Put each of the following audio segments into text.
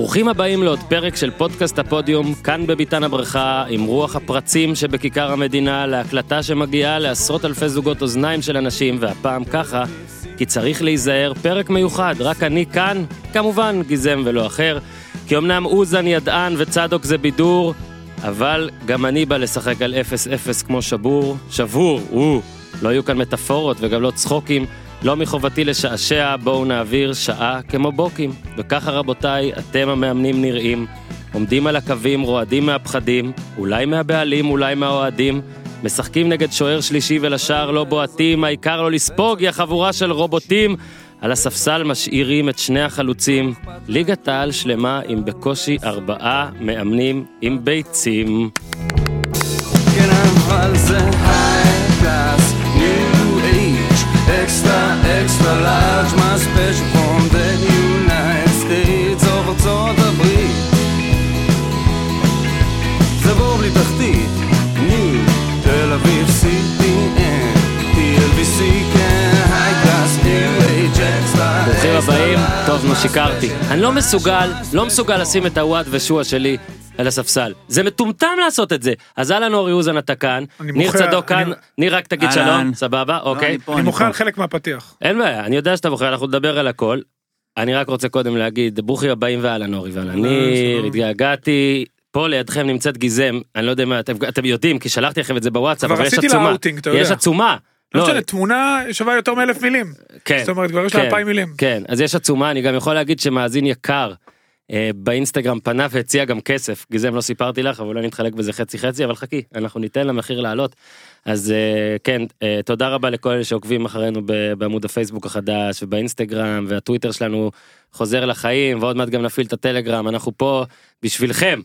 ברוכים הבאים לעוד פרק של פודקאסט הפודיום, כאן בביתן הבריכה, עם רוח הפרצים שבכיכר המדינה, להקלטה שמגיעה לעשרות אלפי זוגות אוזניים של אנשים, והפעם ככה, כי צריך להיזהר, פרק מיוחד, רק אני כאן, כמובן גיזם ולא אחר, כי אמנם אוזן ידען וצדוק זה בידור, אבל גם אני בא לשחק על 0-0 כמו שבור, שבור, או, לא יהיו כאן מטאפורות וגם לא צחוקים. לא מחובתי לשעשע, בואו נעביר שעה כמו בוקים. וככה רבותיי, אתם המאמנים נראים, עומדים על הקווים, רועדים מהפחדים, אולי מהבעלים, אולי מהאוהדים, משחקים נגד שוער שלישי ולשער לא בועטים, העיקר לא לספוג, יא חבורה של רובוטים. על הספסל משאירים את שני החלוצים, ליגת העל שלמה עם בקושי ארבעה מאמנים עם ביצים. כן, אבל זה nas telas, mas beijo טוב, נו שיקרתי. אני לא מסוגל, לא מסוגל לשים את הוואט ושוע שלי על הספסל. זה מטומטם לעשות את זה. אז אהלן אורי אוזן אתה כאן, אני ניר צדוק כאן, ניר רק תגיד. שלום, סבבה, אוקיי. אני מוחה פה. על חלק מהפתיח. אין בעיה, אני יודע שאתה בוחר, אנחנו נדבר על הכל. אני רק רוצה קודם להגיד, ברוכים הבאים ואהלן אורי ואהלן ניר, שלום. התגעגעתי. פה לידכם נמצאת גיזם, אני לא יודע מה, אתם, אתם יודעים, כי שלחתי לכם את זה בוואטסאפ, כבר אבל יש עשיתי לה עצומה. אאוטינג, אתה יודע. יש עצומה. לא משנה, תמונה שווה יותר מאלף מילים. כן. זאת אומרת, כבר יש לה כן, אלפיים מילים. כן, אז יש עצומה, אני גם יכול להגיד שמאזין יקר אה, באינסטגרם פנה והציע גם כסף, גיזם לא סיפרתי לך, אבל אולי נתחלק בזה חצי חצי, אבל חכי, אנחנו ניתן למחיר לעלות. אז אה, כן, אה, תודה רבה לכל אלה שעוקבים אחרינו בעמוד הפייסבוק החדש ובאינסטגרם והטוויטר שלנו חוזר לחיים ועוד מעט גם נפעיל את הטלגרם, אנחנו פה בשבילכם.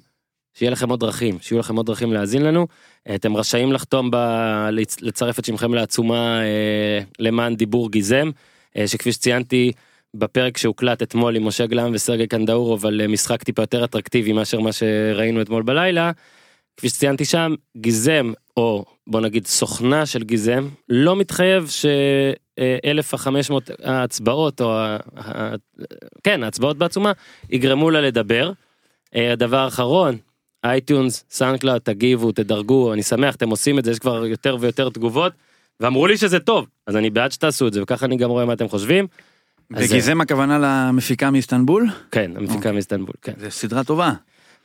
שיהיה לכם עוד דרכים, שיהיו לכם עוד דרכים להאזין לנו. אה, אתם רשאים לחתום, ב... לצ- לצרף את שמכם לעצומה אה, למען דיבור גיזם, אה, שכפי שציינתי בפרק שהוקלט אתמול עם משה גלם וסרגי קנדאורוב על משחק טיפה יותר אטרקטיבי מאשר מה שראינו אתמול בלילה, כפי שציינתי שם, גיזם, או בוא נגיד סוכנה של גיזם, לא מתחייב ש-1500 ההצבעות, או. כן, ההצבעות בעצומה, יגרמו לה לדבר. הדבר האחרון, iTunes, SoundCloud, תגיבו, תדרגו, אני שמח, אתם עושים את זה, יש כבר יותר ויותר תגובות, ואמרו לי שזה טוב, אז אני בעד שתעשו את זה, וככה אני גם רואה מה אתם חושבים. אז, וגיזם הכוונה למפיקה מאיסטנבול? כן, המפיקה אוקיי. מאיסטנבול, כן. זה סדרה טובה.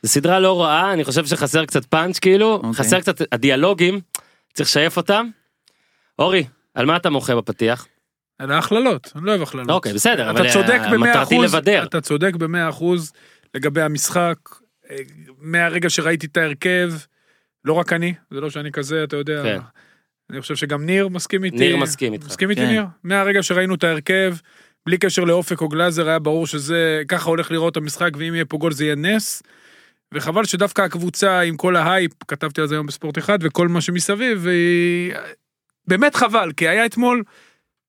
זו סדרה לא רעה, אני חושב שחסר קצת פאנץ' כאילו, אוקיי. חסר קצת הדיאלוגים, צריך לשייף אותם. אורי, על מה אתה מוחה בפתיח? אלה הכללות, אני לא אוהב הכללות. אוקיי, בסדר, אבל אתה צודק אה, מטרתי אחוז, לבדר. אתה צודק במאה אחוז לגבי המשחק. מהרגע שראיתי את ההרכב, לא רק אני, זה לא שאני כזה, אתה יודע. כן. אני חושב שגם ניר מסכים איתי. ניר מסכים איתך. מסכים איתי כן. ניר? מהרגע שראינו את ההרכב, בלי קשר לאופק או גלאזר, היה ברור שזה, ככה הולך לראות המשחק, ואם יהיה פה גול זה יהיה נס. וחבל שדווקא הקבוצה עם כל ההייפ, כתבתי על זה היום בספורט אחד, וכל מה שמסביב, והיא... באמת חבל, כי היה אתמול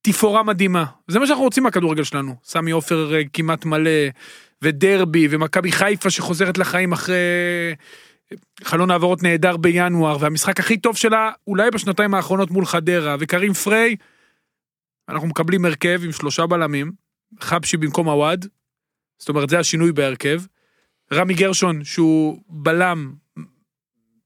תפאורה מדהימה. זה מה שאנחנו רוצים מהכדורגל שלנו. סמי עופר אה, כמעט מלא, ודרבי, ומכבי חיפה שחוזרת לחיים אחרי חלון העברות נהדר בינואר, והמשחק הכי טוב שלה אולי בשנתיים האחרונות מול חדרה, וקרים פריי, אנחנו מקבלים הרכב עם שלושה בלמים, חבשי במקום עווד, זאת אומרת זה השינוי בהרכב, רמי גרשון שהוא בלם,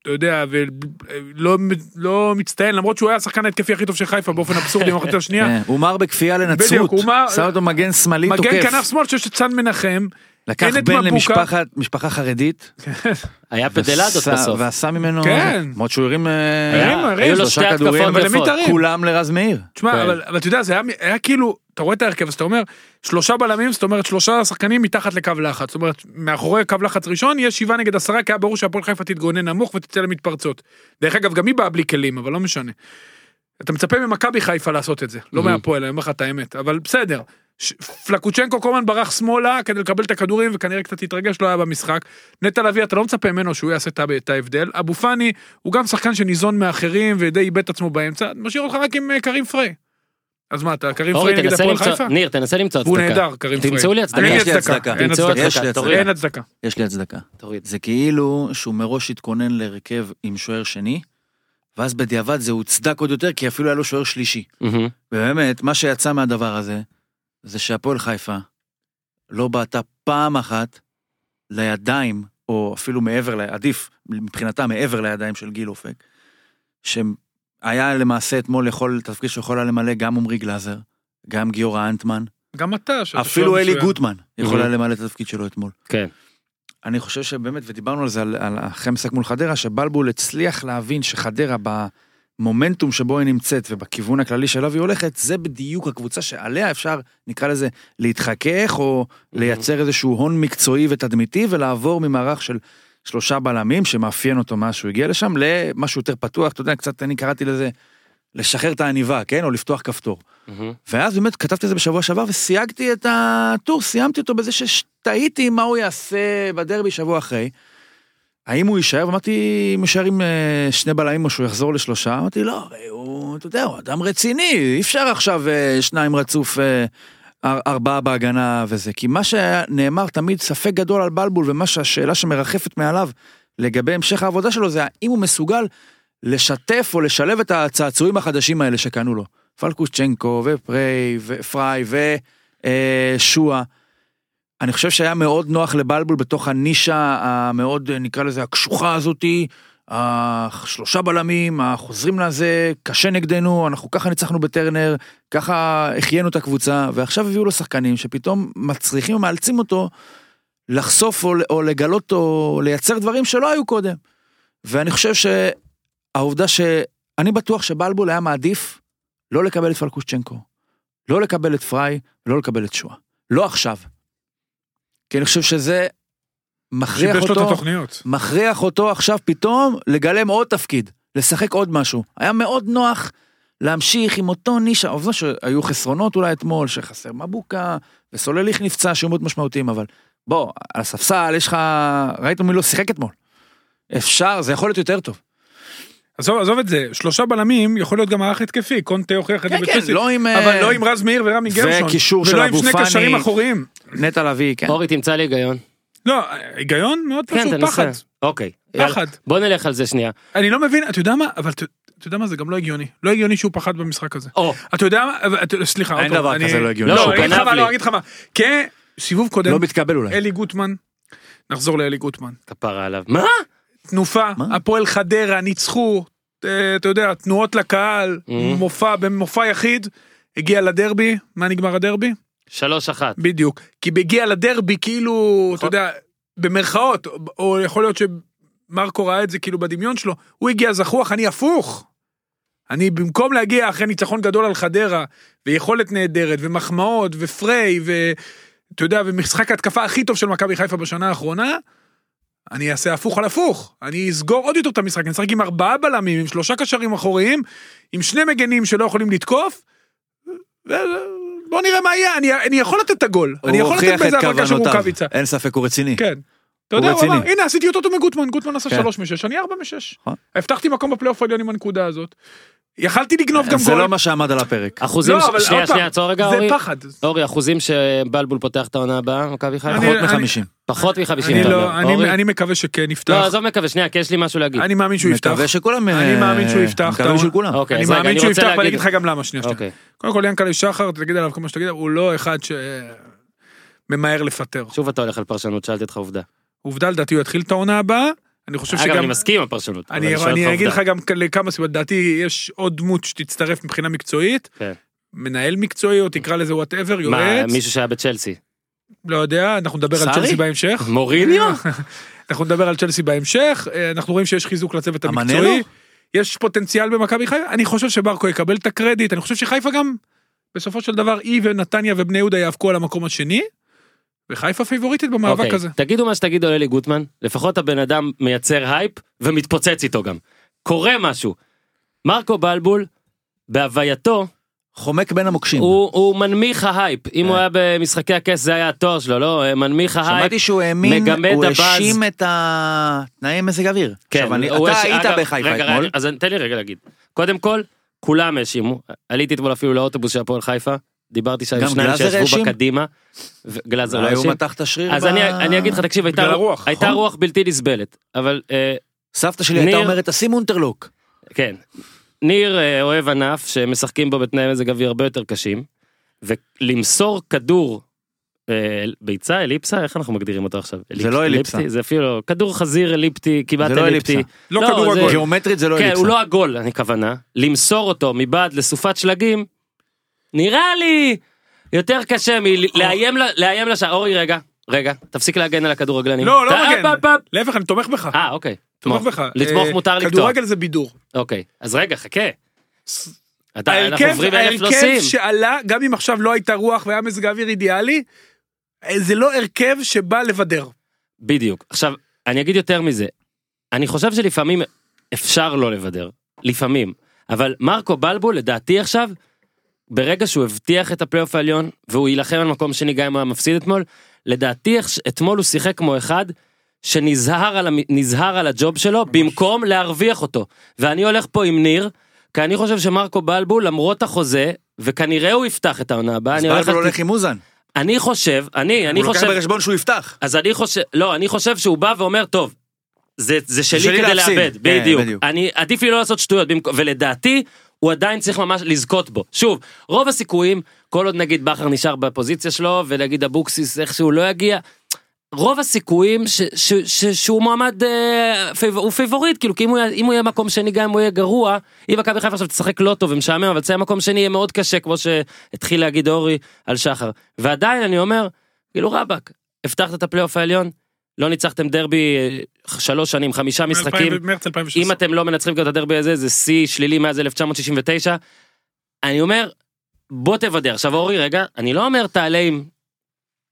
אתה יודע, ולא לא מצטיין, למרות שהוא היה השחקן ההתקפי הכי טוב של חיפה באופן אבסורדי במחצית השנייה. הוא מר בכפייה לנצרות. שם אותו מגן שמאלי מגן תוקף. כנף שמאל שיש את צאן מנחם, לקח בן. למשפחת משפחה חרדית. היה פדלדות ועשה- בסוף. ועשה ממנו... כן. למרות שהוא הרים... אה, הרים, הרים. היו לו שתי התקפות יפות. כולם לרז מאיר. תשמע, כן. אבל, אבל אתה יודע, זה היה, היה כאילו, אתה רואה את ההרכב, אז אתה אומר, שלושה בלמים, זאת אומרת, שלושה שחקנים מתחת לקו לחץ. זאת אומרת, מאחורי קו לחץ ראשון, יש שבעה נגד עשרה, כי היה ברור שהפועל חיפה תתגונן נמוך ותצא למתפרצות. דרך אגב, גם היא באה בלי כלים, אבל לא משנה. אתה מצפה ממכבי חיפה לעשות את זה, לא. מהפועל, אני אומר לך את האמת, אבל בסדר. ש- פלקוצ'נקו כל הזמן ברח שמאלה כדי לקבל את הכדורים וכנראה קצת התרגש לא היה במשחק. נטע לביא אתה לא מצפה ממנו שהוא יעשה את ההבדל. אבו פאני הוא גם שחקן שניזון מאחרים ודי איבד את עצמו באמצע, משאיר אותך רק עם אה, קרים פריי. אז מה אתה קרים פריי נגד הפועל חיפה? ניר, תנסה למצוא הצדקה. הוא נהדר קרים פריי. תמצאו לי הצדקה. יש לי הצדקה. אין תמצאו הצדקה. יש לי הצדקה. תוריד. אין הצדקה. יש לי הצדקה. תוריד. זה כאילו שהוא מראש התכונן להרכב עם שוער שני, ואז בדיעבד זה הוצדק עוד יותר, כי אפילו היה לו שוער שלישי. ובאמת, מה שיצא מהדבר הזה, זה שהפועל חיפה לא בעטה פעם אחת לידיים, או אפילו מעבר, עדיף מבחינתה מעבר לידיים של גיל אופק, שהיה למעשה אתמול יכול, תפקיד שיכול היה למלא גם עמרי גלאזר, גם גיורא אנטמן, גם אתה, שאתה אפילו אלי מצוין. גוטמן יכול. היה למלא את התפקיד שלו אתמול. כן. אני חושב שבאמת, ודיברנו על זה על, על אחרי המשחק מול חדרה, שבלבול הצליח להבין שחדרה במומנטום שבו היא נמצאת ובכיוון הכללי שאליו היא הולכת, זה בדיוק הקבוצה שעליה אפשר, נקרא לזה, להתחכך או לייצר איזשהו הון מקצועי ותדמיתי ולעבור ממערך של שלושה בלמים שמאפיין אותו מאז שהוא הגיע לשם למשהו יותר פתוח, אתה יודע, קצת אני קראתי לזה לשחרר את העניבה, כן? או לפתוח כפתור. מהמם. ואז באמת כתבתי את זה בשבוע שעבר וסייגתי את הטור, סיימתי אותו בזה שתהיתי מה הוא יעשה בדרבי שבוע אחרי. האם הוא יישאר? אמרתי, אם יישאר עם אה, שני בלמים או שהוא יחזור לשלושה? אמרתי, לא, הוא, אתה יודע, הוא אדם רציני, אי אפשר עכשיו אה, שניים רצוף, אה, ארבעה בהגנה וזה. כי מה שנאמר תמיד ספק גדול על בלבול, ומה שהשאלה שמרחפת מעליו לגבי המשך העבודה שלו זה האם הוא מסוגל לשתף או לשלב את הצעצועים החדשים האלה שקנו לו. פלקושצ'נקו ופריי ופריי ושואה. אני חושב שהיה מאוד נוח לבלבול בתוך הנישה המאוד נקרא לזה הקשוחה הזאתי. השלושה בלמים החוזרים לזה קשה נגדנו אנחנו ככה ניצחנו בטרנר ככה החיינו את הקבוצה ועכשיו הביאו לו שחקנים שפתאום מצריכים ומאלצים אותו לחשוף או, או לגלות או לייצר דברים שלא היו קודם. ואני חושב שהעובדה שאני בטוח שבלבול היה מעדיף לא לקבל את פלקושצ'נקו, לא לקבל את פריי, ולא לקבל את שואה. לא עכשיו. כי אני חושב שזה מכריח אותו, התוכניות. מכריח אותו עכשיו פתאום לגלם עוד תפקיד, לשחק עוד משהו. היה מאוד נוח להמשיך עם אותו נישה, עובדה שהיו חסרונות אולי אתמול, שחסר מבוקה, וסולליך נפצע, שהיו מאוד משמעותיים, אבל בוא, על הספסל יש לך, ראית מי לא שיחק אתמול. אפשר, זה יכול להיות יותר טוב. עזוב, עזוב את זה, שלושה בלמים יכול להיות גם מערך התקפי, קונטה הוכיח את זה כן, כן, בצ'לסי, לא. אבל אה, לא עם רז מאיר ורמי גרשון, וקישור של ולא עם שני. קשרים אחוריים. נטע לביא, כן. אורי תמצא לי היגיון. לא, היגיון מאוד כן, פשוט, תנסה. פחד, אוקיי. יאללה. פחד. בוא נלך על זה שנייה. אני לא מבין, אתה יודע מה, אבל אתה יודע מה, זה גם לא הגיוני. לא הגיוני שהוא פחד במשחק הזה. או, אתה יודע מה, אתה- סליחה, אין דבר אני- כזה לא הגיוני. לא, לא, אני אגיד לך מה. לא, אני אגיד לך מה. כסיבוב קודם, לא מתקבל אולי. אלי גוטמן, נחזור לאלי גוטמן. כפרה עליו. מה? תנופה, מה? הפועל חדרה, ניצחו, אה, אתה יודע, תנועות לקהל, Mhm. מופע, במופע יחיד, הגיע לדרבי, מה נגמר הדרבי? שלוש אחת. בדיוק. כי בהגיע לדרבי, כאילו, אתה יודע, במרכאות, או יכול להיות שמרקו ראה את זה כאילו בדמיון שלו, הוא הגיע זחוח, אני הפוך. אני במקום להגיע אחרי ניצחון גדול על חדרה, ויכולת נהדרת, ומחמאות, ופריי, ואתה יודע, ומשחק ההתקפה הכי טוב של מכבי חיפה בשנה האחרונה, אני אעשה הפוך על הפוך. אני אסגור עוד יותר את המשחק, אני אשחק עם ארבעה בלמים, עם שלושה קשרים אחוריים, עם שני מגנים שלא יכולים לתקוף, ובוא נראה מה יהיה, אני, אני יכול לתת את הגול. אני יכול לתת באיזה את הברקה של. רוקאביצה. אין ספק, הוא רציני. כן. אתה יודע, הוא. אמר, הנה עשיתי אותו מגוטמן, גוטמן עשה כן. שלוש משש, אני ארבע משש. נכון. הבטחתי מקום בפלייאוף העליון עם הנקודה הזאת. יכלתי לגנוב גם זה גול. לא מה שעמד על הפרק. אחוזים, לא, אבל שנייה, שנייה, עצור רגע, זה אורי. פחד. אורי, אחוזים שבלבול פותח את העונה הבאה, מכבי חיפה? פחות אני- מחמישים. פחות מ-50. אני אתה לא, אומר. אני- מקווה שכן יפתח. לא, עזוב מקווה, שנייה, כי יש לי משהו להגיד. אני מאמין שהוא יפתח. מקווה שכולם... אני אה, מאמין שהוא יפתח מקווה. של כולם. אוקיי, אני מאמין אני שהוא יפתח ואני. אגיד לך גם למה, שנייה, שנייה. אוקיי. קודם כל ינקלה שחר, תגיד עליו כל מה שתגיד, הוא לא אחד שממהר לפטר. שוב אתה הולך על פרשנות, שאלתי אותך עובדה. עובדה לדעתי הוא יתחיל את העונה הבאה, אני חושב אגב, שגם... אני מסכים עם הפרשנות. אני, אני אותך אגיד לך. גם לכמה סיבות, לדעתי יש עוד דמות שתצטרף מבחינה מקצועית, כן. מנהל מקצועי או תקרא לזה whatever, מה, יועץ, מישהו שהיה בצ'לסי. לא יודע, אנחנו נדבר על? צ'לסי בהמשך. מוריניו? אנחנו נדבר על צ'לסי בהמשך, אה, אנחנו רואים שיש חיזוק לצוות? המקצועי, יש פוטנציאל במכבי חיפה, אני חושב שברקו יקבל את הקרדיט, אני חושב שחיפה גם, בסופו של דבר, היא ונתניה ובני יהודה יאבקו על המקום השני, וחיפה פייבוריטית במאבק אוקיי, הזה. תגידו מה שתגידו על אלי גוטמן, לפחות הבן אדם מייצר הייפ ומתפוצץ איתו גם. קורה משהו. מרקו בלבול, בהווייתו, חומק בין המוקשים. הוא, הוא מנמיך ההייפ. אם כן. הוא היה במשחקי הכס זה היה התואר שלו, לא? מנמיך ההייפ. שמעתי שהוא האמין, מגמד הוא הבאז. האשים את התנאי מזג אוויר. עכשיו, אני- אתה היית אגב, בחיפה רגע, אתמול. רגע, אז תן לי רגע להגיד. קודם כל, כולם האשימו. עליתי אתמול אפילו לאוטובוס של הפועל חיפה. דיברתי שם גם שניים שישבו? בקדימה. גלאזר לא אולי הוא. מתח את השריר אז ב- אני אני אגיד לך, תקשיב, הייתה הרוח, הייתה נכון? רוח בלתי נסבלת. אבל אה, סבתא שלי הייתה ניר- אומרת, תשים אונטרלוק. כן. ניר אה, אוהב ענף שמשחקים בו בתנאי מזג אוויר הרבה יותר קשים. ולמסור כדור אה, ביצה אליפסה איך אנחנו מגדירים אותו עכשיו זה לא אליפסה. זה אפילו כדור חזיר אליפטי כמעט זה לא אליפטי אליפסה. לא כדור זה- עגול. גיאומטרית זה לא כן אליפסה. הוא לא עגול אני כוונה למסור אותו מבעד לסופת שלגים נראה לי יותר קשה מלאיים לשער אורי רגע רגע תפסיק להגן על הכדורגלנים לא, לא מגן. להפך, אני תומך בך. אה אוקיי תומך. בך. לתמוך אה, מותר לקטוע כדורגל זה בידור. אוקיי אז רגע חכה. ההרכב. שעלה, גם אם עכשיו לא הייתה רוח והיה מזג האוויר אידיאלי, אה, זה לא הרכב שבא לבדר. בדיוק. עכשיו, אני אגיד יותר מזה. אני חושב שלפעמים אפשר לא לבדר. לפעמים. אבל מרקו בלבול, לדעתי עכשיו, ברגע שהוא הבטיח את הפלייאוף העליון, והוא יילחם על מקום שני גם אם הוא היה מפסיד אתמול, לדעתי אתמול הוא שיחק כמו אחד שנזהר על, נזהר על הג'וב שלו במקום להרוויח אותו. ואני הולך פה עם ניר, כי אני חושב שמרקו בלבול, למרות החוזה, וכנראה הוא יפתח את העונה הבאה, אז אני הולך... בלבול על- הולך עם אוזן. אני חושב, אני, אני הוא לוקח חושב... בחשבון שהוא יפתח. אז אני חושב, לא, אני חושב שהוא בא ואומר, טוב, זה, זה שלי, שלי כדי להפסיד." לאבד, כן, בדיוק. בדיוק. אני, עדיף לי לא לעשות שטויות, ולדעתי, הוא עדיין צריך ממש לזכות בו. שוב, רוב הסיכויים, כל עוד נגיד בכר נשאר בפוזיציה שלו, ונגיד אבוקסיס איכשהו לא יגיע, רוב הסיכויים ש, ש, ש, שהוא מועמד, אה, פייב, הוא פייבוריט, כאילו, כי אם הוא, אם הוא יהיה מקום שני, גם אם הוא יהיה גרוע, אם מכבי חיפה עכשיו תשחק לא טוב ומשעמם, אבל תצא מקום שני יהיה מאוד קשה, כמו שהתחיל להגיד אורי על שחר. ועדיין אני אומר, כאילו רבאק, הבטחת את הפלייאוף העליון, לא ניצחתם דרבי אה, שלוש שנים, חמישה משחקים, מרץ 2016. אם אתם לא מנצחים גם את הדרבי הזה, זה שיא שלילי מאז 1969. אני אומר, בוא תוותר. עכשיו אורי, רגע, אני לא אומר תעלה עם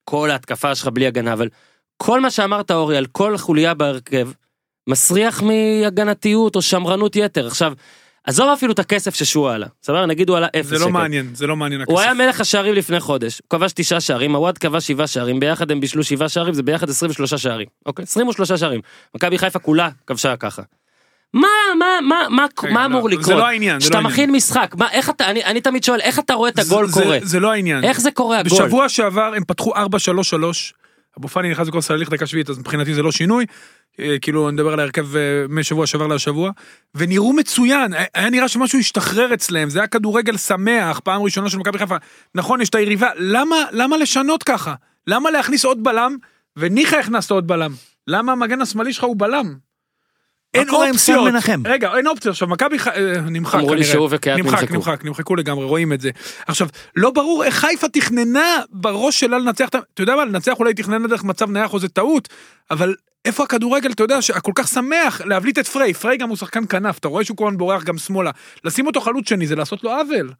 כל ההתקפה שלך בלי הגנה, אבל כל מה שאמרת אורי על כל חוליה בהרכב, מסריח מהגנתיות או שמרנות יתר. עכשיו, עזוב אפילו את הכסף ששועה עלה, סבבה? נגיד הוא עלה אפס זה שקל. לא מעניין, זה לא מעניין הכסף. הוא היה מלך השערים לפני חודש, הוא כבש תשעה שערים, הוואד כבש שבעה שערים, ביחד הם בישלו שבעה שערים, זה ביחד 23 שערים, אוקיי? 23 שערים. מכבי חיפה כולה כבשה ככה. מה, מה, מה, מה, רגע, מה לא, אמור זה לקרות? לא העניין, זה כשאתה לא העניין. מכין משחק, מה, איך אתה, אני, אני תמיד שואל, איך אתה רואה את הגול זה- קורה? זה לא העניין. איך זה קורה הגול? בשבוע שעבר הם פתחו 4-3-3, אבו פאני נכנס בכל סליח דקה שביעית, אז מבחינתי זה לא שינוי. אה, כאילו אני מדבר על ההרכב אה, משבוע שעבר לשבוע, ונראו מצוין, היה- היה נראה שמשהו השתחרר אצלם, זה היה כדורגל שמח, פעם ראשונה של מכבי חיפה. נכון, יש את היריבה, למה, למה לשנות ככה? למה להכניס עוד בלם, וניחא הכנסת עוד בלם? למה המגן השמאלי שלך הוא בלם? אין אופציות. מנחם? רגע, אין אופציות. עכשיו, מכבי ח... אה, נמחק אמרו לי. שהוא וקהת נמחק, נמחקו. נמחק, נמחקו לגמרי, רואים את זה. עכשיו, לא ברור איך חיפה תכננה בראש שלה לנצח, את ה- אתה יודע מה, לנצח אולי תכננה דרך מצב נייח או זה טעות, אבל איפה הכדורגל, אתה יודע, שהכל כך שמח להבליט את פריי, פריי גם הוא שחקן כנף, אתה רואה שהוא כל הזמן בורח גם שמאלה. לשים אותו חלוץ שני זה לעשות לו עוול.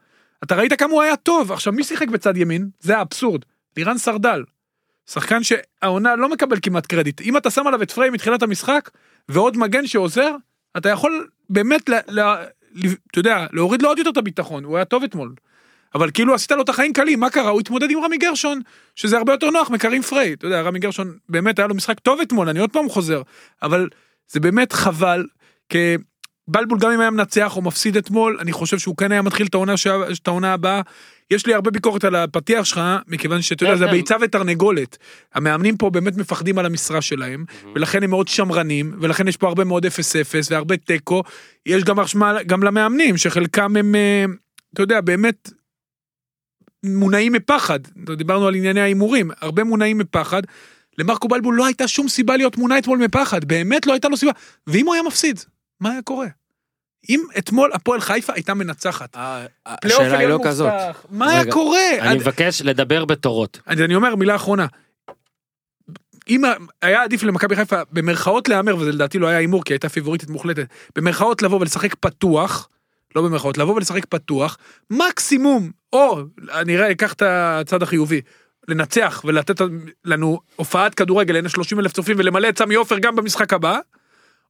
אתה ראית כמה הוא היה טוב, עכשיו מי שיחק בצד ימין? זה האבסורד. לירן סרדל. שחקן שהעונה לא מקבל כמעט קרדיט. אם אתה שם עליו את פריי מתחילת המשחק, ועוד מגן שעוזר, אתה יכול באמת, ל, ל, ל, אתה יודע, להוריד לו עוד יותר את הביטחון, הוא היה טוב אתמול. אבל כאילו עשית לו את החיים קלים, מה קרה? הוא התמודד עם רמי גרשון, שזה הרבה יותר נוח מקרים פריי. אתה יודע, רמי גרשון באמת היה לו משחק טוב אתמול, אני עוד פעם חוזר. אבל זה באמת חבל, כי בלבול גם אם היה מנצח או מפסיד אתמול, אני חושב שהוא כן היה מתחיל את העונה, הבאה. יש לי הרבה ביקורת על הפתיח שלך, מכיוון שאתה יודע, כן, זה כן. ביצה ותרנגולת. המאמנים פה באמת מפחדים על המשרה שלהם, ולכן הם מאוד שמרנים, ולכן יש פה הרבה מאוד 0-0 והרבה תיקו. יש גם אשמה גם למאמנים, שחלקם הם, אה, אתה יודע, באמת מונעים מפחד. דיברנו על ענייני ההימורים, הרבה מונעים מפחד. למרקו בלבול לא הייתה שום סיבה להיות מונע אתמול מפחד, באמת לא הייתה לו סיבה. ואם הוא היה מפסיד, מה היה קורה? אם אתמול הפועל חיפה הייתה מנצחת, פלייאוף השאלה היא עליון לא כזאת. מובטח, מה היה קורה? אני עד- מבקש לדבר בתורות. אז אני אומר מילה אחרונה. אם היה עדיף למכבי חיפה במרכאות להמר וזה לדעתי לא היה הימור כי הייתה פיבוריטית מוחלטת במרכאות לבוא ולשחק פתוח לא במרכאות לבוא ולשחק פתוח מקסימום או אני אראה אקח את הצד החיובי לנצח ולתת לנו הופעת כדורגל לעיני 30 אלף צופים ולמלא את סמי עופר גם במשחק הבא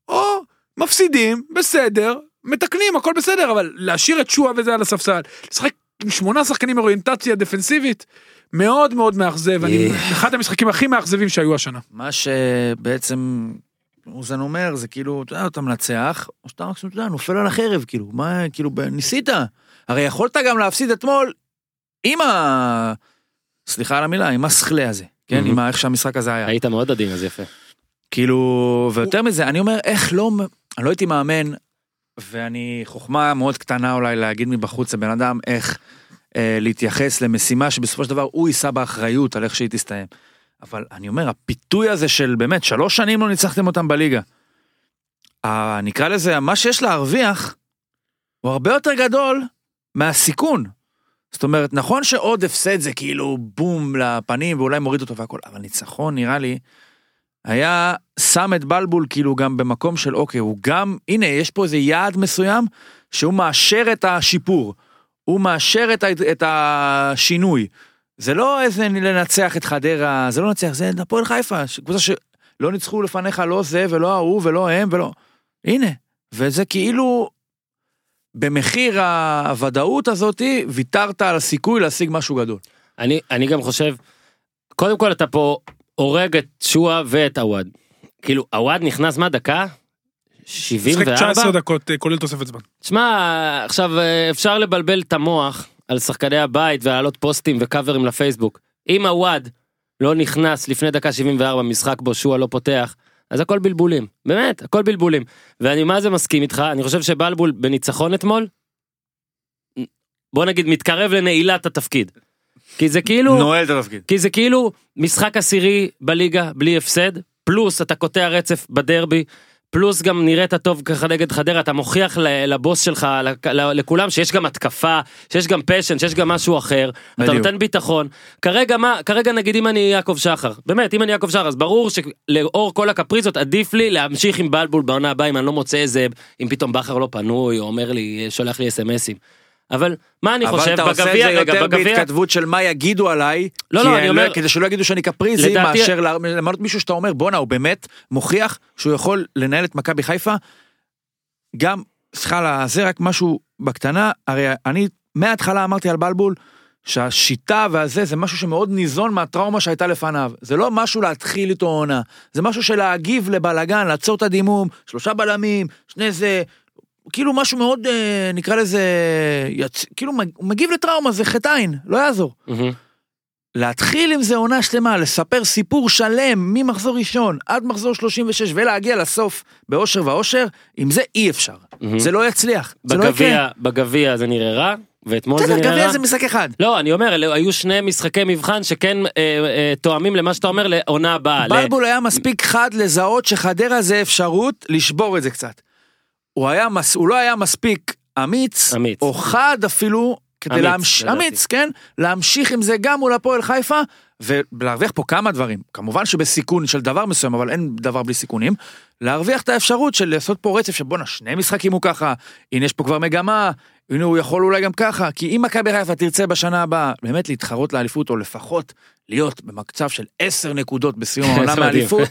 או מפסידים בסדר מתקנים הכל בסדר אבל להשאיר את שועה וזה על הספסל לשחק עם שמונה שחקנים אוריינטציה דפנסיבית מאוד מאוד מאכזב, אני, אחד המשחקים הכי מאכזבים שהיו השנה. מה שבעצם אוזן אומר זה כאילו, אתה יודע, אתה מנצח, או שאתה רק, אתה יודע, נופל על החרב, כאילו, מה, כאילו, ניסית. הרי יכולת גם להפסיד אתמול עם ה... סליחה על המילה, עם הסכלה הזה, כן. עם איך שהמשחק הזה היה. היית מאוד עדין, אז יפה. כאילו, ויותר מזה, אני אומר, איך לא, אני לא הייתי מאמן, ואני חוכמה מאוד קטנה אולי להגיד מבחוץ לבן אדם איך, אה, להתייחס למשימה שבסופו של דבר הוא יישא באחריות על איך שהיא תסתיים. אבל אני אומר, הפיתוי הזה של באמת, שלוש שנים לא ניצחתם אותם בליגה. ה- נקרא לזה, מה שיש להרוויח, הוא הרבה יותר גדול מהסיכון. זאת אומרת, נכון שעוד הפסד זה כאילו בום לפנים ואולי מוריד אותו והכל, אבל ניצחון נראה לי, היה שם את בלבול כאילו גם במקום של אוקיי, הוא גם, הנה, יש פה איזה יעד מסוים שהוא מאשר את השיפור, הוא מאשר את, את השינוי. זה לא איזה לנצח את חדרה, זה לא לנצח, זה הפועל חיפה, קבוצה שלא ניצחו לפניך לא זה ולא ההוא ולא הם ולא... הנה, וזה כאילו במחיר הוודאות הזאתי ויתרת על הסיכוי להשיג משמשהו גדול. אני, אני גם חושב, קודם כל אתה פה הורג את שואה ואת עווד. כאילו, עווד נכנס מה דקה? משחק 74? 19 דקות אה, כולל תוספת זמן. תשמע, עכשיו אה, אפשר לבלבל את המוח על שחקני הבית ולהעלות פוסטים וקאברים לפייסבוק. אם עווד לא נכנס לפני דקה 74 משחק בו שואה לא פותח, אז הכל בלבולים. באמת, הכל בלבולים. ואני מה זה מסכים איתך, אני חושב שבלבול בניצחון אתמול, בוא נגיד מתקרב לנעילת התפקיד. כי זה כאילו... נועל את התפקיד. כי זה כאילו משחק עשירי בליגה בלי הפסד, פלוס אתה קוטע רצף בדרבי, פלוס גם נראית טוב ככה נגד חדרה, אתה מוכיח לבוס שלך, לכולם שיש גם התקפה, שיש גם פשן, שיש גם משהו אחר, אתה בדיוק. נותן ביטחון. כרגע מה, כרגע נגיד אם אני יעקב שחר, באמת אם אני יעקב שחר, אז ברור שלאור כל הקפריזות עדיף לי להמשיך עם בלבול בעונה הבאה אם אני לא מוצא איזה, אם פתאום בכר לא פנוי, או אומר לי, שולח לי אסמסים. אבל מה אני אבל חושב, אתה עושה את בגביע, זה רגע, יותר בגביע, בהתכתבות של מה יגידו עליי, לא, לא, אני אומר- כדי שלא יגידו שאני קפריזי, לדעתי- מאשר למנות מישהו שאתה אומר בואנה הוא באמת מוכיח שהוא יכול לנהל את מכבי חיפה. גם, סליחה הזה רק משהו בקטנה, הרי אני מההתחלה אמרתי על בלבול שהשיטה והזה זה משהו שמאוד ניזון מהטראומה שהייתה לפניו. זה לא משהו להתחיל איתו עונה, זה משהו של להגיב לבלאגן, לעצור את הדימום, שלושה בלמים, שני זה, כאילו משהו מאוד, אה, נקרא לזה, יצ... כאילו הוא מגיב לטראומה, זה חטא עין, לא יעזור. מהמם. להתחיל עם זה עונה שלמה, לספר סיפור שלם ממחזור ראשון עד מחזור 36 ולהגיע לסוף באושר ואושר, עם זה אי אפשר. מהמם. זה לא יצליח, זה לא יקרה. בגביע, בגביע זה נראה רע, ואתמול זה בסדר, נראה גביע רע. זה משחק אחד. לא, אני אומר, היו שני משחקי מבחן שכן אה, אה, תואמים למה שאתה אומר לעונה הבאה. ל- בלבול היה מספיק חד לזהות שחדרה זה אפשרות לשבור את זה קצת. הוא היה, מס- הוא לא היה מספיק אמיץ, אמיץ. או חד אפילו, כדי אמיץ, לדעתי. אמיץ, כן, להמשיך עם זה גם מול הפועל חיפה, ולהרוויח פה כמה דברים, כמובן שבסיכון של דבר מסוים, אבל אין דבר בלי סיכונים, להרוויח את האפשרות של לעשות פה רצף של בואנה, שני משחקים הוא ככה, הנה יש פה כבר מגמה, הנה הוא יכול אולי גם ככה, כי אם מכבי חיפה תרצה בשנה הבאה באמת להתחרות לאליפות, או לפחות להיות במצב של עשר נקודות בסיום העונה מדהים. מאליפות,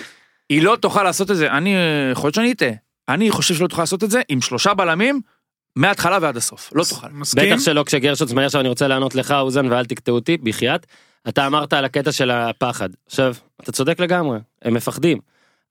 היא לא תוכל לעשות את זה, אני, יכול להיות שאני אטעה, אני חושב שלא תוכל לעשות את זה עם שלושה בלמים, מההתחלה ועד הסוף, לא תוכל. מסכים? בטח שלא כשגרשוץ מהר עכשיו אני רוצה לענות לך אוזן ואל תקטעו אותי בחייאת. אתה אמרת על הקטע של הפחד. עכשיו, אתה צודק לגמרי, הם מפחדים.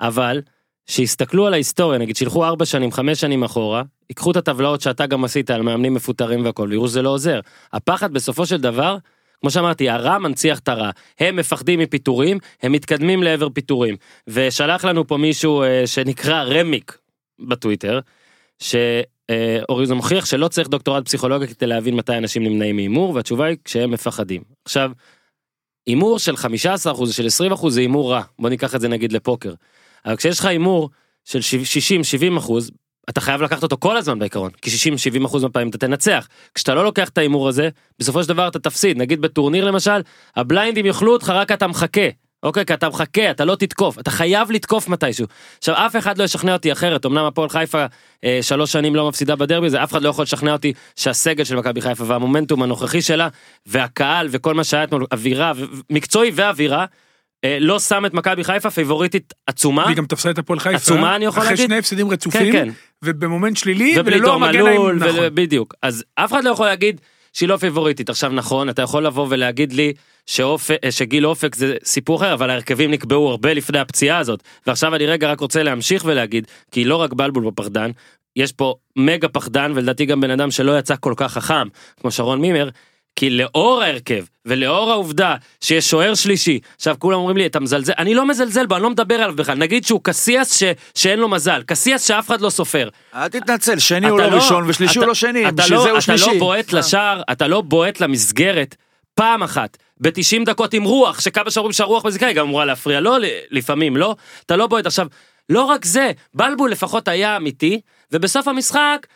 אבל, שיסתכלו על ההיסטוריה, נגיד שילכו ארבע שנים, חמש שנים אחורה, ייקחו את הטבלאות שאתה גם עשית על מאמנים מפוטרים והכל, ויראו שזה לא עוזר. הפחד בסופו של דבר, כמו שאמרתי, הרע מנציח את הרע. הם מפחדים מפיטורים, הם מתקדמים לעבר פיטורים. ושלח לנו פה מישהו אה, שנקרא רמיק בטוויטר, ש... אה, אורי זה מוכיח שלא צריך דוקטורט פסיכולוגיה כדי להבין מתי אנשים נמנעים מהימור והתשובה היא כשהם מפחדים. עכשיו, הימור של 15% של 20% זה הימור רע בוא ניקח את זה נגיד לפוקר. אבל כשיש לך הימור של 60-70% אתה חייב לקחת אותו כל הזמן בעיקרון כי 60-70% מהפעמים אתה תנצח כשאתה לא לוקח את ההימור הזה בסופו של דבר אתה תפסיד נגיד בטורניר למשל הבליינדים יאכלו אותך רק אתה מחכה. אוקיי, כי אתה מחכה, אתה לא תתקוף, אתה חייב לתקוף מתישהו. עכשיו, אף אחד לא ישכנע אותי אחרת, אמנם הפועל חיפה אה, שלוש שנים לא מפסידה בדרבי הזה, אף אחד לא יכול לשכנע אותי שהסגל של מכבי חיפה והמומנטום הנוכחי שלה, והקהל וכל מה שהיה אתמול, אווירה, מקצועי ואווירה, אה, לא שם את מכבי חיפה פייבוריטית עצומה, והיא גם תפסה את הפועל חיפה. עצומה, אני יכול אחרי להגיד? שני הפסדים רצופים. כן, כן. ובמומנט שלילי, וללא המגן האם- נכון. בדיוק. אז אף אחד לא יכול להגיד שהיא לא פייבוריטית. עכשיו נכון, אתה יכול לבוא ולהגיד לי שאופק, שגיל אופק זה סיפור אחר, אבל ההרכבים נקבעו הרבה לפני הפציעה הזאת. ועכשיו אני רגע רק רוצה להמשיך ולהגיד, כי לא רק בלבול בפחדן, יש פה מגה פחדן, ולדעתי גם בן אדם שלא יצא כל כך חכם, כמו שרון מימר, כי לאור ההרכב ולאור העובדה שיש שוער שלישי, עכשיו כולם אומרים לי אתה מזלזל, אני לא מזלזל בו, אני לא מדבר עליו בכלל, נגיד שהוא קסיאס ש... שאין לו מזל, קסיאס שאף אחד לא סופר. אל תתנצל, שני הוא אתה לא ראשון ושלישי אתה- הוא לא שני, אתה בשביל לא- זה הוא אתה שלישי. לא בועט לשער, אתה לא בועט למסגרת פעם אחת. ב-90 דקות עם רוח, שכמה שאומרים שהרוח מזיקה, היא גם אמורה להפריע לו, ל- לפעמים לא, אתה לא בועט. עכשיו, לא רק זה, בלבול לפחות היה אמיתי, ובסוף המשחק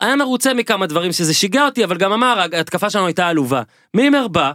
היה מרוצה מכמה דברים שזה שיגע אותי, אבל גם אמר, ההתקפה שלנו הייתה עלובה. מימר בא,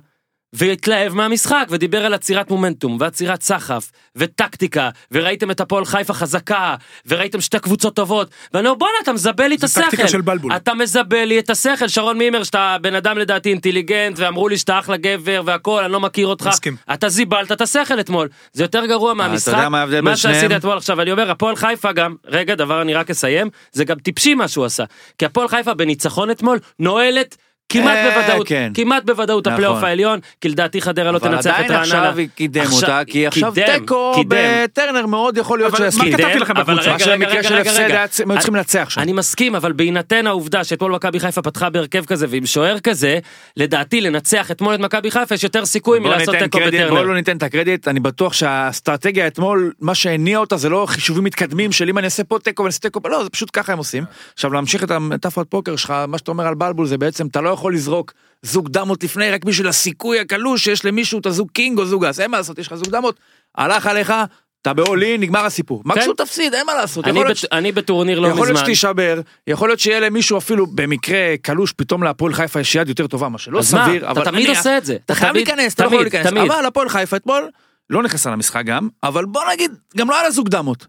והתלהב מהמשחק ודיבר על עצירת מומנטום ועצירת סחף וטקטיקה וראיתם את הפועל חיפה חזקה וראיתם שתי קבוצות טובות ואני אומר בואנה אתה מזבל לי את זה השכל. טקטיקה של בלבול. אתה מזבל לי את השכל שרון מימר שאתה בן אדם לדעתי אינטליגנט ואמרו לי שאתה אחלה גבר והכל אני לא מכיר אותך. מסכים. אתה זיבלת את השכל אתמול זה יותר גרוע מהמשחק. יודע מה ההבדל בין מה שעשית? אתמול עכשיו אני אומר הפועל חיפה גם רגע דבר אני רק אסיים זה גם טיפשי מה שהוא עשה כי הפועל חיפה בניצחון אתמול נועלת. כמעט אה, בוודאות, כן. כמעט בוודאות נכון. הפלייאוף העליון, כי לדעתי חדרה לא אבל תנצח את עדיין רעננה. עכשיו היא קידם אותה, כי עכשיו תיקו. בטרנר מאוד יכול להיות אבל מה שיסכים. כתבתי לכם אבל בקבוצה? שבמקרה רגע, של רגע, הפסד הם היו צריכים לנצח שם. אני מסכים, אבל בהינתן העובדה שאתמול מכבי חיפה פתחה בהרכב כזה ועם שוער כזה, לדעתי לנצח אתמול את מכבי חיפה יש יותר סיכוי מלעשות תיקו בטרנר. לא ניתן את הקרדיט, אני בטוח שהאסטרטגיה אתמול, מה שהניע אותה זה לא חישובים מתקדמים של אם אני אעשה פה תיקו ואני אעשה תיקו, לא, זה פשוט ככה הם עושים. עכשיו להמשיך את המטאפורת פוקר שלך, מה שאתה אומר על בלבול זה בעצם, אתה לא יכול לזרוק זוג דמות לפני רק בשביל הסיכוי הקלוש שיש למישהו את הזוג king או זוג אס, אין מה לעשות, יש לך זוג דמות, הלך עליך, אתה באולין, נגמר הסיפור. מקסימום תפסיד, אין מה לעשות. אני יכול להיות בת- אני בטורניר לא יכול להיות מזמן. שתישבר, יכול להיות שיהיה למישהו אפילו במקרה קלוש, פתאום להפועל חיפה יש יד יותר טובה, מה שלא אז מה? סביר, אתה תמיד נניח, עושה את זה. אתה חייב להיכנס, אתה לא יכול להיכנס, תמיד. אבל הפועל חיפה אתמול לא נכנסה למשחק גם, אבל בוא נגיד, גם לא היה לה זוג דמות,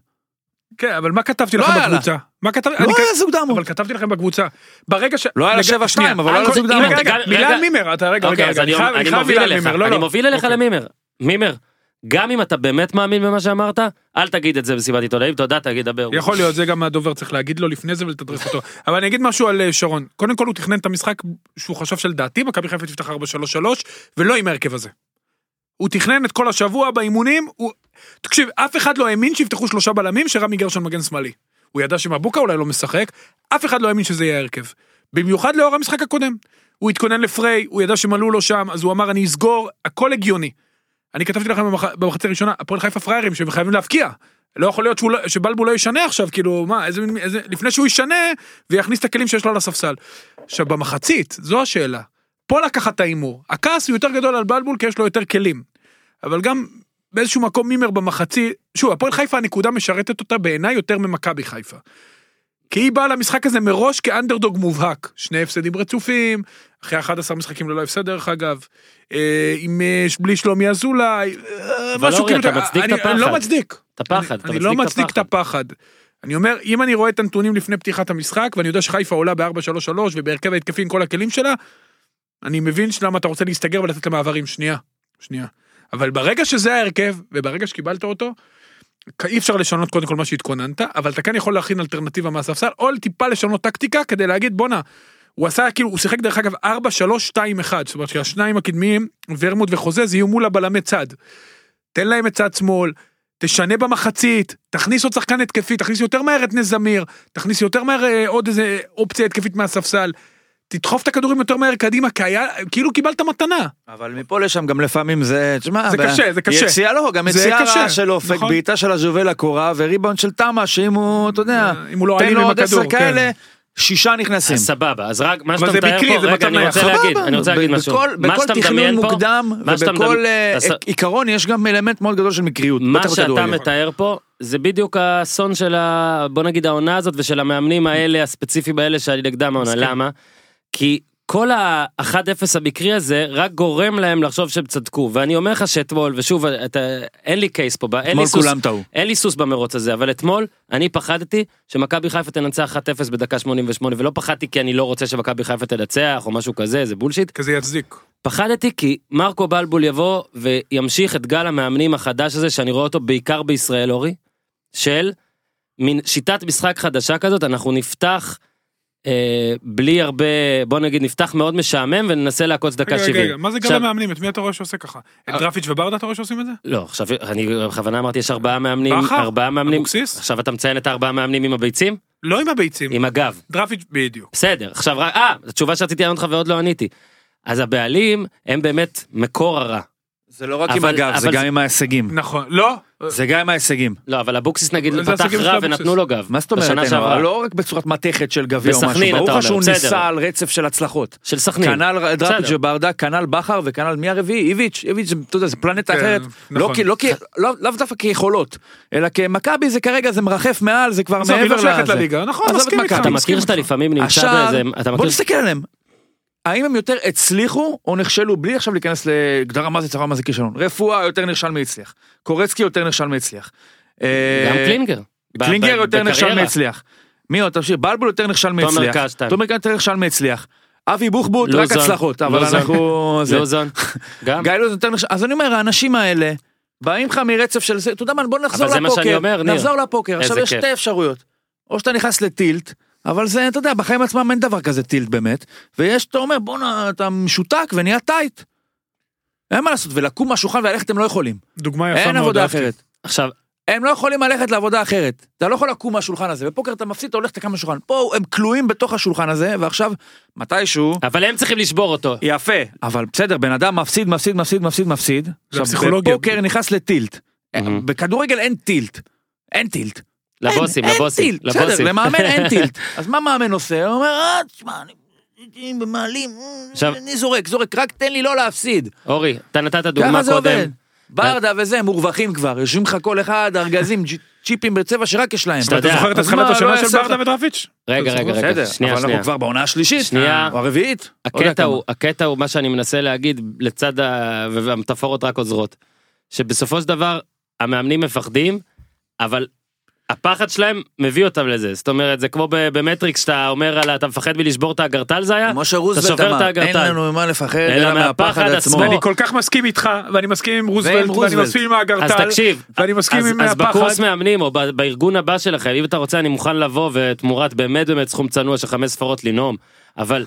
כן, אבל מה כתבתי לא היה לה. בקבוצה? מה כתבתי? לא היה זוג דמות. אבל כתבתי לכם בקבוצה. ברגע ש... לא היה לה רגע, שבע שנייה, שניים, אבל לא היה זוג דמות. רגע, מילה. על מימר, אתה רגע, אוקיי, רגע, אני מוביל אליך, לא, אני לא. מוביל אליך אוקיי. למימר. מימר, גם אם אתה באמת מאמין במה שאמרת, אל תגיד את זה במסיבת עיתונאים, תודה, תגיד, דבר. יכול להיות, זה גם הדובר צריך להגיד לו לפני זה ולתדרס אותו. אבל אני אגיד משהו על אה, שרון. קודם כל הוא תכנן את המשחק שהוא חשב שלדעתי מכבי חיפה תפתח 4-3-3 ולא עם ההרכב הזה. הוא תכנן את כל השבוע באימונים, הוא... תקשיב, אף אחד לא האמין שיפתחו שלושה בלמים שרמי גרשון מגן שמאלי. הוא ידע שמבוקה אולי לא משחק, אף אחד לא האמין שזה יהיה ההרכב. במיוחד לאור המשחק הקודם. הוא התכונן לפריי, הוא ידע שמלאו לו שם, אז הוא אמר אני אסגור, הכל הגיוני. אני כתבתי לכם במח... במחצית הראשונה, הפועל חיפה פראיירים שהם חייבים להבקיע. לא יכול להיות לא, שבלבול לא ישנה עכשיו, כאילו, מה, איזה, איזה, לפני שהוא ישנה, ויכניס את הכלים שיש לו על הספסל. עכשיו, במחצית, זו השאלה. פה לקחת את ההימור. הכעס הוא יותר גדול על בלבול כי יש לו יותר כלים. אבל גם באיזשהו מקום מימר במחצית, שוב, הפועל חיפה הנקודה משרתת אותה בעיניי יותר ממכבי חיפה. כי היא באה למשחק הזה מראש כאנדרדוג מובהק. שני הפסדים רצופים, אחרי 11 משחקים ללא הפסד דרך אגב, אה, עם, אה, בלי שלומי אזולאי, אה, משהו כאילו, אתה מצדיק את אני- אני לא הפחד. מצדיק. את הפחד, אתה אני לא מצדיק את הפחד. אני אומר, אם אני רואה את הנתונים לפני פתיחת המשחק, ואני יודע שחיפה עולה ב-4-3-3 ובהרכב ההתקפי עם כל הכלים שלה, אני מבין למה אתה רוצה להסתגר ולתת למעברים. שנייה, שנייה. אבל ברגע שזה ההרכב, וברגע שקיבלת אותו, אי אפשר לשנות קודם כל מה שהתכוננת, אבל אתה כן יכול להכין אלטרנטיבה מהספסל, או טיפה לשנות טקטיקה כדי להגיד בואנה, הוא עשה כאילו, הוא שיחק דרך אגב 4-3-2-1, זאת אומרת שהשניים הקדמיים, ורמוט וחוזז יהיו מול הבלמי צד. תן להם את צד שמאל, תשנה במחצית, תכניס עוד שחקן התקפי, תכניס יותר מהר את נס זמיר, תכניס יותר מהר אה, עוד איזה אופציה התקפית מהספסל. תדחוף את הכדורים יותר מהר קדימה, כי היה, כאילו קיבלת מתנה. אבל מפה לשם גם לפעמים זה, תשמע, זה ב- קשה, זה קשה. יציאה לא, גם יציאה קשה, רעה של אופק, נכון. בעיטה של הז'ובל לקורה וריבאונד של תמה, שאם הוא, אתה יודע, אם הוא לא תן אלים לו עם עוד עשר הכדור, כן. כאלה, שישה נכנסים. אז סבבה, אז רק מה שאתה מתאר מקרי, פה, זה רגע, אני רוצה נייח. להגיד, אני רוצה להגיד משהו. בכל- מה בכל שאתה תכנון מדמיין פה, מוקדם ובכל אה, עיקרון יש גם אלמנט מאוד גדול של מקריות. מה שאתה. מתאר פה זה בדיוק האסון של ה... בוא נגיד העונה הזאת ושל המאמנים האלה הספציפיים האלה שאני נגדם העונה. למה? כי כל ה-1-0 המקרי הזה רק גורם להם לחשוב שהם צדקו ואני אומר לך שאתמול ושוב אתה, אין לי קייס פה אין לי סוס. אין לי סוס במרוץ הזה אבל אתמול אני פחדתי שמכבי חיפה תנצח 1-0 בדקה 88 ולא פחדתי כי אני לא רוצה שמכבי חיפה תנצח או משהו כזה זה בולשיט כזה יצדיק. פחדתי כי מרקו בלבול יבוא וימשיך את גל המאמנים החדש הזה שאני רואה אותו בעיקר בישראל אורי, של מין שיטת משחק חדשה כזאת אנחנו נפתח בלי הרבה בוא נגיד נפתח מאוד משעמם וננסה לעקוץ דקה רגע, רגע, 70. רגע, מה זה עכשיו- המאמנים? את מי אתה רואה שעושה ככה? את אה. דרפיץ' וברדה אתה רואה שעושים את זה? לא עכשיו אני בכוונה אמרתי יש ארבעה מאמנים? ארבעה מאמנים אבוקסיס? עכשיו אתה מציין את הארבעה מאמנים עם הביצים לא עם הביצים. עם הגב דרפיץ' בדיוק. בסדר עכשיו רק אה התשובה שרציתי לענות לך ועוד לא עניתי. אז הבעלים הם באמת מקור הרע. זה לא רק עם אבל- הגב, זה גם זה- עם ההישגים. נכון, לא, זה גם עם ההישגים. לא, אבל אבוקסיס נגיד פתח רע. ונתנו לו גב. מה זאת אומרת? לא רק בצורת מתכת של גביע או משהו, בסכנין, ברור אתה לך אומר, שהוא בסדר. ניסה על רצף של הצלחות. של סכנין. כנ"ל דראפיץ' בסדר. וברדה, כנ"ל בכר וכנ"ל מי הרביעי? איביץ', איביץ', אתה יודע, זה פלנטה כן, אחרת. לא נכון. כי- לא כי- לא- לאו דווקא כיכולות, אלא כמכבי זה כרגע זה מרחף מעל, זה כבר מעבר לזה. נכון, מסכים איתך. אתה מכיר שאתה. לפעמים נמצא באיזה... בוא. נסתכל עליהם. האם הם יותר הצליחו או נכשלו בלי עכשיו להיכנס להגדרה מה זה צרה מה זה כישלון. רפואה יותר נכשל מהצליח. קורצקי יותר נכשל מהצליח. אה, גם קלינגר. ב- קלינגר ב- יותר נכשל. מהצליח. מי עוד? תמשיך. בלבול יותר נכשל מהצליח. תומר קשטן יותר נכשל מהצליח. אבי בוחבוט רק. הצלחות אבל. אנחנו... זה. לוזון. גם. גיא לוזון יותר נכשל. אז אני אומר האנשים האלה באים לך מרצף של זה. אתה יודע מה בוא נחזור לפוקר. נחזור לפוקר. עכשיו יש. שתי אפשרויות. או שאתה נכנס לטילט. אבל זה אתה יודע בחיים עצמם אין דבר כזה טילט באמת. ויש אתה אומר בואנה אתה משותק ונהיה טייט. אין מה לעשות ולקום מהשולחן וללכת הם לא יכולים. דוגמה יפה אין מאוד, עבודה אהבתי. אחרת. עכשיו, הם לא יכולים ללכת לעבודה אחרת. אתה לא יכול לקום מהשולחן הזה. בפוקר אתה מפסיד, אתה הולך לקם מהשולחן. פה הם כלואים בתוך השולחן הזה, ועכשיו, מתישהו... אבל הם צריכים לשבור אותו. יפה. אבל בסדר, בן אדם מפסיד, מפסיד, מפסיד, מפסיד, מפסיד. עכשיו. בפוקר נכנס לטילט. בכדורגל אין טילט. אין טילט. לבוסים, אין, לבוסים, אין טילט. בסדר, לבוסים. למאמן אין טילט. אז מה מאמן עושה? הוא אומר, אה, תשמע, אני... במעלים, אני זורק, זורק, רק תן לי לא להפסיד. אורי, אתה נתת דוגמה זה קודם. עובד. ברדה וזה, מורווחים כבר, יושבים לך כל אחד, ארגזים, צ'יפים בצבע שרק יש להם. אתה זוכר את התחלת מה, לא השנה של ברדה ודרפיץ'? רגע, רגע, רגע, בסדר, שנייה, אבל שנייה. אנחנו כבר בעונה השלישית, שנייה. או הרביעית. לא הקטע. הוא, הקטע הוא מה שאני מנסה להגיד לצד ה... והמטאפורות רק עוזרות. שבסופו של דבר המאמנים מפחדים, אבל הפחד שלהם מביא אותם לזה. זאת אומרת, זה כמו במטריקס שאתה אומר על אתה מפחד מלשבור את האגרטל זה היה? כמו שרוזוולט שובר את אמר. אין לנו ממה לפחד, אלא מהפחד עצמו. אני כל כך מסכים איתך, ואני מסכים עם רוזוולט, ואני רוזוולט. מסכים עם אז האגרטל, תקשיב, ואני מסכים אז, עם אז בקורס הפחד. מאמנים או בארגון הבא שלכם, אם אתה רוצה אני מוכן לבוא ותמורת באמת באמת סכום צנוע של חמש ספרות לנאום, אבל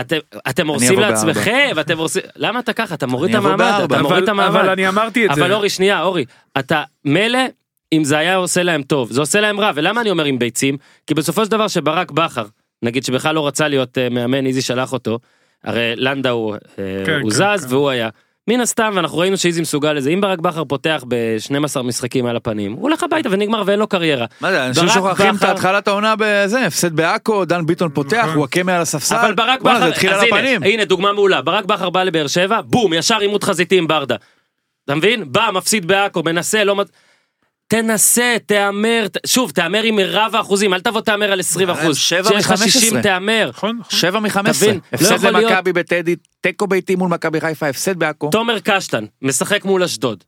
אתם, אתם הורסים לעצמכם, ואתם הורסים, למה אתה ככה? אתה מוריד את המעמד. אתה מוריד את המעמד. אבל אני אמרתי את זה. אבל אורי שנייה אורי אתה מילא אם זה היה עושה להם טוב זה עושה להם רע ולמה אני אומר עם ביצים כי בסופו של דבר שברק בכר נגיד שבכלל לא רצה להיות אה, מאמן איזי שלח אותו הרי לנדאו אה, כן, הוא כן, זז כן. והוא היה. מן הסתם ואנחנו ראינו שאיזי מסוגל לזה אם ברק בכר פותח ב-12 משחקים על הפנים הוא הולך הביתה ונגמר ואין לו קריירה. מה זה, אנשים שוכחים את התחלת העונה בזה, הפסד בעכו, דן ביטון פותח, נכון. הוא הקמא על הספסל. אבל ברק בכר, זה התחיל אז על הנה, הפנים. הנה דוגמה מעולה, ברק בכר בא לבאר שבע, בום, ישר עימות חזיתי עם ברדה. אתה מבין? בא, מפסיד בעכו, מנסה, לא... תנסה, תהמר, שוב, תהמר עם מרב האחוזים, אל תבוא תהמר על 20 אחוז. שבע כשיש לך מ- 60 15. תהמר. נכון, נכון. שבע מחמש עשרה. תבין, לא הפסד יכול להיות- למכבי בטדי, תיקו ביתי מול מכבי חיפה, הפסד בעכו. תומר קשטן, משחק מול אשדוד.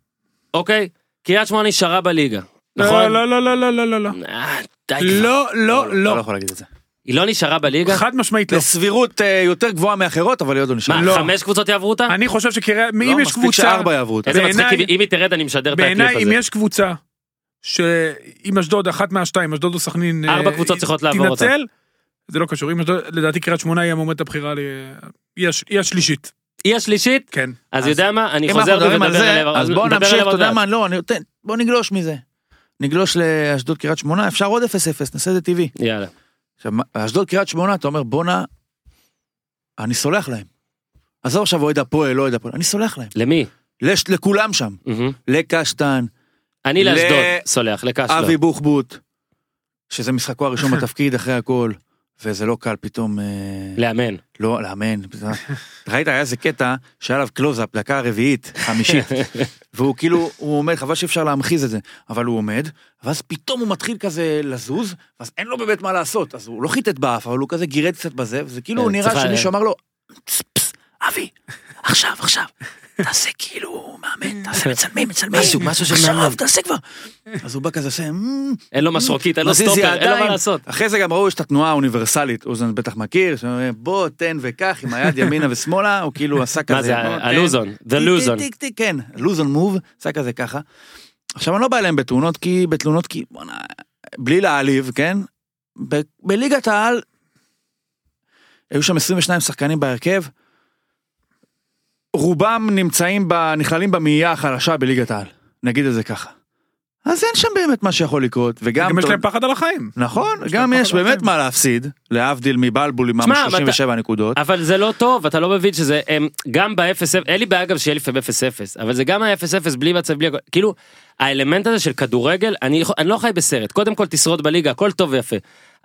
אוקיי? קריית שמונה נשארה בליגה. נכון? לא, לא, לא, לא, לא, לא, לא. אה, די כבר. לא, לא, אתה לא. לא יכול להגיד את זה. היא לא נשארה בליגה? חד משמעית לא. בסבירות אה, יותר גבוהה מאחרות, אבל היא עוד לא נשארה. מה, לא. חמש קבוצות יעברו אותה? אני חושב שקריית, לא, אם יש מספיק קבוצה, שארבע יעברו אותה. איזה מצחיק, אם- היא תרד אני משדר את הקליפ בעיניי אם הזה. יש קבוצה, שאם אשדוד אחת מהשתיים, אשדוד או סכנין, אה, ארבע קבוצות צריכות לעבור אותה. תינצל, זה לא קשור, אם אשדוד, לדעתי קריית שמונה היא המועמדת הבחירה, ל- היא הש- היא השלישית, היא השלישית? כן. אז יודע מה? אני חוזר ומדבר זה, עליה. אז נדבר נמשיך, אתה יודע. מה, לא, אני נותן, בואו נגלוש מזה. נגלוש לאשדוד קריית שמונה, אפשר עוד 0-0, נעשה את זה טבעי. יאללה. עכשיו, אשדוד קריית שמונה, אתה אומר, בואנה, אני סולח להם. עזוב עכשיו אוהד הפועל, לא אוהד הפועל, אני סולח להם. למי? לש, לכולם שם. מהמם. לקשטן, אני לאשדוד, סולח, לקש לא. אבי בוחבוט, שזה משחקו הראשון בתפקיד אחרי הכל, וזה לא קל פתאום, אה, לאמן. לא, לאמן. ראית, היה איזה קטע שהיה עליו קלוז-אפ, דקה רביעית, חמישית, והוא כאילו, הוא עומד, חבל שאפשר להמחיז את זה, אבל הוא עומד, ואז פתאום הוא מתחיל כזה לזוז, ואז אין לו באמת מה לעשות, אז הוא לא חיטט באף, אבל הוא כזה גירד קצת בזה, וזה כאילו כן, נראה שמישהו אמר לו, פס פס, אבי, עכשיו, עכשיו, תעשה כאילו מאמן, תעשה מצלמים, מצלמים, משהו, משהו של מאמן. עכשיו, תעשה כבר. אז הוא בא כזה עושה, "מ, אין לו משרוקית, אין לו סטופר, אין לו מה. לעשות. אחרי זה גם ראו יש את התנועה האוניברסלית, אוזן בטח מכיר, שאומר, בוא תן וקח עם היד ימינה ושמאלה, הוא כאילו עשה כזה. מה זה. הלוזון, the טיק, לוזון. כן, לוזון מוב, עשה כזה ככה. עכשיו אני לא בא אליהם בתאונות, כי בתלונות, כי בוא'נה, בלי להעליב, כן? בליגת העל, היו שם 22 שחקנים בהרכב, רובם נמצאים, ב, נכללים במאייה החלשה בליגת העל, נגיד את זה ככה. אז אין שם באמת מה שיכול לקרות, וגם... גם יש להם פחד על החיים. נכון, גם יש באמת. מה להפסיד, להבדיל מבלבול עם תשמע, ה-37 נקודות. אבל זה לא טוב אתה לא מבין שזה גם ב-0-0 אין לי בעיה גם שיהיה לפעמים 0-0 אבל זה גם ה-0-0 בלי מצב בלי הכל כאילו האלמנט הזה של כדורגל אני, אני לא חי בסרט קודם כל תשרוד בליגה הכל טוב ויפה.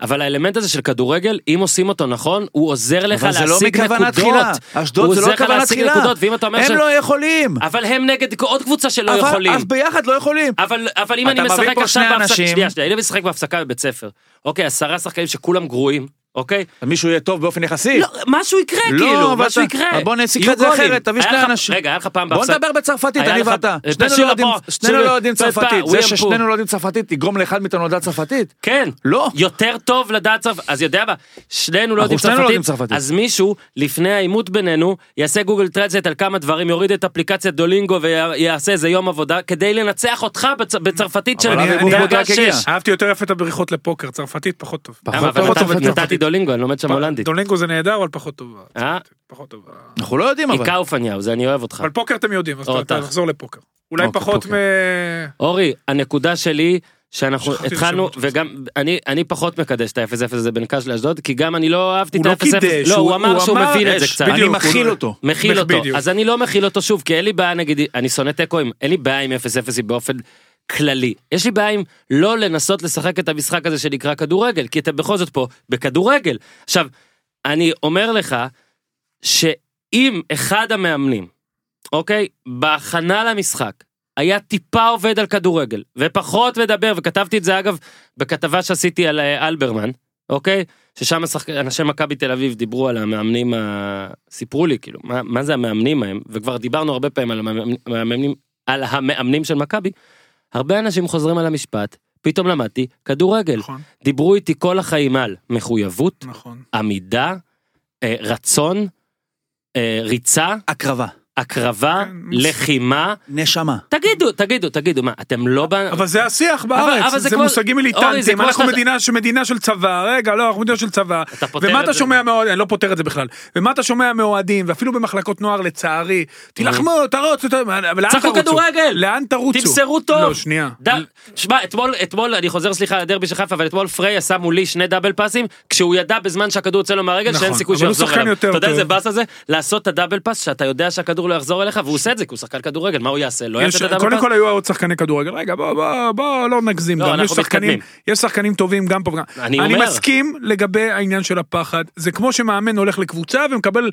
אבל האלמנט הזה של כדורגל אם עושים אותו נכון הוא עוזר לך אבל זה לא להשיג נקודות. תחילה. הוא אשדוד זה עוזר לא לך להשיג תחילה. נקודות, ואם אתה אומר הם ש- לא יכולים. אבל הם נגד עוד קבוצה שלא אבל- יכולים. אז ביחד לא יכולים. אבל אבל אם אני משחק עכשיו בהפסקה. שנייה שנייה אני משחק בהפסקה בבית ספר אוקיי עשרה שחקנים שכולם גרועים אוקיי מישהו יהיה טוב באופן יחסי. לא, משהו יקרה לא, כאילו, משהו אתה- יקרה. בוא נסיק יהיו את זה. אחרת, תביא שני אנשים. רגע, היה לך פעם בוא נדבר בצרפתית, אני ואתה. שנינו לא יודעים- שנינו לא יודעים צרפתית. זה ששנינו. לא יודעים צרפתית יגרום לאחד מאיתנו לדעת צרפתית? כן. לא. יותר טוב לדעת צרפתית. אז יודע מה, שנינו לא יודעים לא צרפתית. אז מישהו לפני העימות בינינו יעשה גוגל טרנסט על כמה דברים, יוריד את אפליקציית דולינגו ויעשה איזה יום עבודה כדי לנצח אותך בצ- בצרפתית של דרגה רק הגיע. 6. אהבתי יותר יפה את הבריחות לפוקר, צרפתית פחות טוב. דולינגו, אני לומד שם הולנדית. דולינגו זה נהדר, אבל פחות טוב. אה? פחות טוב. אנחנו לא יודעים אבל. איקאופניהו, זה אני אוהב אותך. אבל פוקר אתם יודעים, אז. תחזור לפוקר. אולי אוקיי, פחות. מ... אורי, הנקודה שלי שאנחנו התחלנו. וגם אני אני פחות מקדש את ה-0-0 הזה בין קאש לאשדוד כי גם אני לא אהבתי את הוא לא ה-0-0. קידש, לא, הוא- אמר הוא שהוא מבין את זה קצת. אני מכיל אותו. מכיל אותו. אז אני לא מכיל אותו שוב, כי אין לי בעיה נגיד, אני שונא תיקואים, אין לי בעיה עם 0-0 באופן כללי. יש לי בעיה עם לא לנסות לשחק את המשחק הזה שנקרא כדורגל, כי אתה בכל זאת פה בכדורגל. עכשיו, אני אומר לך, שאם אחד המאמנים, אוקיי, בהכנה למשחק, היה טיפה עובד על כדורגל, ופחות מדבר, וכתבתי את זה אגב בכתבה שעשיתי על אה, אלברמן, אוקיי? ששם השחק- אנשי מכבי תל אביב דיברו על המאמנים, ה... סיפרו לי כאילו, מה, מה זה המאמנים ההם, וכבר דיברנו הרבה פעמים על המאמנים, על המאמנים של מכבי. הרבה אנשים חוזרים על המשפט, פתאום למדתי כדורגל. נכון, דיברו איתי כל החיים על מחויבות, נכון. עמידה, אה, רצון, אה, ריצה, הקרבה. הקרבה, כן, לחימה. נשמה. תגידו, תגידו, תגידו, מה, אתם לא... אבל זה השיח אבל בארץ, זה מושגים מיליטנטיים, אנחנו מדינה של צבא, רגע, לא, אנחנו מדינה של צבא. אתה פותר ומה את אתה. שומע מהאוהדים, אני לא פותר את זה בכלל, ומה אתה שומע מהאוהדים, ואפילו במחלקות נוער לצערי, תילחמו, תרוץ, ת- אבל לאן צחקו? כדורגל! לאן תרוצו? תמסרו טוב. לא, שנייה. שמע, אתמול, אתמול, אני חוזר סליחה על הדרבי של חיפה, אבל אתמול פריי עשה מולי שני דאבל פאסים, כשהוא ידע בזמן שהכדור יוצא לו מהרגל שאין נכון, סיכוי אבל שהוא הוא יחזור שחקן אליו. אתה יודע. איזה באס הזה? לעשות את הדאבל פאס שאתה יודע שהכדור לא יחזור אליך, והוא עושה את זה כי הוא שחקן כדורגל, מה הוא יעשה? לא יעשה את הדאבל קודם? כל היו עוד שחקני כדורגל, רגע בוא בוא בוא לא נגזים לא, גם, יש שחקנים. יש שחקנים טובים גם פה אני אני. מסכים לגבי העניין של הפחד, זה כמו שמאמן הולך לקבוצה ומקבל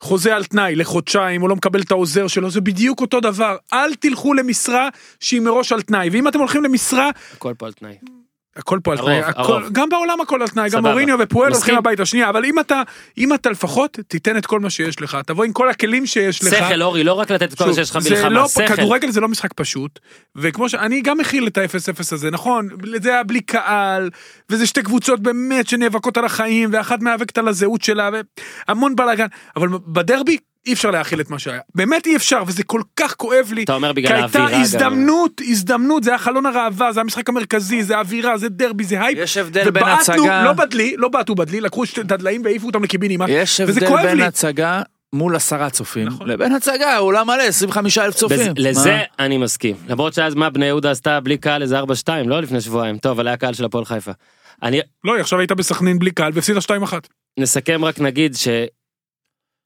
חוזה על תנאי לחודשיים, הוא לא מקבל את העוזר שלו, זה בדיוק אותו דבר, אל תלכו למשרה שהיא מראש על תנאי, ואם אתם הולכים למשרה, הכל פה על תנאי. הכל פה על תנאי. גם בעולם הכל על תנאי, גם. מוריניו ופואל. הולכים הביתה, שנייה, אבל אם אתה, אם אתה לפחות תיתן את כל מה שיש לך, תבוא עם כל הכלים שיש לך. שכל אורי, לא רק לתת את כל מה שיש לך מלחמה, לא, שכל. כדורגל זה לא משחק פשוט, וכמו שאני גם מכיל את ה-0-0 הזה, נכון, זה היה בלי קהל, וזה שתי קבוצות באמת שנאבקות על החיים, ואחת מאבקת על הזהות שלה, והמון בלאגן, אבל בדרבי אי אפשר להכיל את מה שהיה, באמת אי אפשר, וזה כל כך כואב לי, אתה אומר בגלל כי האווירה הייתה גם. הזדמנות, הזדמנות, זה היה חלון הראווה, זה המשחק המרכזי, זה אווירה, זה דרבי, זה הייפ, יש הבדל בין ובעטנו, הצגה- לא בדלי, לא בעטו בדלי, לקחו שתי- את הדליים והעיפו אותם לקיבינימט, יש הבדל בין לי. הצגה מול עשרה צופים, נכון. לבין הצגה, אולם מלא, 25 אלף צופים. בז- לזה מה? אני מסכים. למרות שאז מה בני יהודה עשתה בלי קהל איזה 4-2, לא לפני שבועיים. טוב, אבל היה קהל של הפועל חיפה. אני לא, היא עכשיו הייתה בסכנין בלי קהל, והפסידה 2-1. נסכם רק נגיד ש...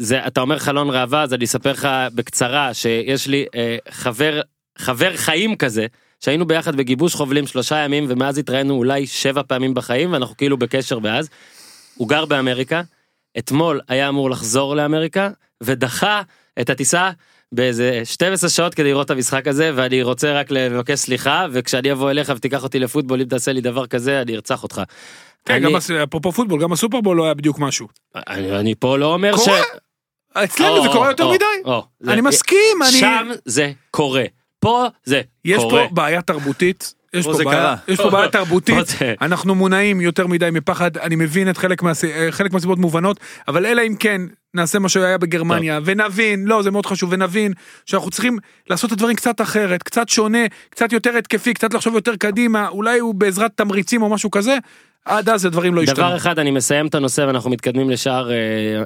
זה אתה אומר חלון ראווה אז אני אספר לך בקצרה שיש לי אה, חבר חבר חיים כזה שהיינו ביחד בגיבוש חובלים שלושה ימים ומאז התראינו אולי שבע פעמים בחיים ואנחנו כאילו בקשר מאז. הוא גר באמריקה אתמול היה אמור לחזור לאמריקה ודחה את הטיסה באיזה 12 שעות כדי לראות את המשחק הזה ואני רוצה רק לבקש סליחה וכשאני אבוא אליך ותיקח אותי לפוטבול אם תעשה לי דבר כזה אני ארצח אותך. כן, אני- גם אפרופו פוטבול, גם הסופרבול לא היה בדיוק משהו. אני, אני פה לא אומר ש... אצלנו זה קורה יותר מדי. אני מסכים, אני... שם זה קורה. פה זה יש קורה. פה בעיה תרבותית. יש פה בעיה. יש פה בעיה תרבותית, אנחנו מונעים יותר מדי מפחד, אני מבין את חלק, מהס... חלק מהסיבות מובנות, אבל אלא אם כן נעשה מה שהיה בגרמניה, ונבין, לא, זה מאוד חשוב, ונבין שאנחנו צריכים לעשות את הדברים קצת אחרת, קצת שונה, קצת יותר התקפי, קצת לחשוב יותר קדימה, אולי הוא בעזרת תמריצים או משהו כזה, עד אז הדברים לא ישתנו. דבר אחד אני מסיים את הנושא ואנחנו מתקדמים לשאר אה,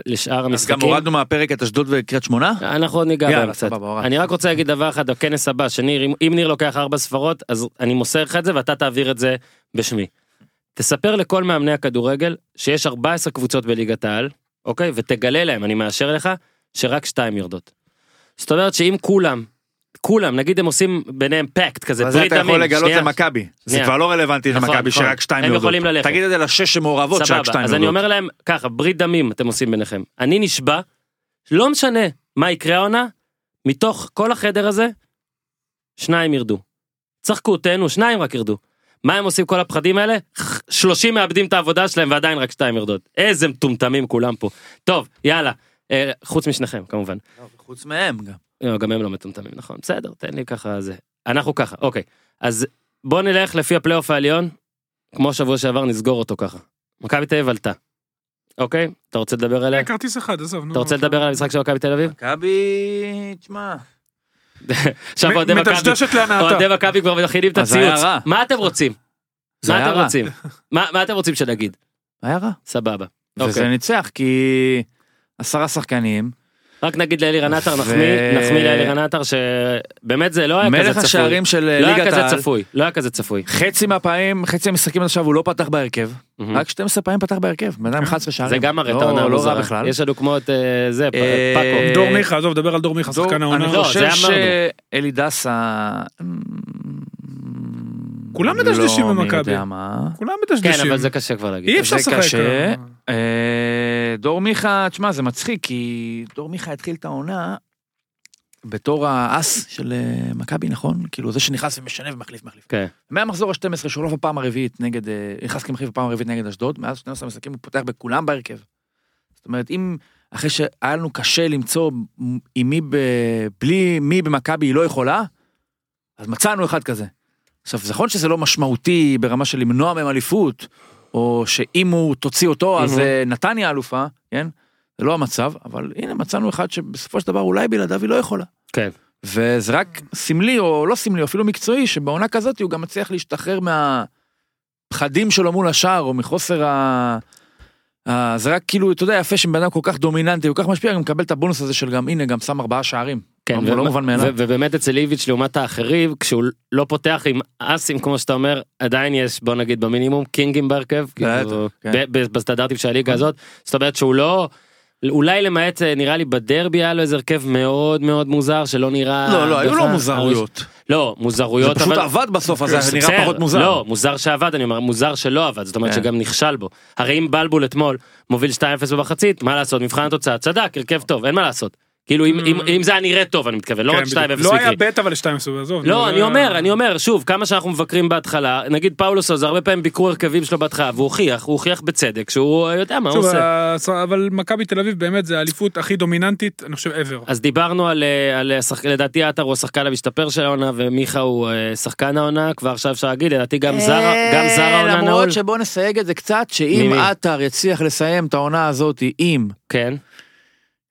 לשאר אז המשחקים. גם הורדנו מהפרק את אשדוד וקריית שמונה? אנחנו עוד ניגע בהם קצת. סבבה. אני רק רוצה להגיד דבר אחד בכנס הבא שניר אם- אם ניר לוקח ארבע ספרות אז אני מוסר לך את זה ואתה תעביר את זה בשמי. תספר לכל מאמני הכדורגל שיש 14 קבוצות בליגת העל אוקיי ותגלה להם אני מאשר לך שרק שתיים יורדות. זאת אומרת שאם כולם כולם נגיד הם עושים ביניהם פקט כזה אבל זה ברית אתה יכול דמים, לגלות שנייה. למכבי. זה. כבר לא רלוונטי נכון, למכבי נכון. שרק שתיים הם יורדות. יכולים ללכת. תגיד את זה לשש שמעורבות שרק שתיים אז אני יורדות. אומר להם ככה ברית דמים אתם עושים ביניכם אני נשבע לא משנה מה יקרה העונה מתוך כל החדר הזה שניים ירדו. צחקו תהנו שניים רק ירדו. מה הם עושים כל הפחדים האלה? 30 מאבדים את העבודה שלהם ועדיין רק שתיים יורדות. איזה מטומטמים כולם פה. טוב יאללה אה, חוץ משניכם כמובן. חוץ מהם גם. לא, גם הם לא מטומטמים נכון בסדר תן לי ככה זה אנחנו ככה אוקיי אז בוא נלך לפי הפלייאוף העליון כמו שבוע שעבר נסגור אותו ככה. מכבי תל אביב עלתה. אוקיי אתה רוצה לדבר עליה? אה, כרטיס אחד, עזוב. אתה רוצה לדבר על המשחק של מכבי תל אביב? מכבי, תשמע. עכשיו אוהדי מכבי. אוהדי מכבי כבר מכינים את הציוץ. מה אתם רוצים? זה מה היה אתם רע. רוצים? מה מה אתם רוצים שנגיד? היה רע. סבבה. וזה אוקיי. ניצח כי עשרה שחקנים. רק נגיד לאלירן עטר נחמיא לאלירן עטר שבאמת זה לא היה כזה מלך צפוי. השערים של לא היה ליגת כזה העל. צפוי. לא היה כזה צפוי. חצי מהפעמים, חצי המשחקים עד עכשיו הוא לא פתח בהרכב. רק 12 פעמים פתח בהרכב. בן אדם 11 שערים. זה גם מראה את לא- לא רע. בכלל. יש לנו כמו את אה, זה אה, פאקו. דור מיכה, עזוב, דבר על דור מיכה, שחקן העונה. אני לא, חושב. שאלי דסה... כולם מדשדשים לא במכבי. כולם כן מדשדשים. אבל זה קשה כבר להגיד. אי אפשר זה לשחק. אה, דור מיכה, תשמע, זה מצחיק, כי דור מיכה התחיל את העונה בתור האס של אה, מכבי, נכון? כאילו, זה שנכנס ומשנה ומחליף מחליף. כן. מהמחזור ה-12 שהוא לא בפעם הרביעית נגד, אה, נכנס כמחליף בפעם הרביעית נגד אשדוד, מאז 12 משחקים הוא פותח בכולם בהרכב. זאת אומרת, אם אחרי שהיה לנו קשה למצוא עם מי, ב... בלי מי במכבי היא לא יכולה, אז מצאנו אחד כזה. עכשיו, נכון שזה לא משמעותי ברמה של למנוע מהם אליפות, או שאם הוא תוציא אותו, אז. אה, נתניה אלופה, כן? זה לא המצב, אבל הנה מצאנו אחד שבסופו של דבר אולי בלעדיו היא לא יכולה. כן. וזה רק סמלי או לא סמלי, או אפילו מקצועי, שבעונה כזאת הוא גם מצליח להשתחרר מהפחדים שלו מול השער, או מחוסר ה... ה... זה רק כאילו, אתה יודע, יפה שבן אדם כל כך דומיננטי, כל כך משפיע, גם מקבל את הבונוס הזה של גם, הנה, גם שם ארבעה שערים. כן, לא, לא מובן מאליו. ו- ובאמת אצל איביץ' לעומת האחרים כשהוא לא פותח עם אסים כמו שאתה אומר עדיין יש בוא נגיד במינימום קינגים בהרכב כאילו, כן. ב- ב- בסטנדרטים של הליגה הזאת זאת אומרת שהוא לא אולי למעט אה, נראה לי בדרבי היה לו איזה הרכב מאוד מאוד מוזר שלא נראה לא, לא, היו לו. מוזרויות. לא זה מוזרויות פשוט אבל עבד בסוף, אז זה נראה פחות מוזר. לא מוזר שעבד אני אומר מוזר שלא עבד זאת אומרת כן. שגם נכשל בו הרי אם בלבול אתמול מוביל 2-0 במחצית מה לעשות מבחן התוצאה צדק הרכב טוב אין מה לעשות כאילו אם- אם אם זה היה נראה טוב אני מתכוון לא כן, רק 2-0 בדיוק. לא היה מקרי. בית אבל 2 סוף, עזוב. לא, נו, אני אומר, אני אומר, שוב, כמה שאנחנו מבקרים בהתחלה, נגיד פאולוס זה הרבה פעמים ביקרו הרכבים שלו בהתחלה, והוא הוכיח, הוא הוכיח בצדק שהוא יודע מה הוא עושה. הס- אבל מכבי תל אביב באמת זה האליפות הכי דומיננטית, אני חושב, ever. אז דיברנו על, אה, על שחק... לדעתי עטר הוא השחקן המשתפר של העונה ומיכה הוא אה, שחקן העונה כבר עכשיו אפשר להגיד לדעתי גם זר גם זר העונה נעול. אה, למרות שבוא נסייג את זה קצת, שאם? עטר יצליח לסיים את העונה הזאת עם כן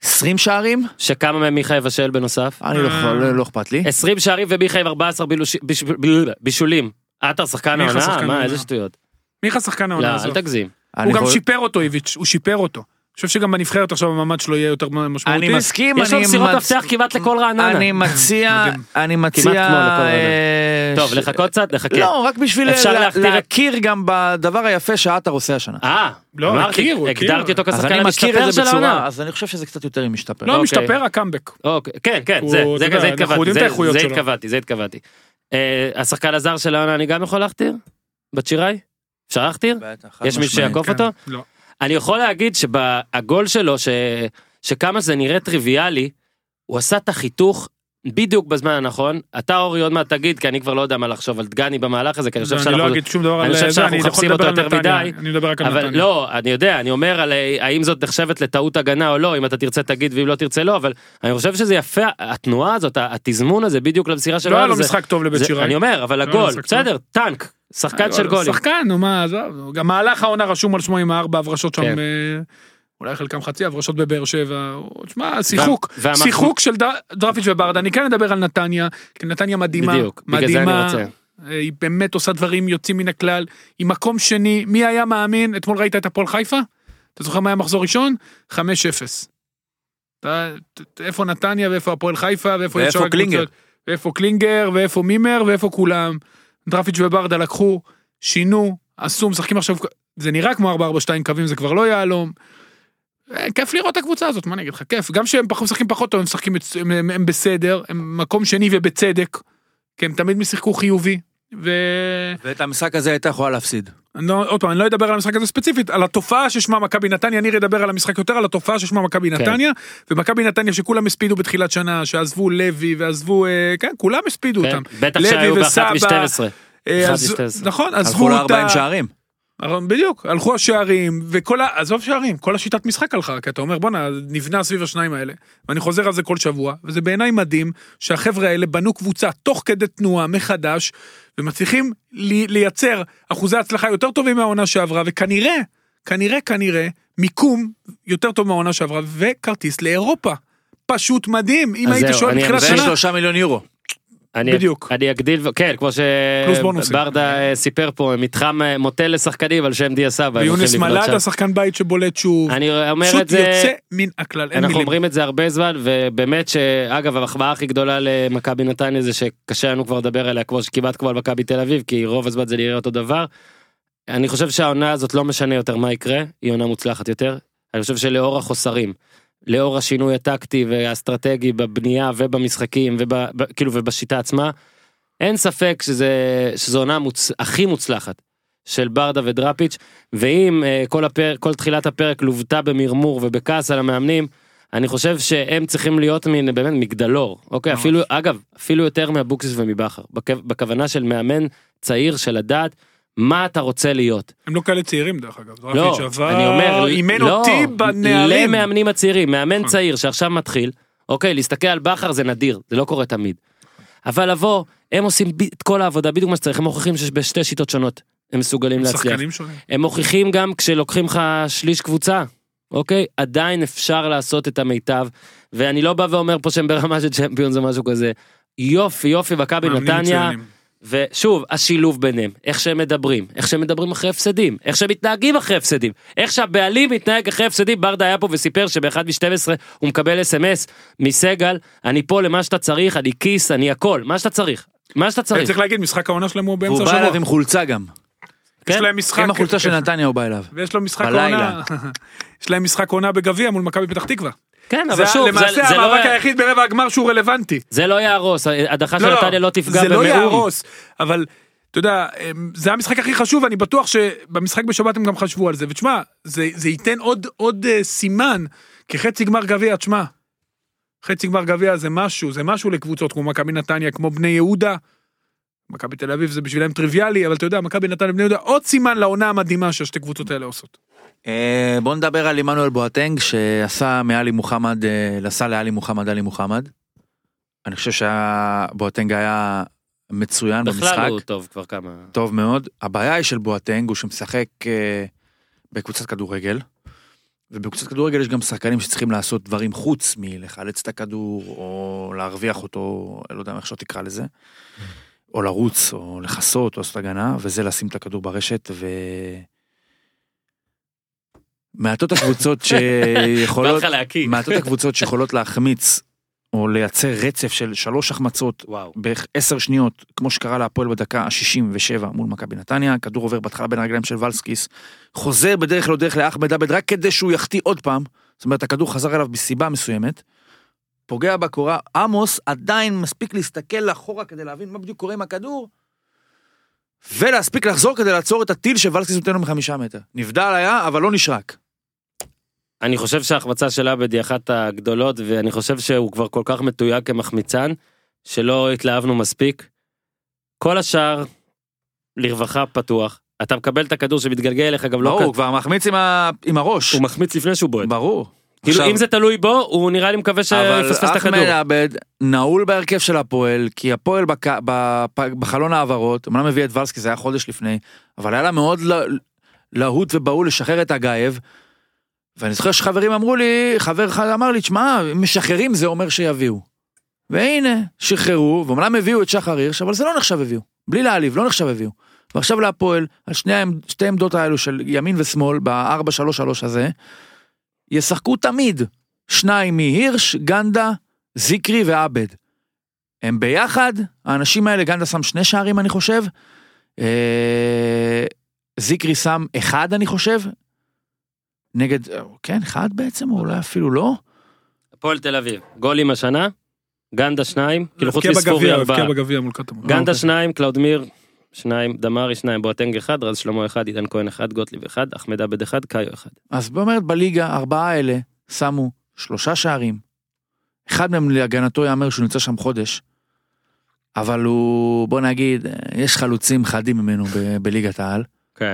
20 שערים, שכמה מהם מיכה יבשל בנוסף. אני לא יכול- לא לא אכפת לי. 20 שערים ומיכה עם 14 בילוש... ביש... ב- בישולים. עטר שחקן העונה? מה. איזה שטויות. מיכה שחקן לא העונה אל הזאת. תגזים. אני הוא גם שיפר אותו איביץ', הוא שיפר אותו. חושב שגם בנבחרת עכשיו המעמד שלו יהיה יותר משמעותי. אני מסכים, יש לו אני מסירות מצ- מפתח כמעט לכל רעננה. אני מציע. אני כמו מציע, לכל רעננה. אה, טוב לחכות קצת לחכה. לא, רק בשביל להכיר גם בדבר היפה שעטר עושה השנה. אה, לא, הכיר. הגדרתי אותו כשחקן מכיר המשתפר של העונה. אז אני חושב שזה קצת יותר משתפר. לא אוקיי. משתפר הקאמבק. אוקיי, כן, כן, זה. התכוונתי, זה התכוונתי. אה, השחקן הזר של העונה אני גם יכול להכתיר? בת שיראי? אפשר להכתיר? יש מישהו שיעקוף כן, אותו? לא. אני יכול להגיד שהגול שלו, ש... שכמה זה נראה טריוויאלי, הוא עשה את החיתוך בדיוק בזמן הנכון. אתה אורי עוד מעט תגיד, כי אני כבר לא יודע מה לחשוב על דגני במהלך הזה, כי אני חושב אני שאנחנו... לא אגיד שום דבר אני על זה, אני יכול לדבר אותו על יותר נתניה. מדי, אני מדבר רק על אבל נתניה. לא, אני יודע, אני אומר על האם זאת נחשבת לטעות הגנה או לא, אם אתה תרצה תגיד ואם לא תרצה לא, אבל אני חושב שזה יפה, התנועה הזאת, התזמון הזה בדיוק למסירה שלו. לא היה לו משחק טוב לבית שיראי. אני אומר, אבל לא הגול, בסדר, טנק, שחקן של גולים. שחקן, נו מה, עזוב. גם מהלך העונה רשום על שמו עם הארבע הברשות שם. כן. אה, אולי חלקם חצי הברשות בבאר שבע, תשמע, שיחוק, והמח- שיחוק של ד- דרפיץ' וברדה, אני כן אדבר על נתניה, כי נתניה מדהימה, בדיוק, בגלל זה אני מדהימה, רוצה. אה, היא באמת עושה דברים יוצאים מן הכלל, היא מקום שני, מי היה מאמין, אתמול ראית את הפועל חיפה? אתה זוכר מה היה מחזור ראשון? 5-0. אתה- ת- איפה נתניה ואיפה הפועל חיפה ואיפה ואיפה קלינגר? ואיפה קלינגר ואיפה מימר ואיפה כולם. דרפיץ' וברדה לקחו, שינו, עשו, משחקים עכשיו, זה נראה כמו 4-4-2 קווים, זה כבר לא יהלום. אה, כיף לראות את הקבוצה הזאת, מה אני אגיד לך, כיף. גם שהם משחקים פחות טוב, הם משחקים, הם, הם, הם בסדר, הם מקום שני ובצדק, כי הם תמיד שיחקו חיובי. ו... ואת המשחק הזה הייתה יכולה להפסיד. לא, עוד פעם, אני לא אדבר על המשחק הזה ספציפית, על התופעה ששמה מכבי נתניה, ניר ידבר על המשחק יותר, על התופעה ששמה מכבי כן. נתניה, ומכבי נתניה שכולם הספידו בתחילת שנה, שעזבו לוי ועזבו, אה, כן, כולם הספידו כן, אותם. בטח שהיו באחת וסבא, מ-12. אה, אחד אז- מ-12. נכון, הלכו עזבו ל-40 אותה, שערים. בדיוק, הלכו השערים, וכל ה... עזוב שערים, כל השיטת משחק הלכה, כי אתה אומר בואנה, נבנה סביב השניים האלה, ואני חוזר על זה כל שבוע, וזה בעיניי מדהים שהחבר'ה האלה בנו קבוצה תוך כדי תנועה מחדש, ומצליחים לי, לייצר אחוזי הצלחה יותר טובים מהעונה שעברה, וכנראה, כנראה, כנראה, מיקום יותר טוב מהעונה שעברה, וכרטיס לאירופה. פשוט מדהים, אם אז הייתי זהו, שואל אני- בתחילת זה שנה, ושלושה מיליון יורו. אני, בדיוק. אני אגדיל, כן, כמו. שברדה אה, סיפר פה, מתחם אה, מוטל לשחקנים על שם דיה סבא. ויונס מלאדה. שחקן בית שבולט שוב, אני אומר פשוט את זה, יוצא מן הכלל, אין אנחנו מילים. אומרים את זה הרבה זמן, ובאמת שאגב המחמאה הכי גדולה למכבי נתניה זה שקשה לנו כבר לדבר עליה כמו שכמעט כמו על מכבי תל אביב, כי רוב הזמן זה נראה אותו דבר. אני חושב שהעונה הזאת לא משנה יותר מה יקרה, היא עונה מוצלחת יותר. אני חושב שלאור החוסרים, לאור השינוי הטקטי והאסטרטגי בבנייה ובמשחקים וכאילו ובשיטה עצמה, אין ספק שזה שזו עונה מוצ... הכי מוצלחת של ברדה ודראפיץ', ואם uh, כל, הפר... כל תחילת הפרק לוותה במרמור ובכעס על המאמנים, אני חושב שהם צריכים להיות מין באמת מגדלור, אוקיי? ממש. אפילו, אגב, אפילו יותר מאבוקסיס ומבכר, בכ... בכוונה של מאמן צעיר של לדעת מה אתה רוצה להיות. הם לא כאלה צעירים דרך אגב. לא, דראפיץ' עבר, אני אומר, אימן לא, אותי בנערים. למאמנים הצעירים, מאמן נכון. צעיר שעכשיו מתחיל, אוקיי, להסתכל על בכר זה נדיר, זה לא קורה תמיד. אבל לבוא, הם עושים את כל העבודה בדיוק מה שצריך, הם מוכיחים שבשתי שיטות שונות הם מסוגלים הם להצליח. שחקנים שונים. הם מוכיחים גם כשלוקחים לך שליש קבוצה, אוקיי? עדיין אפשר לעשות את המיטב, ואני לא בא ואומר פה שהם ברמה של צ'מפיונס או משהו כזה. יופי יופי מכבי נתניה. ושוב השילוב ביניהם, איך שהם מדברים, איך שהם מדברים אחרי הפסדים, איך שהם מתנהגים אחרי הפסדים, איך שהבעלים מתנהג אחרי הפסדים, ברדה היה פה וסיפר שבאחד מ-12 הוא מקבל אס.אם.אס מסגל, אני פה למה שאתה צריך, אני כיס, אני הכל, מה שאתה צריך, מה שאתה צריך, צריך להגיד, משחק העונה שלהם הוא באמצע והוא בא השבוע. אליו עם חולצה גם. יש כן? להם משחק... עם החולצה של נתניה הוא בא אליו. ויש לו משחק בלילה. עונה. יש להם משחק עונה בגביע מול מכבי פתח תקווה. כן, זה אבל שוב, זה, למעשה זה, לא, המאבק י- היחיד ברבע הגמר שהוא רלוונטי. זה לא יהרוס, הדחה של נתניה לא תפגע זה לא במאום. יהרוס, אבל אתה יודע, הם- זה המשחק הכי חשוב, אני בטוח שבמשחק בשבת הם גם חשבו על זה, ותשמע, זה, זה ייתן עוד, עוד אה, סימן, כי חצי גמר גביע, תשמע, חצי גמר גביע זה משהו, זה משהו לקבוצות כמו מכבי נתניה, כמו בני יהודה, מכבי תל אביב זה בשבילם טריוויאלי, אבל אתה יודע, מכבי נתניה בני יהודה, עוד סימן לעונה המדהימה שהשתי קבוצות האלה עשות. אה, בוא נדבר על עמנואל בואטנג שעשה מעלי מוחמד, אה, נסע לעלי מוחמד עלי מוחמד. אני חושב שבואטנג היה מצוין בכלל במשחק, הוא טוב כבר כמה... טוב מאוד. הבעיה היא של בואטנג הוא שמשחק אה, בקבוצת כדורגל. ובקבוצת כדורגל יש גם שחקנים שצריכים לעשות דברים חוץ מלחלץ את הכדור או להרוויח אותו, לא יודע איך שלא תקרא לזה. או לרוץ או לכסות או לעשות הגנה וזה לשים את הכדור ברשת ו... מעטות הקבוצות שיכולות. מעטות הקבוצות שיכולות להחמיץ או לייצר רצף של שלוש החמצות וואו. בערך עשר שניות, כמו שקרה להפועל בדקה ה-67 מול מכבי נתניה, כדור עובר בהתחלה בין הרגליים של ולסקיס, חוזר בדרך לא דרך לאחמד עבד רק כדי שהוא יחטיא עוד פעם, זאת אומרת הכדור חזר אליו מסיבה מסוימת, פוגע בקורה, עמוס עדיין מספיק להסתכל אחורה כדי להבין מה בדיוק קורה עם הכדור, ולהספיק לחזור כדי לעצור את הטיל שוולסקיס נותן לו מחמישה מטר. נבדל היה, אבל לא נשרק. אני חושב שההחמצה של עבד היא אחת הגדולות, ואני חושב שהוא כבר כל כך מתויג כמחמיצן, שלא התלהבנו מספיק. כל השאר, לרווחה פתוח. אתה מקבל את הכדור שמתגלגל אליך גם לא ברור. הוא כבר מחמיץ עם, ה... עם הראש. הוא מחמיץ לפני שהוא בועט. ברור. כאילו אם זה תלוי בו, הוא נראה לי מקווה אבל שיפספס את הכדור. אחמד עבד נעול בהרכב של הפועל, כי הפועל בק... בחלון העברות, אמנם הביא את ולסקי, זה היה חודש לפני, אבל היה לה מאוד לה... להוט ובהול לשחרר את הגייב, ואני זוכר שחברים אמרו לי, חבר אחד אמר לי, תשמע, משחררים זה אומר שיביאו. והנה, שחררו, ואומנם הביאו את שחר הירש, אבל זה לא נחשב הביאו. בלי להעליב, לא נחשב הביאו. ועכשיו להפועל, על שני שתי עמדות האלו של ימין ושמאל, ב-4-3-3 הזה, ישחקו תמיד שניים מהירש, קינדה, זיקרי ועבד. הם ביחד, האנשים האלה, קינדה שם שני שערים אני חושב, אה, זיקרי שם אחד אני חושב, נגד, כן, אחד בעצם, או אולי אפילו לא. הפועל תל אביב, גולים השנה, קינדה שניים, כאילו חוץ הבקיע מספורי ארבעה. קינדה אוקיי. שניים, קלאודמיר שניים, דמארי שניים, בואטנג אחד, רז שלמה אחד, עידן כהן אחד, גוטליב אחד, אחמד עבד אחד, קאיו אחד. אז באומרת בליגה, ארבעה האלה שמו שלושה שערים. אחד מהם להגנתו יאמר שהוא נמצא שם חודש. אבל הוא, בוא נגיד, יש חלוצים חדים ממנו ב- בליגת העל. כן.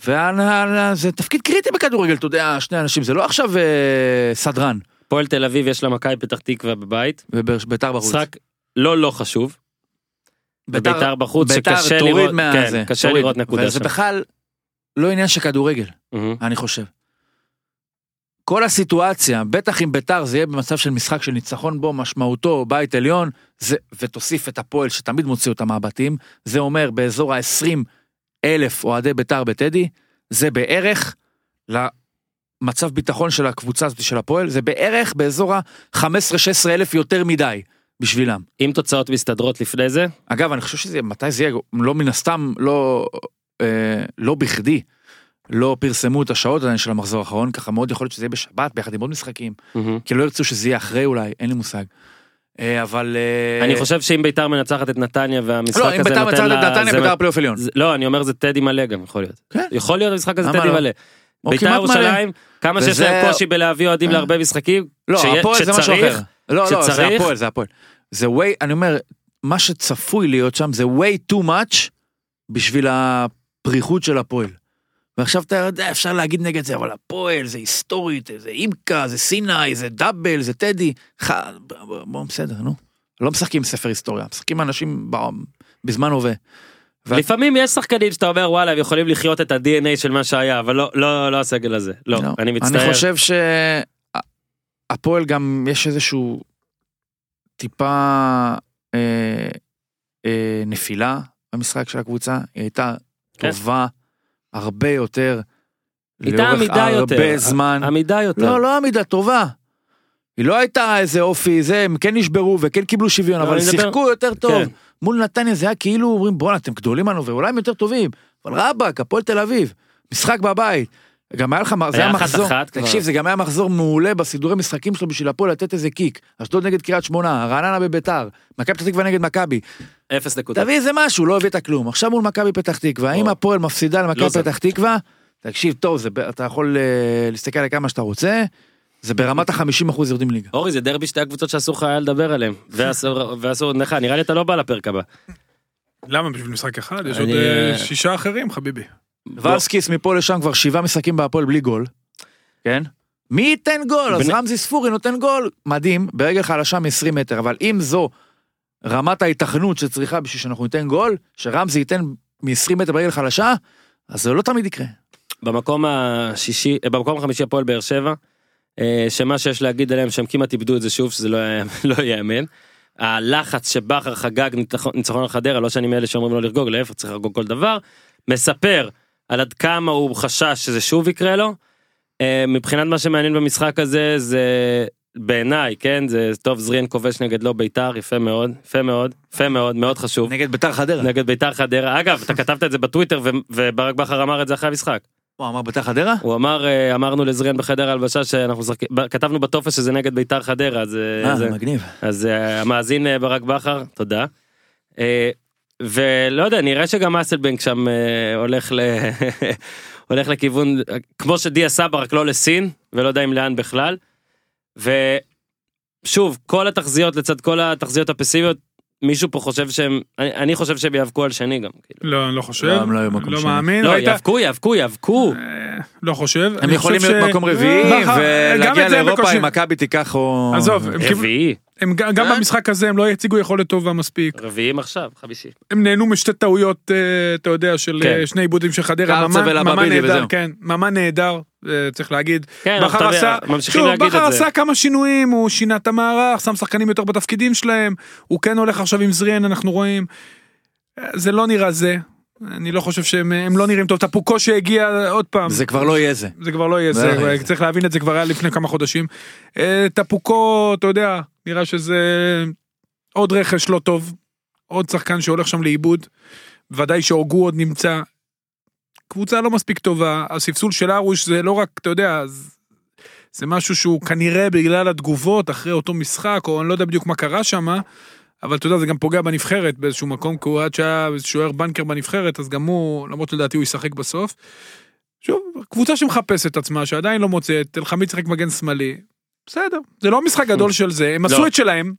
וזה תפקיד קריטי בכדורגל, אתה יודע, שני אנשים, זה לא עכשיו אה, סדרן הפועל תל אביב יש לה מכבי פתח תקווה בבית, וביתר בחוץ. משחק לא לא חשוב, ביתר- וביתר בחוץ ביתר שקשה לראות, מה- כן, זה, קשה תוריד. לראות נקודה וזה שם. בכלל לא עניין של כדורגל, מהמם. אני חושב. כל הסיטואציה, בטח אם ביתר זה יהיה במצב של משחק של ניצחון בו משמעותו בית עליון, זה, ותוסיף את הפועל שתמיד מוציא אותם מהבתים, זה אומר באזור ה-20 אלף אוהדי ביתר בטדי, זה בערך למצב ביטחון של הקבוצה הזאת של הפועל, זה בערך באזור ה-15-16 אלף יותר מדי בשבילם. אם תוצאות מסתדרות לפני זה, אגב, אני חושב שזה, מתי זה יהיה, לא מן הסתם, לא, אה, לא בכדי, לא פרסמו את השעות עדיין של המחזור האחרון, ככה מאוד יכול להיות שזה יהיה בשבת ביחד עם עוד משחקים, מהמם. כי לא ירצו שזה יהיה אחרי אולי, אין לי מושג. אה, אבל... אה, אני חושב שאם ביתר מנצחת את נתניה והמשחק לא, הזה אם ביתר נותן מצא את לה... נתניה ביתר פלייאוף עליון. לא, אני אומר זה טדי מלא גם יכול להיות. כן. יכול להיות המשחק הזה טדי לא? מלא. ביתר. ירושלים, כמה שיש להם קושי בלהביא אוהדים אה. להרבה משחקים, לא, הפועל זה משהו אחר. לא, לא, זה הפועל, זה הפועל. זה way, אני אומר, מה שצפוי להיות שם זה way too much בשביל הפריחות של הפועל. ועכשיו אתה יודע, אפשר להגיד נגד זה, אבל הפועל זה היסטורית, זה אימקה, זה סיני, זה דאבל, זה טדי. ח... בוא, בסדר, נו. לא משחקים ספר היסטוריה, משחקים אנשים ב... בזמן הווה. ו- לפעמים יש שחקנים שאתה אומר וואלה הם יכולים לחיות את ה-DNA של מה שהיה אבל לא לא לא הסגל הזה לא אני מצטער. אני חושב שהפועל גם יש איזשהו טיפה אה, אה, נפילה במשחק של הקבוצה, היא הייתה כן. טובה הרבה יותר. הייתה עמידה יותר. הרבה זמן. עמידה יותר. לא, לא עמידה טובה. היא לא הייתה איזה אופי, זה, הם כן נשברו וכן קיבלו שוויון, לא, אבל שיחקו יותר טוב. כן. מול נתניה זה היה כאילו אומרים בואנה אתם גדולים עלינו ואולי הם יותר טובים. אבל רבאק, הפועל תל אביב, משחק בבית. גם היה לך, זה היה מחזור, כבר. תקשיב זה גם היה מחזור מעולה בסידורי משחקים שלו בשביל הפועל לתת איזה קיק. אשדוד נגד קריית שמונה, רעננה בביתר, מכבי פתח תקווה נגד מכבי. אפס נקודות. תביא איזה משהו, לא הבאת כלום. עכשיו מול מכבי פתח תקווה, אם או. הפועל מפסידה למכבי לוזר. פתח תקווה, תקשיב טוב, זה, אתה יכול אה, להסתכל על כמה שאתה רוצה, זה ברמת ה-50% יורדים ליגה. אורי זה דרבי שתי הקבוצות שאסור לך היה לדבר עליהם ואסור לך נראה לי אתה לא בא לפרק הבא. למה בשביל משחק אחד? יש עוד אה, שישה אחרים חביבי. ולסקיס מפה לשם כבר שבעה משחקים בהפועל בלי גול. כן? מי ייתן גול? אז רמזי ספורי נותן גול, מדהים, ברגל חלשה מ-20 מטר, אבל אם זו רמת ההיתכנות שצריכה בשביל שאנחנו ניתן גול, שרמזי ייתן מ-20 מטר ברגל חלשה, אז זה לא תמיד יקרה. במקום השישי אה, במקום החמישי הפועל באר שבע. אה, שמה שיש להגיד עליהם שהם כמעט איבדו את זה שוב שזה לא לא ייאמן. הלחץ שבכר חגג ניצחון- על חדרה לא שאני מאלה שאומרים לא לרגוג להפך צריך לרגוג כל דבר. מספר על עד כמה הוא חשש שזה שוב יקרה לו. אה, מבחינת מה שמעניין במשחק הזה זה בעיניי כן זה טוב זריאן כובש נגד לא בית"ר יפה מאוד יפה מאוד יפה מאוד מאוד חשוב. נגד ביתר חדרה. נגד בית"ר חדרה אגב אתה כתבת את זה בטוויטר וברק בכר אמר את זה אחרי המשחק. הוא אמר ביתר חדרה? הוא אמר אה, אמרנו לזריאן בחדר ההלבשה שאנחנו ב- כתבנו בטופס שזה נגד בית"ר חדרה אז אה, זה- מגניב. אז המאזין ברק בכר תודה. אה, ולא יודע נראה שגם אסלבנק שם אה, הולך ל... הולך לכיוון כמו שדיה סבא רק לא לסין ולא יודע אם לאן בכלל. ושוב כל התחזיות לצד כל התחזיות הפסימיות מישהו פה חושב שהם אני, אני חושב שהם יאבקו על שני גם. כאילו. לא, אני לא חושב. לא, הם לא היו במקום לא שני. מאמין. לא יאבקו יאבקו יאבקו. אה, לא חושב. הם יכולים חושב להיות ש- מקום רביעי ולהגיע לאירופה אם מכבי תיקח או... עזוב, הם קיבלו- רביעי, הם ג- גם אה? במשחק הזה הם לא הציגו יכולת טובה מספיק. רביעים עכשיו, חמישי. הם נהנו משתי טעויות, אה, אתה יודע, של כן. אה, שני עיבודים של חדרה. קרצה ממן- נהדר, וזהו. כן, ממן נהדר, צריך להגיד. כן, בכר יודע, עשה, ממשיכים שוב, להגיד את זה. עשה כמה שינויים, הוא שינה את המערך, שם שחקנים יותר בתפקידים שלהם, הוא כן הולך עכשיו עם זריאן, אנחנו רואים. זה לא נראה זה. אני לא חושב שהם הם לא נראים טוב. טפוקו שהגיע עוד פעם. זה כבר לא יהיה זה. זה כבר לא יהיה זה לא. צריך להבין את זה כבר היה לפני כמה חודשים. טפוקו, אתה יודע, נראה שזה עוד רכש לא טוב, עוד שחקן שהולך שם לאיבוד, ודאי שהוגו עוד נמצא. קבוצה לא מספיק טובה, הספסול של ארוש זה לא רק, אתה יודע, זה- משהו שהוא כנראה בגלל התגובות אחרי אותו משחק, או אני לא יודע בדיוק מה קרה שם, אבל אתה יודע, זה גם פוגע בנבחרת באיזשהו מקום, כי הוא עד שהיה שוער בנקר בנבחרת, אז גם הוא, למרות שלדעתי הוא ישחק בסוף. שוב, קבוצה שמחפשת עצמה, שעדיין לא מוצאת, תל חמיד שיחק מגן שמאלי, בסדר, זה לא משחק גדול של זה, הם עשו לא. את שלהם,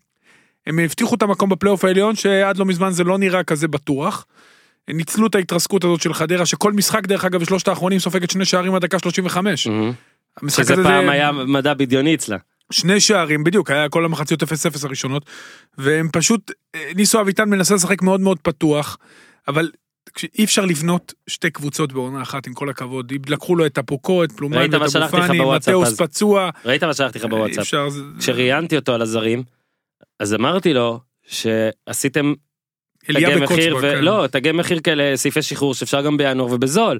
הם הבטיחו את המקום בפלייאוף העליון, שעד לא מזמן זה לא נראה כזה בטוח. הם ניצלו את ההתרסקות הזאת של חדרה, שכל משחק דרך אגב בשלושת האחרונים סופגת שני שערים עד דקה 35. מהמם. המשחק שזה הזה פעם זה היה מדע בדיוני אצלה. שני שערים בדיוק, היה כל המחציות 0-0 הראשונות, והם פשוט, אה, ניסו אביטן מנסה לשחק מאוד מאוד פתוח, אבל אי אפשר לבנות שתי קבוצות בעונה אחת עם כל הכבוד, לקחו לו את הפוקו, את פלומן שלחתי אבו פאני, מתאוס? פצוע, ראית מה שלחתי לך אי בוואטסאפ? אפשר, כשראיינתי אותו על הזרים, אז אמרתי לו שעשיתם תגי מחיר, כן. ולא, תגי מחיר כאלה, סעיפי שחרור שאפשר גם בינואר ובזול.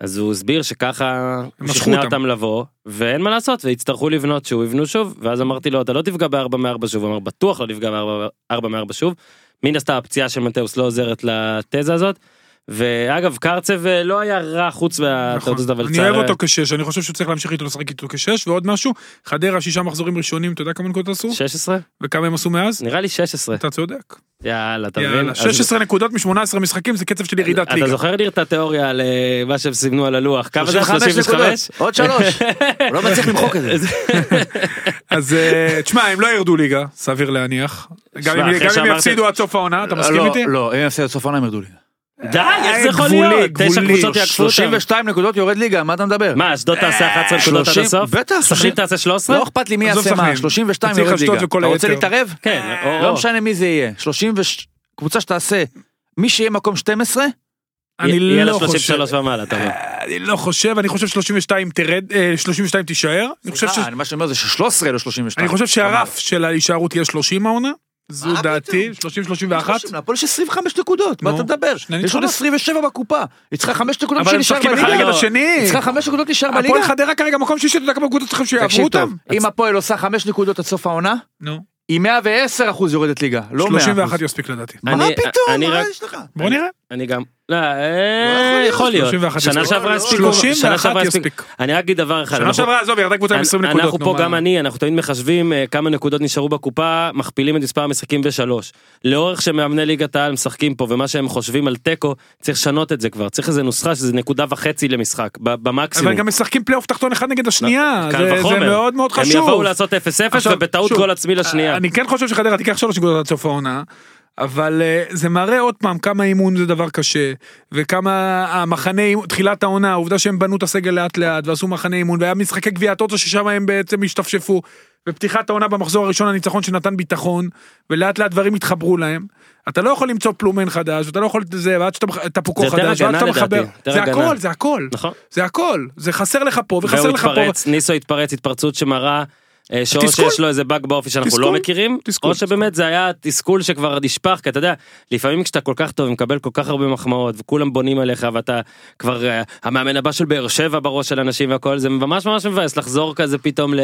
אז הוא הסביר שככה שכנע אותם. אותם לבוא, ואין מה לעשות, ויצטרכו לבנות שוב, יבנו שוב, ואז אמרתי לו, אתה לא תפגע בארבע מארבע שוב, הוא אמר, בטוח לא תפגע בארבע מארבע שוב. מן הסתם הפציעה של מתאוס לא עוזרת לתזה הזאת. ואגב, קרצב אה, לא היה רע חוץ מהטעות נכון. הזאת, אבל אני אוהב אותו כשש, אני חושב שצריך להמשיך איתו לשחק איתו כשש, ועוד משהו, חדרה שישה מחזורים ראשונים, אתה יודע כמה נקודות עשו? 16? וכמה הם עשו מאז? נראה לי 16. אתה צודק. יאללה, אתה מבין? יאללה, אז- 16 נקודות מ-18 משחקים זה קצב של ירידת אתה ליגה. זוכר לי את התיאוריה על אה, מה שהם סימנו על הלוח? כמה זה? 35 35? נקודות. עוד שלוש. הוא לא מצליח למחוק את זה. אז אה, תשמע, הם לא ירדו ליגה, סביר להניח. גם אם יפסידו עד סוף העונה, אתה מסכים לא, איתי? לא, אם יפסיד עד סוף העונה הם ירדו ליגה. די, איך זה יכול להיות? תשע גבולי. קבוצות יעקפו אותם. 32 נקודות יורד ליגה, מה אתה מדבר? מה, אשדוד תעשה 11 נקודות עד 30, הסוף? בטח, סכנין 30. תעשה 13? לא אכפת לי מי יעשה מה, סכנין. 32 צריך יורד ליגה. אתה רוצה. להתערב? כן, לא משנה מי זה יהיה. 30 ו... קבוצה שתעשה, מי שיהיה מקום 12, אני יהיה לה לא חושב. 33 ומעלה, אתה אומר. אני לא חושב, אני חושב 32 תרד, אה, 32 תישאר. אני חושב ש- סליחה, מה שאני אומר זה ש-13 לא 32. אני חושב שהרף של ההישארות יהיה 30 העונה. זו דעתי, פתאום? 30-31. להפועל יש 25 נקודות, מה אתה מדבר? יש עוד ניצחונות. 27 בקופה. היא צריכה 5 נקודות אבל הם שנשאר משחקים אחד בליגה. נגד. השני. היא צריכה 5 נקודות להישאר בליגה. הפועל חדרה כרגע מקום שישי, אתה יודע כמה נקודות צריכים שיעברו אותם? אם הפועל עושה 5 נקודות עד סוף העונה. היא 110 אחוז יורדת ליגה, לא 100 31 יספיק לדעתי. מה פתאום? מה יש לך? בוא נראה. אני גם, לא, יכול אה, להיות, יכול להיות. 31 שנה. שעברה הספיקו, 31 שנה שעברה יספיק. אני רק אגיד דבר אחד. שנה אנחנו- שעברה, עזוב, ירדה קבוצה עם 20 נקודות. אנחנו נו, פה? גם אני אנחנו תמיד מחשבים אה, כמה נקודות נשארו בקופה מכפילים את מספר המשחקים בשלוש. לאורך שמאמני ליגת העל משחקים פה ומה שהם חושבים על תיקו צריך לשנות את זה כבר צריך איזה נוסחה שזה נקודה וחצי למשחק במקסימום. אבל גם משחקים פלייאוף תחתון אחד נגד השנייה. זה-. מאוד מאוד חשוב. הם יבואו לעשות 0-0 עכשיו, ובטעות גול עצמי לשנייה. אני כן חושב שחדרה תיקח שלוש נקודות עד סוף העונה. אבל אה, זה מראה עוד פעם כמה אימון זה דבר קשה וכמה המחנה תחילת העונה העובדה שהם בנו את הסגל לאט לאט ועשו מחנה אימון והיה משחקי גביע הטוטו ששם הם בעצם השתפשפו ופתיחת העונה במחזור הראשון הניצחון שנתן ביטחון ולאט לאט דברים התחברו להם. אתה לא יכול למצוא פלומן חדש ואתה לא יכול את זה ועד שאתה יותר חדש ועד שאתה מחבר זה הגנה. הכל זה הכל נכון. זה הכל זה חסר לך פה וחסר לך פה. התפרץ ניסו התפרץ התפרצות שמראה. אה, שאו. שיש לו איזה באג באופי שאנחנו תסכול. לא מכירים, תסכול. או שבאמת זה היה תסכול שכבר נשפך, כי אתה יודע, לפעמים כשאתה כל כך טוב ומקבל כל כך הרבה מחמאות וכולם בונים עליך ואתה כבר אה, המאמן הבא של באר שבע בראש של אנשים והכל, זה ממש ממש מבאס לחזור כזה פתאום ל...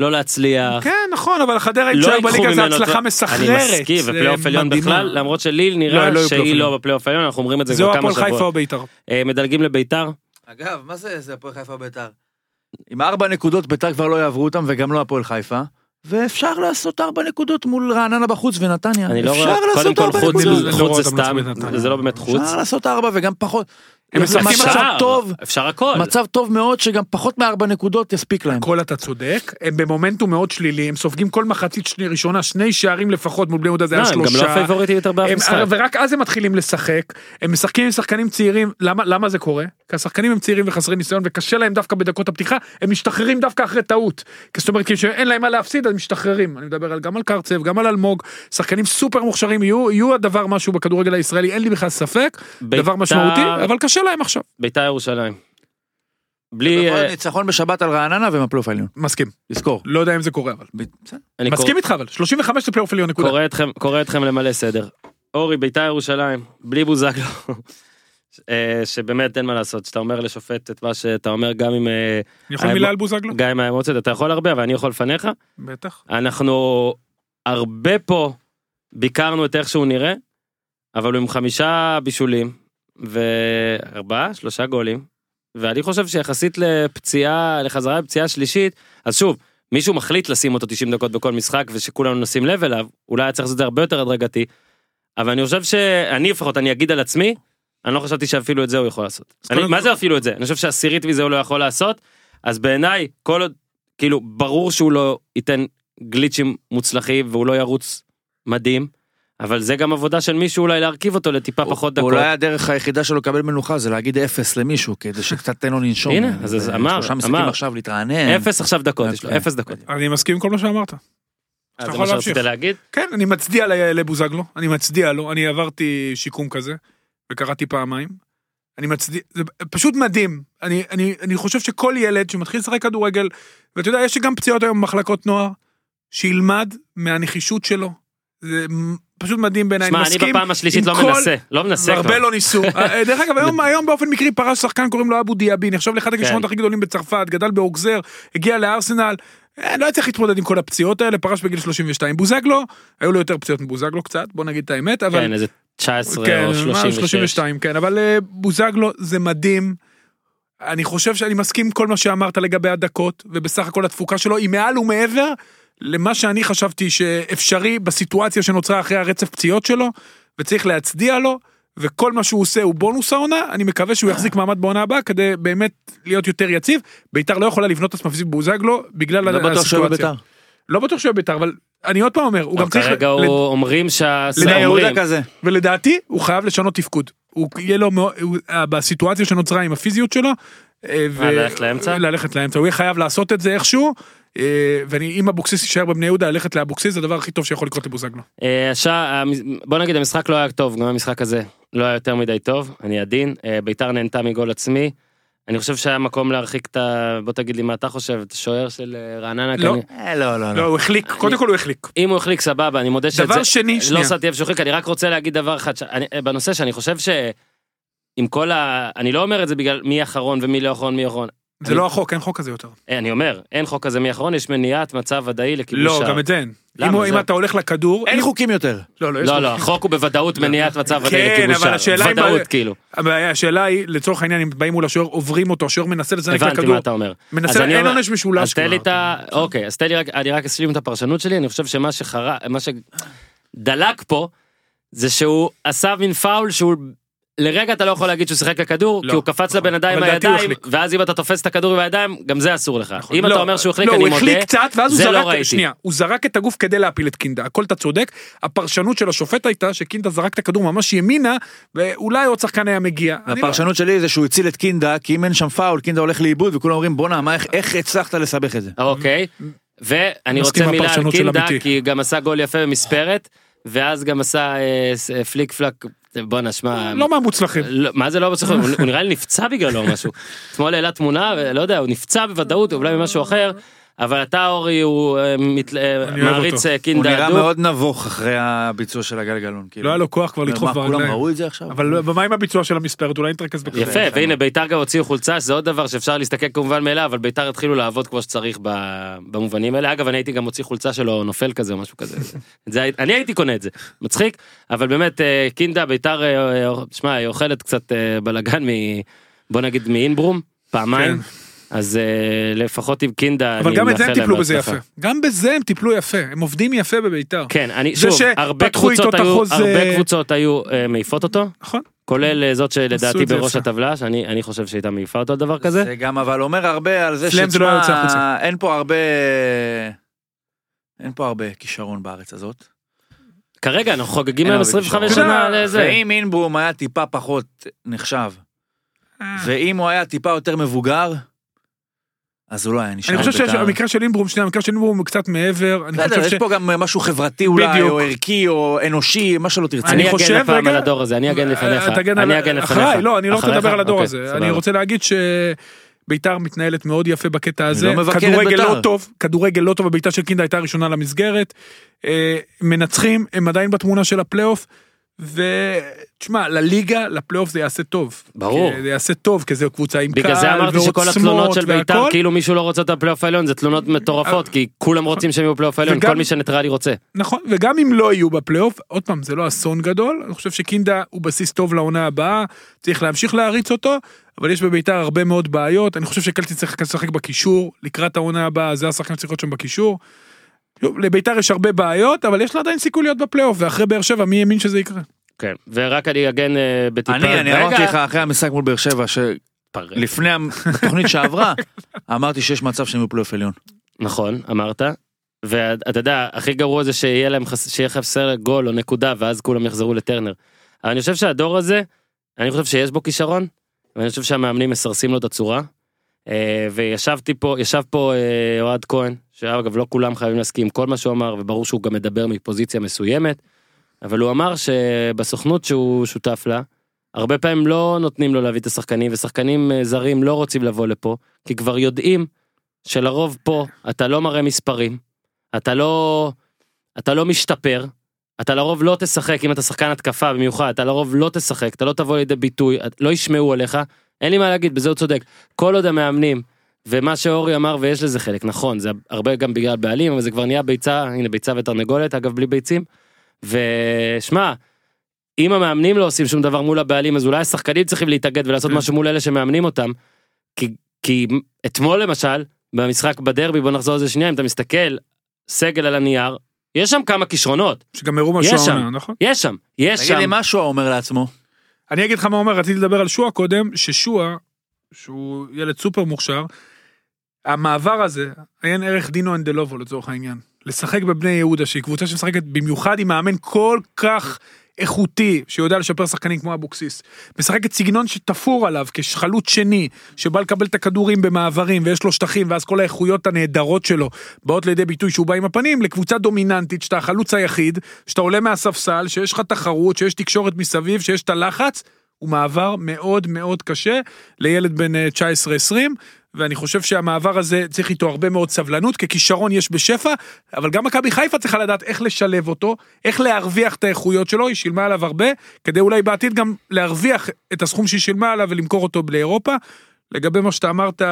לא להצליח. כן נכון אבל חדרה לא בליגה זה הצלחה אני מסחררת. מסכים, זה ופלייאוף עליון. בכלל, למרות שלי לא, נראה לא יהיו שהיא לא עליון. בפלייאוף העליון, אנחנו אומרים את זה כבר כמה הפועל חיפה שבועות. או בית"ר. אה, מדלגים לביתר, אגב, מה זה זה הפועל חיפה ביתר? עם ארבע נקודות ביתר כבר לא יעברו אותם וגם לא הפועל חיפה. ואפשר לעשות ארבע נקודות מול רעננה בחוץ ונתניה. אני לא אפשר רואה, לעשות קודם כל ארבע חוץ. לא חוץ זה סתם. זה לא באמת חוץ. אפשר לעשות ארבע וגם פחות. הם משחקים מצב עכשיו טוב, אפשר הכל. מצב טוב מאוד שגם פחות מארבע נקודות יספיק להם. הכל אתה צודק, הם במומנטום מאוד שלילי, הם סופגים כל מחצית שני ראשונה, שני שערים לפחות מול בני יהודה זה לא, היה הם גם שלושה. לא הפייבוריטים יותר באף משחק. ורק אז הם מתחילים לשחק, הם משחקים עם שחקנים צעירים, למה, למה זה קורה? כי השחקנים הם צעירים וחסרי ניסיון וקשה להם דווקא בדקות הפתיחה, הם משתחררים דווקא אחרי טעות. כי זאת אומרת, כשאין להם מה להפסיד אז משתחררים. אני מדבר על, גם על קרצב, גם על אלמוג, שחקנים סופר מוכשרים יהיו, יהיו הדבר משהו בכדורגל הישראלי, אין לי בכלל ספק, בית"ר- דבר משמעותי, אבל קשה להם עכשיו. בית"ר ירושלים. בלי... יכול אה, ניצחון בשבת על רעננה הפלייאוף העליון. מסכים. לזכור. לא יודע אם זה קורה אבל. מסכים איתך אבל, 35 זה פלייאוף עליון נקודה. קורא אתכם, קורא אתכם למלא סדר. אורי, בית"ר ירושלים, בלי בוזגלו. אה, שבאמת אין מה לעשות, שאתה אומר לשופט את מה שאתה אומר גם אה, אני יכול היה- מילה על בוזגלו? גם עם האמוציות, אתה יכול הרבה, אבל אני יכול לפניך. בטח. אנחנו הרבה פה ביקרנו את איך שהוא נראה, אבל הוא עם חמישה בישולים, וארבעה, שלושה גולים, ואני חושב שיחסית לפציעה, לחזרה בפציעה שלישית, אז שוב, מישהו מחליט לשים אותו 90 דקות בכל משחק ושכולנו נשים לב אליו, אולי היה צריך לעשות את זה הרבה יותר הדרגתי, אבל אני חושב שאני לפחות, אני אגיד על עצמי, אני לא חשבתי שאפילו את זה הוא יכול לעשות. אני, מה זה אפילו את זה? אני חושב שעשירית מזה הוא לא יכול לעשות, אז בעיניי, כל עוד, כאילו, ברור שהוא לא ייתן גליצ'ים מוצלחים והוא לא ירוץ מדהים, אבל זה גם עבודה של מישהו אולי להרכיב אותו לטיפה פחות דקות. אולי הדרך היחידה שלו לקבל מנוחה זה להגיד אפס למישהו כדי שקצת תן לו לנשום. הנה, אז- אז זה אמר, שלושה משחקים אמר. עכשיו להתרענן. אפס עכשיו דקות, יש לו אוקיי. אפס דקות. אני מסכים עם כל מה שאמרת. אז יכול זה מה להמשיך. שרצית להגיד? כן, אני מצדיע לבוזגלו, אני מצדיע לו, אני עברתי שיקום כזה, וקראתי פעמיים. אני מצדיע, זה פשוט מדהים. אני, אני, אני חושב שכל ילד שמתחיל לשחק כדורגל, ואתה יודע, יש גם פציעות היום במחלקות נוער, שילמד מהנחישות שלו. זה פשוט מדהים בעיניי, שמע, אני אני מסכים. בפעם השלישית לא כל- מנסה, לא מנסה כבר. לא ניסו. אה, דרך אגב, היום, היום באופן מקרי פרש שחקן קוראים לו אבו דיאבי, נחשב לאחד הכישרונות כן. הכי גדולים בצרפת, גדל באוגזר, הגיע לארסנל, אה, לא היה צריך להתמודד עם כל הפציעות האלה, פרש בגיל 32. בוזגלו, היו לו יותר פציעות מבוזגלו קצת, בוא נגיד את האמת, אבל... כן, איזה 19 כן, או מה, 36. 32, כן, אבל אה, בוזגלו זה מדהים. אני חושב שאני מסכים כל מה שאמרת לגבי הדקות, ובסך הכל התפוקה שלו היא מעל ומעבר למה שאני חשבתי שאפשרי בסיטואציה שנוצרה אחרי הרצף פציעות שלו, וצריך להצדיע לו, וכל מה שהוא עושה הוא בונוס העונה, אני מקווה שהוא יחזיק מעמד בעונה הבאה כדי באמת להיות יותר יציב. ביתר לא יכולה לבנות את עצמה סביב בוזגלו בגלל לא בטוח שהוא הסיטואציה. בביתר. לא בטוח שהוא בביתר, אבל אני עוד פעם אומר, הוא גם צריך... כרגע ל- הוא אומרים שה... אומרים- יהודה כזה. ולדעתי הוא חייב לשנות תפקוד. הוא יהיה לו הוא, בסיטואציה שנוצרה עם הפיזיות שלו. אה, ו- ללכת לאמצע? ללכת לאמצע, הוא יהיה חייב לעשות את זה איכשהו. אה, ואני, אם אבוקסיס יישאר בבני יהודה, ללכת לאבוקסיס זה הדבר הכי טוב שיכול לקרות לבוזגלו. אה, השעה- בוא נגיד המשחק לא היה טוב, גם המשחק הזה לא היה יותר מדי טוב, אני עדין. אה, ביתר נהנתה מגול עצמי. אני חושב שהיה מקום להרחיק את ה... בוא תגיד לי מה אתה חושב, את השוער של רעננה. לא. כנראה- אה, לא, לא, לא, לא. הוא החליק, קודם כל הוא החליק. אם הוא החליק סבבה, אני מודה שאת דבר זה... שני, לא שנייה. שמתי לב שהוא החליק, אני רק רוצה להגיד דבר אחד, שאני- בנושא שאני חושב ש... עם כל ה... אני לא אומר את זה בגלל מי אחרון ומי לא אחרון, מי אחרון. זה אני- לא החוק, אין חוק כזה יותר. אה, אני אומר, אין חוק כזה מי אחרון, יש מניעת מצב ודאי לכיבוש לא, שער. גם את זה אין. למה? אם הוא- זה- אם אתה הולך לכדור, אין חוקים יותר. לא, לא, לא, לא, החוק הוא בוודאות מניעת מצב ודאי כן, לכיבוש אבל שער. ודאות, כאילו. הבעיה- השאלה היא, לצורך העניין, אם באים מול השוער, עוברים אותו, השוער מנסה לזנק הבנתי לכדור. מה אתה אומר. מנסה, אז אני אין עונש משולש. אז תן לי כבר. את ה... אוקיי, אז תן לי רק, אני רק אשלים את הפרשנות שלי, אני חושב שמה שחרה, מה שדלק פה, זה שהוא עשה מין פאול שהוא... לרגע אתה לא יכול להגיד שהוא שיחק לכדור, לא, כי הוא קפץ נכון. לבן אדם עם הוא הידיים. ואז אם אתה תופס את הכדור עם הידיים, גם זה אסור לך. אם לא, אתה אומר שהוא החליק, לא, אני הוא מודה, החליק קצת, ואז הוא זה לא זרק, ראיתי. שנייה, הוא זרק את הגוף כדי להפיל את קינדה, הכל אתה צודק, הפרשנות של השופט הייתה שקינדה זרק את הכדור ממש ימינה, ואולי עוד שחקן היה מגיע. אני לא- הפרשנות שלי זה שהוא הציל את קינדה, כי אם אין שם פאול, קינדה הולך לאיבוד, וכולם אומרים בואנה, איך- איך הצלחת לסבך את זה? אוקיי, ואני רוצה מילה על הפרשנות של קינדה. כי גם עשה גול יפה במספרת, ואז גם עשה אה, אה, פליק פלק, בוא נשמע, לא מהמוצלחים. לא, מה זה לא מצליח, הוא נראה לי נפצע בגללו משהו. אתמול העלה תמונה, ולא יודע, הוא נפצע בוודאות, אולי ממשהו אחר, אבל אתה אורי הוא אה, אה, מעריץ. אה, הוא קינדה נראה הדוק. מאוד נבוך אחרי הביצוע של הגלגלון. כאילו. לא היה לו כוח כבר לדחוף מה, כולם ברגליים. ראו את זה עכשיו? אבל מה עם הביצוע של המספרת? אולי נתרכז בכלל. יפה, והנה ביתר גם הוציאו חולצה, שזה עוד דבר שאפשר להסתכל כמובן מאליו, אבל ביתר התחילו לעבוד כמו שצריך ב- במובנים האלה. אגב, אני הייתי גם מוציא חולצה שלו נופל כזה או משהו כזה. אני הייתי קונה את זה, מצחיק, אבל באמת קינדה ביתר, שמע, היא אוכלת קצת בלאגן מ... בוא נגיד מאינברום, פעמיים. אז אה, לפחות עם קינדה, אבל אני גם את זה הם מאחל להם טיפלו בזה. יפה. גם בזה הם טיפלו יפה, הם עובדים יפה בביתר. כן, אני, זה שוב, הרבה שפתחו איתו קבוצות היו, החוזה- הרבה קבוצות היו אה, מעיפות אותו, נכון. כולל אה, זאת שלדעתי זה בראש. הטבלה, שאני אני חושב שהייתה מעיפה אותו דבר כזה. זה גם אבל אומר הרבה על זה זה לא שתשמע, החוצה. אין פה הרבה... אין פה הרבה כישרון בארץ הזאת. כרגע אנחנו חוגגים הרבה 25 כישרון. שנה אתה לזה. ואם אינברום היה טיפה פחות נחשב, אה. ואם הוא היה טיפה יותר מבוגר, אז הוא לא היה נשאר. אני חושב בית"ר. שהמקרה של אינברום, שנייה, המקרה של אינברום הוא קצת מעבר. בסדר, יש. פה גם משהו חברתי אולי. או ערכי, או אנושי, מה שלא תרצה. אני אגן הפעם רגע- על הדור הזה, אני אגן לפניך. אתה תגן אני על- אגן לפניך. אחריי, לא, אני לא רוצה? לדבר על הדור אוקיי, הזה. אני רוצה להגיד שביתר מתנהלת מאוד יפה בקטע הזה. לא כדורגל בית"ר. לא טוב, כדורגל לא טוב, הבעיטה של קינדה הייתה הראשונה למסגרת. אה, מנצחים, הם עדיין בתמונה של הפלייאוף. ותשמע, לליגה, לפלייאוף זה יעשה טוב. ברור. זה יעשה טוב, כי זו קבוצה עם קהל בגלל זה אמרתי שכל ועוצמות התלונות של בית"ר והכל. כאילו מישהו לא רוצה את הפלייאוף העליון זה תלונות מטורפות כי כולם רוצים שהם יהיו בפלייאוף העליון כל מי שניטרלי רוצה. נכון, וגם אם לא יהיו בפלייאוף, עוד פעם, זה לא אסון גדול, אני חושב שקינדה הוא בסיס טוב לעונה הבאה, צריך להמשיך להריץ אותו, אבל יש בביתר הרבה מאוד בעיות, אני חושב שקלטי צריך לשחק בקישור, לקראת העונה הבאה, זה השחקן שצריך להיות שם בקישור. לביתר יש הרבה בעיות, אבל יש לה עדיין סיכוי להיות בפלייאוף, ואחרי באר שבע, מי האמין שזה יקרה? כן ורק אני אגן אה, בטיפה. אני, אני. אמרתי לך אחרי המשחק מול באר שבע. שלפני התוכנית שעברה, אמרתי שיש מצב שהם בפלייאוף עליון. נכון אמרת. ואתה יודע הכי גרוע זה שיהיה להם חס- שיהיה חסר גול או נקודה ואז כולם יחזרו לטרנר. אבל אני חושב שהדור הזה אני חושב שיש בו כישרון ואני חושב שהמאמנים מסרסים לו את הצורה. אה, וישבתי פה ישב פה אה, אוהד כהן שאגב לא כולם חייבים להסכים כל מה שהוא אמר וברור שהוא גם מדבר מפוזיציה מסוימת. אבל הוא אמר שבסוכנות שהוא שותף לה הרבה פעמים לא נותנים לו להביא את השחקנים ושחקנים אה, זרים לא רוצים לבוא לפה כי כבר יודעים שלרוב פה אתה לא מראה מספרים, אתה לא, אתה לא משתפר, אתה לרוב לא תשחק אם אתה שחקן התקפה במיוחד, אתה לרוב לא תשחק, אתה לא תבוא לידי ביטוי, לא ישמעו עליך, אין לי מה להגיד, בזה הוא צודק. כל עוד המאמנים, ומה שאורי אמר ויש לזה חלק, נכון, זה הרבה גם בגלל בעלים, אבל זה כבר נהיה ביצה, הנה ביצה ותרנגולת, אגב בלי ביצים, ושמע, אם המאמנים לא עושים שום דבר מול הבעלים אז אולי השחקנים צריכים להתאגד ולעשות כן. משהו מול אלה שמאמנים אותם. כי, כי אתמול למשל במשחק בדרבי בוא נחזור על זה שנייה אם אתה מסתכל סגל על הנייר יש שם כמה כישרונות שגם הראו משהו שם. העונה, נכון? יש שם יש תגיד לי שם מה שואה אומר לעצמו. אני אגיד לך מה אומר, רציתי לדבר על שועה קודם, ששועה, שהוא ילד סופר מוכשר, המעבר הזה, עיין ערך דינו אנדלובו לצורך העניין. לשחק בבני יהודה, שהיא קבוצה שמשחקת במיוחד עם מאמן כל כך איכותי, שיודע לשפר שחקנים כמו אבוקסיס. משחקת סגנון שתפור עליו כחלוץ שני, שבא לקבל את הכדורים במעברים ויש לו שטחים, ואז כל האיכויות הנהדרות שלו באות לידי ביטוי שהוא בא עם הפנים לקבוצה דומיננטית, שאתה החלוץ היחיד, שאתה עולה מהספסל, שיש לך תחרות, שיש תקשורת מסביב, שיש את הלחץ. הוא מעבר מאוד מאוד קשה לילד בן אה, 19-20, ואני חושב שהמעבר הזה צריך איתו הרבה מאוד סבלנות, כי כישרון יש בשפע, אבל גם מכבי חיפה צריכה לדעת איך לשלב אותו, איך להרוויח את האיכויות שלו, היא שילמה עליו הרבה, כדי אולי בעתיד גם להרוויח את הסכום שהיא שילמה עליו ולמכור אותו לאירופה. לגבי מה שאתה אמרת אה,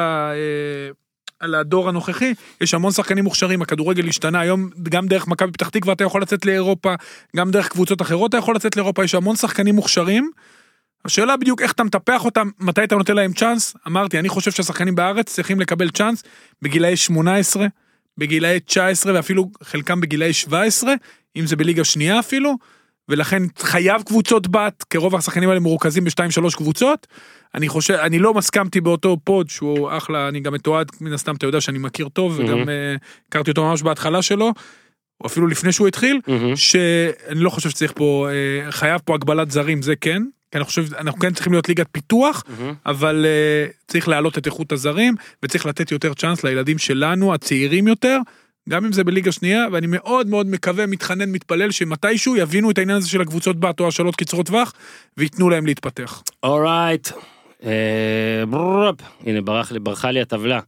על הדור הנוכחי, יש המון שחקנים מוכשרים, הכדורגל השתנה, היום גם דרך מכבי פתח תקווה אתה יכול לצאת לאירופה, גם דרך קבוצות אחרות אתה יכול לצאת לאירופה, יש המון שחקנים מוכשרים. השאלה בדיוק איך אתה מטפח אותם, מתי אתה נותן להם צ'אנס, אמרתי, אני חושב שהשחקנים בארץ צריכים לקבל צ'אנס בגילאי 18, בגילאי 19 ואפילו חלקם בגילאי 17, אם זה בליגה שנייה אפילו, ולכן חייב קבוצות בת, כי רוב השחקנים האלה מרוכזים בשתיים שלוש קבוצות. אני חושב, אני לא מסכמתי באותו פוד שהוא אחלה, אני גם מתועד, מן הסתם אתה יודע שאני מכיר טוב, וגם מהמם. אה, הכרתי אותו ממש בהתחלה שלו, או אפילו לפני שהוא התחיל, מהמם. שאני לא חושב שצריך פה, אה, חייב פה הגבלת זרים, זה כן. כי אני חושב, אנחנו כן צריכים להיות ליגת פיתוח, מהמם. אבל אה, צריך להעלות את איכות הזרים, וצריך לתת יותר צ'אנס לילדים שלנו, הצעירים יותר, גם אם זה בליגה שנייה, ואני מאוד מאוד מקווה, מתחנן, מתפלל, שמתישהו יבינו את העניין הזה של הקבוצות בת או השאלות קצרות טווח, וייתנו להם להתפתח. אורייט. אה, ברופ. הנה ברח לי ברחה לי הטבלה.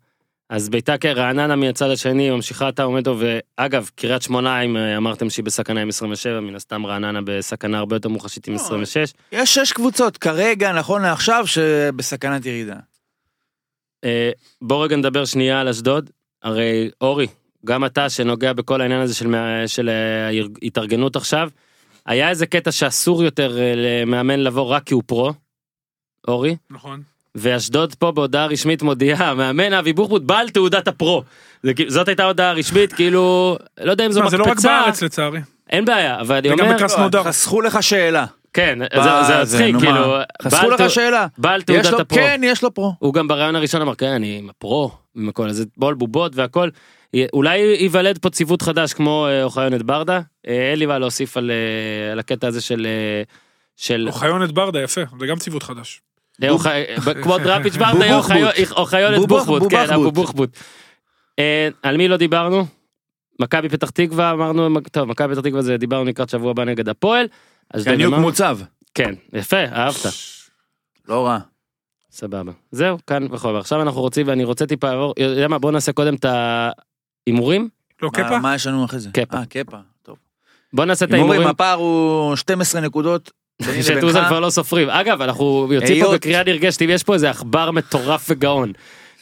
אז ביתר כן, רעננה מהצד השני ממשיכה את העומדו ואגב קריית שמונה אם אה, אמרתם שהיא בסכנה עם 27 מן הסתם רעננה בסכנה הרבה יותר מוחשית עם לא. 26. יש שש קבוצות כרגע, נכון לעכשיו, שבסכנת ירידה. אה, בוא רגע נדבר שנייה על אשדוד. הרי אורי, גם אתה שנוגע בכל העניין הזה של, של אה, התארגנות עכשיו, היה איזה קטע שאסור יותר למאמן לבוא רק כי הוא פרו, אורי, נכון. ואשדוד פה בהודעה רשמית מודיעה, המאמן אבי בוחבוט בעל תעודת הפרו. זה, זאת הייתה הודעה רשמית, כאילו, לא יודע אם זו מה, זה לא רק מקפצה, בארץ לצערי. אין בעיה, אבל אני אומר, בקרס- נודע. חסכו לך שאלה. כן, זה- מצחיק, כאילו? חסכו לך שאלה. בעל תעודת הפרו. כן, יש לו פרו. הוא גם ברעיון הראשון אמר כן אני עם הפרו עם הכל אז בול בובות והכל אולי ייוולד פה ציוות חדש כמו אה, אוחיון את ברדה אה, אין לי מה להוסיף על אה, על הקטע הזה של אה, של אוחיון את ברדה, יפה, זה גם ציוות חדש. כמו דראפיץ' ברדה בובוך- בוחבוט כן. אבו בוחבוט. אה, על מי לא דיברנו? מכבי פתח תקווה אמרנו טוב מכבי פתח תקווה זה דיברנו לקראת שבוע הבא נגד הפועל. קניוק אמרנו- מוצב. כן יפה אהבת. לא רע. סבבה. זהו, כאן וחובר. עכשיו אנחנו רוצים, ואני רוצה טיפה לעבור, יודע מה, בוא נעשה קודם את ההימורים. לא קפה? מה יש לנו אחרי זה? קפה. אה, קפה. טוב. בוא נעשה את הימורים, ההימורים. הפער הוא 12 נקודות. שאת. אוזן כבר לא סופרים. אגב, אנחנו יוצאים פה בקריאה נרגשת, אם יש פה איזה עכבר מטורף וגאון.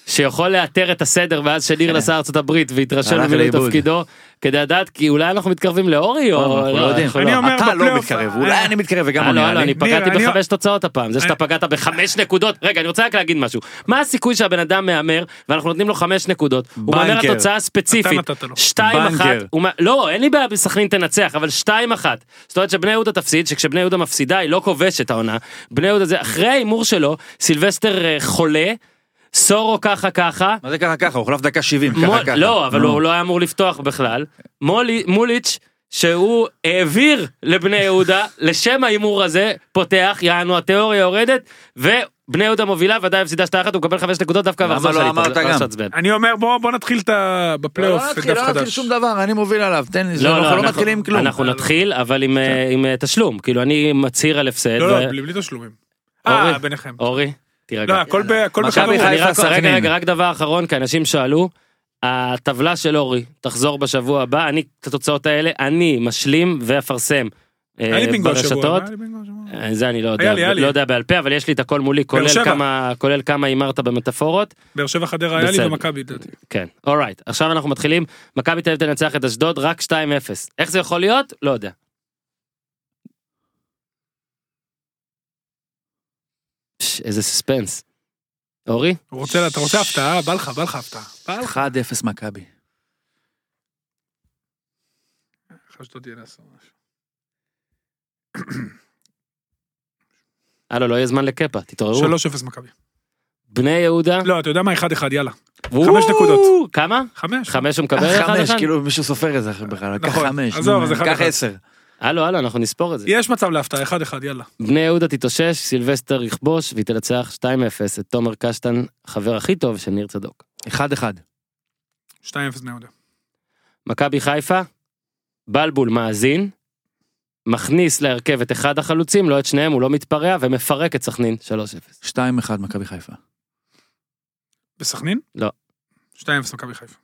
שיכול לאתר את הסדר ואז שניר נסע ארצות הברית והתרשם ממילוי. תפקידו כדי לדעת כי אולי אנחנו מתקרבים לאורי או אנחנו לא יודעים. אנחנו אני אומר אתה לא מתקרב, אה, אולי אני מתקרב וגם אה, לא, לא. אני פגעתי בחמש תוצאות הפעם, זה שאתה פגעת בחמש נקודות, רגע אני רוצה רק להגיד משהו, מה הסיכוי שהבן אדם מהמר ואנחנו נותנים לו חמש נקודות, הוא מהמר על בנקר. תוצאה ספציפית, אתה נתת לו. שתיים אחת, בנקר. הוא מה- לא אין לי בעיה בסכנין תנצח, אבל שתיים אחת, זאת אומרת שבני יהודה תפסיד, שכשבני יהודה מפסידה היא לא כובשת העונה, בני יהודה זה אחרי ההימור שלו, סילבסטר אה, חולה, סורו ככה ככה, מה זה ככה ככה? הוא חלף דקה 70, ככה מול- ככה. לא, אבל. הוא לא היה אמור לפתוח בכלל. מולי, מוליץ', שהוא העביר לבני יהודה, לשם ההימור הזה, פותח, יענו התיאוריה יורדת, ובני יהודה מובילה, ודאי הפסידה שתי אחת, הוא מקבל חמש נקודות דווקא למה לא אמרת לא גם? אני אומר בוא בוא נתחיל את ה... בפלייאוף, לא את נתחיל, לא נתחיל. שום דבר, אני מוביל עליו, תן לי, לא, אנחנו לא, לא אנחנו- מתחילים כלום. אנחנו נתחיל, אבל עם, אה, עם אה, תשלום, כאילו אני מצהיר על הפסד, לא, ו- לא, בלי בלי תשלומים. אה, ביניכם. אורי, לא, תירגע. הכל ב- הכל מכבי. חיפה. רגע. רגע, רק דבר אחרון, כי אנשים שאלו, הטבלה של אורי תחזור בשבוע הבא, אני את התוצאות האלה, אני משלים ואפרסם אה. ברשתות. אה, זה אני לא יודע. לא יודע בעל פה, אבל יש לי את הכל מולי, כולל. כמה, כולל כמה הימרת במטאפורות. באר שבע חדרה היה לי. ומכבי לדעתי. כן, אורייט. עכשיו אנחנו מתחילים, מכבי תל אביב תנצח את אשדוד רק 2-0. איך זה יכול להיות? לא יודע. איזה סספנס. אורי? הוא רוצה, אתה רוצה הפתעה? בא לך, בא לך הפתעה. בא לך. 1-0 מכבי. אשדוד ינסו משהו. הלו, לא יהיה זמן לקפה, תתעוררו. 3-0 מכבי. בני יהודה? לא, אתה יודע מה? 1-1, יאללה. חמש נקודות. כמה? 5. חמש הוא מקבל חמש? כאילו מישהו סופר את זה בכלל, נכון. חמש, עזוב, אז אחד קח. עשר. הלו, הלו, אנחנו נספור את זה. יש מצב להפתעה, 1-1, יאללה. בני יהודה תתאושש, סילבסטר יכבוש, והיא תנצח 2-0 את תומר קשטן, חבר הכי טוב של ניר צדוק. 1-1. 2-0 בני יהודה. מכבי חיפה, בלבול מאזין, מכניס להרכב את אחד החלוצים, לא את שניהם, הוא לא מתפרע, ומפרק את סכנין 3-0. 2-1 מכבי חיפה. בסכנין? לא. 2-0 מכבי חיפה.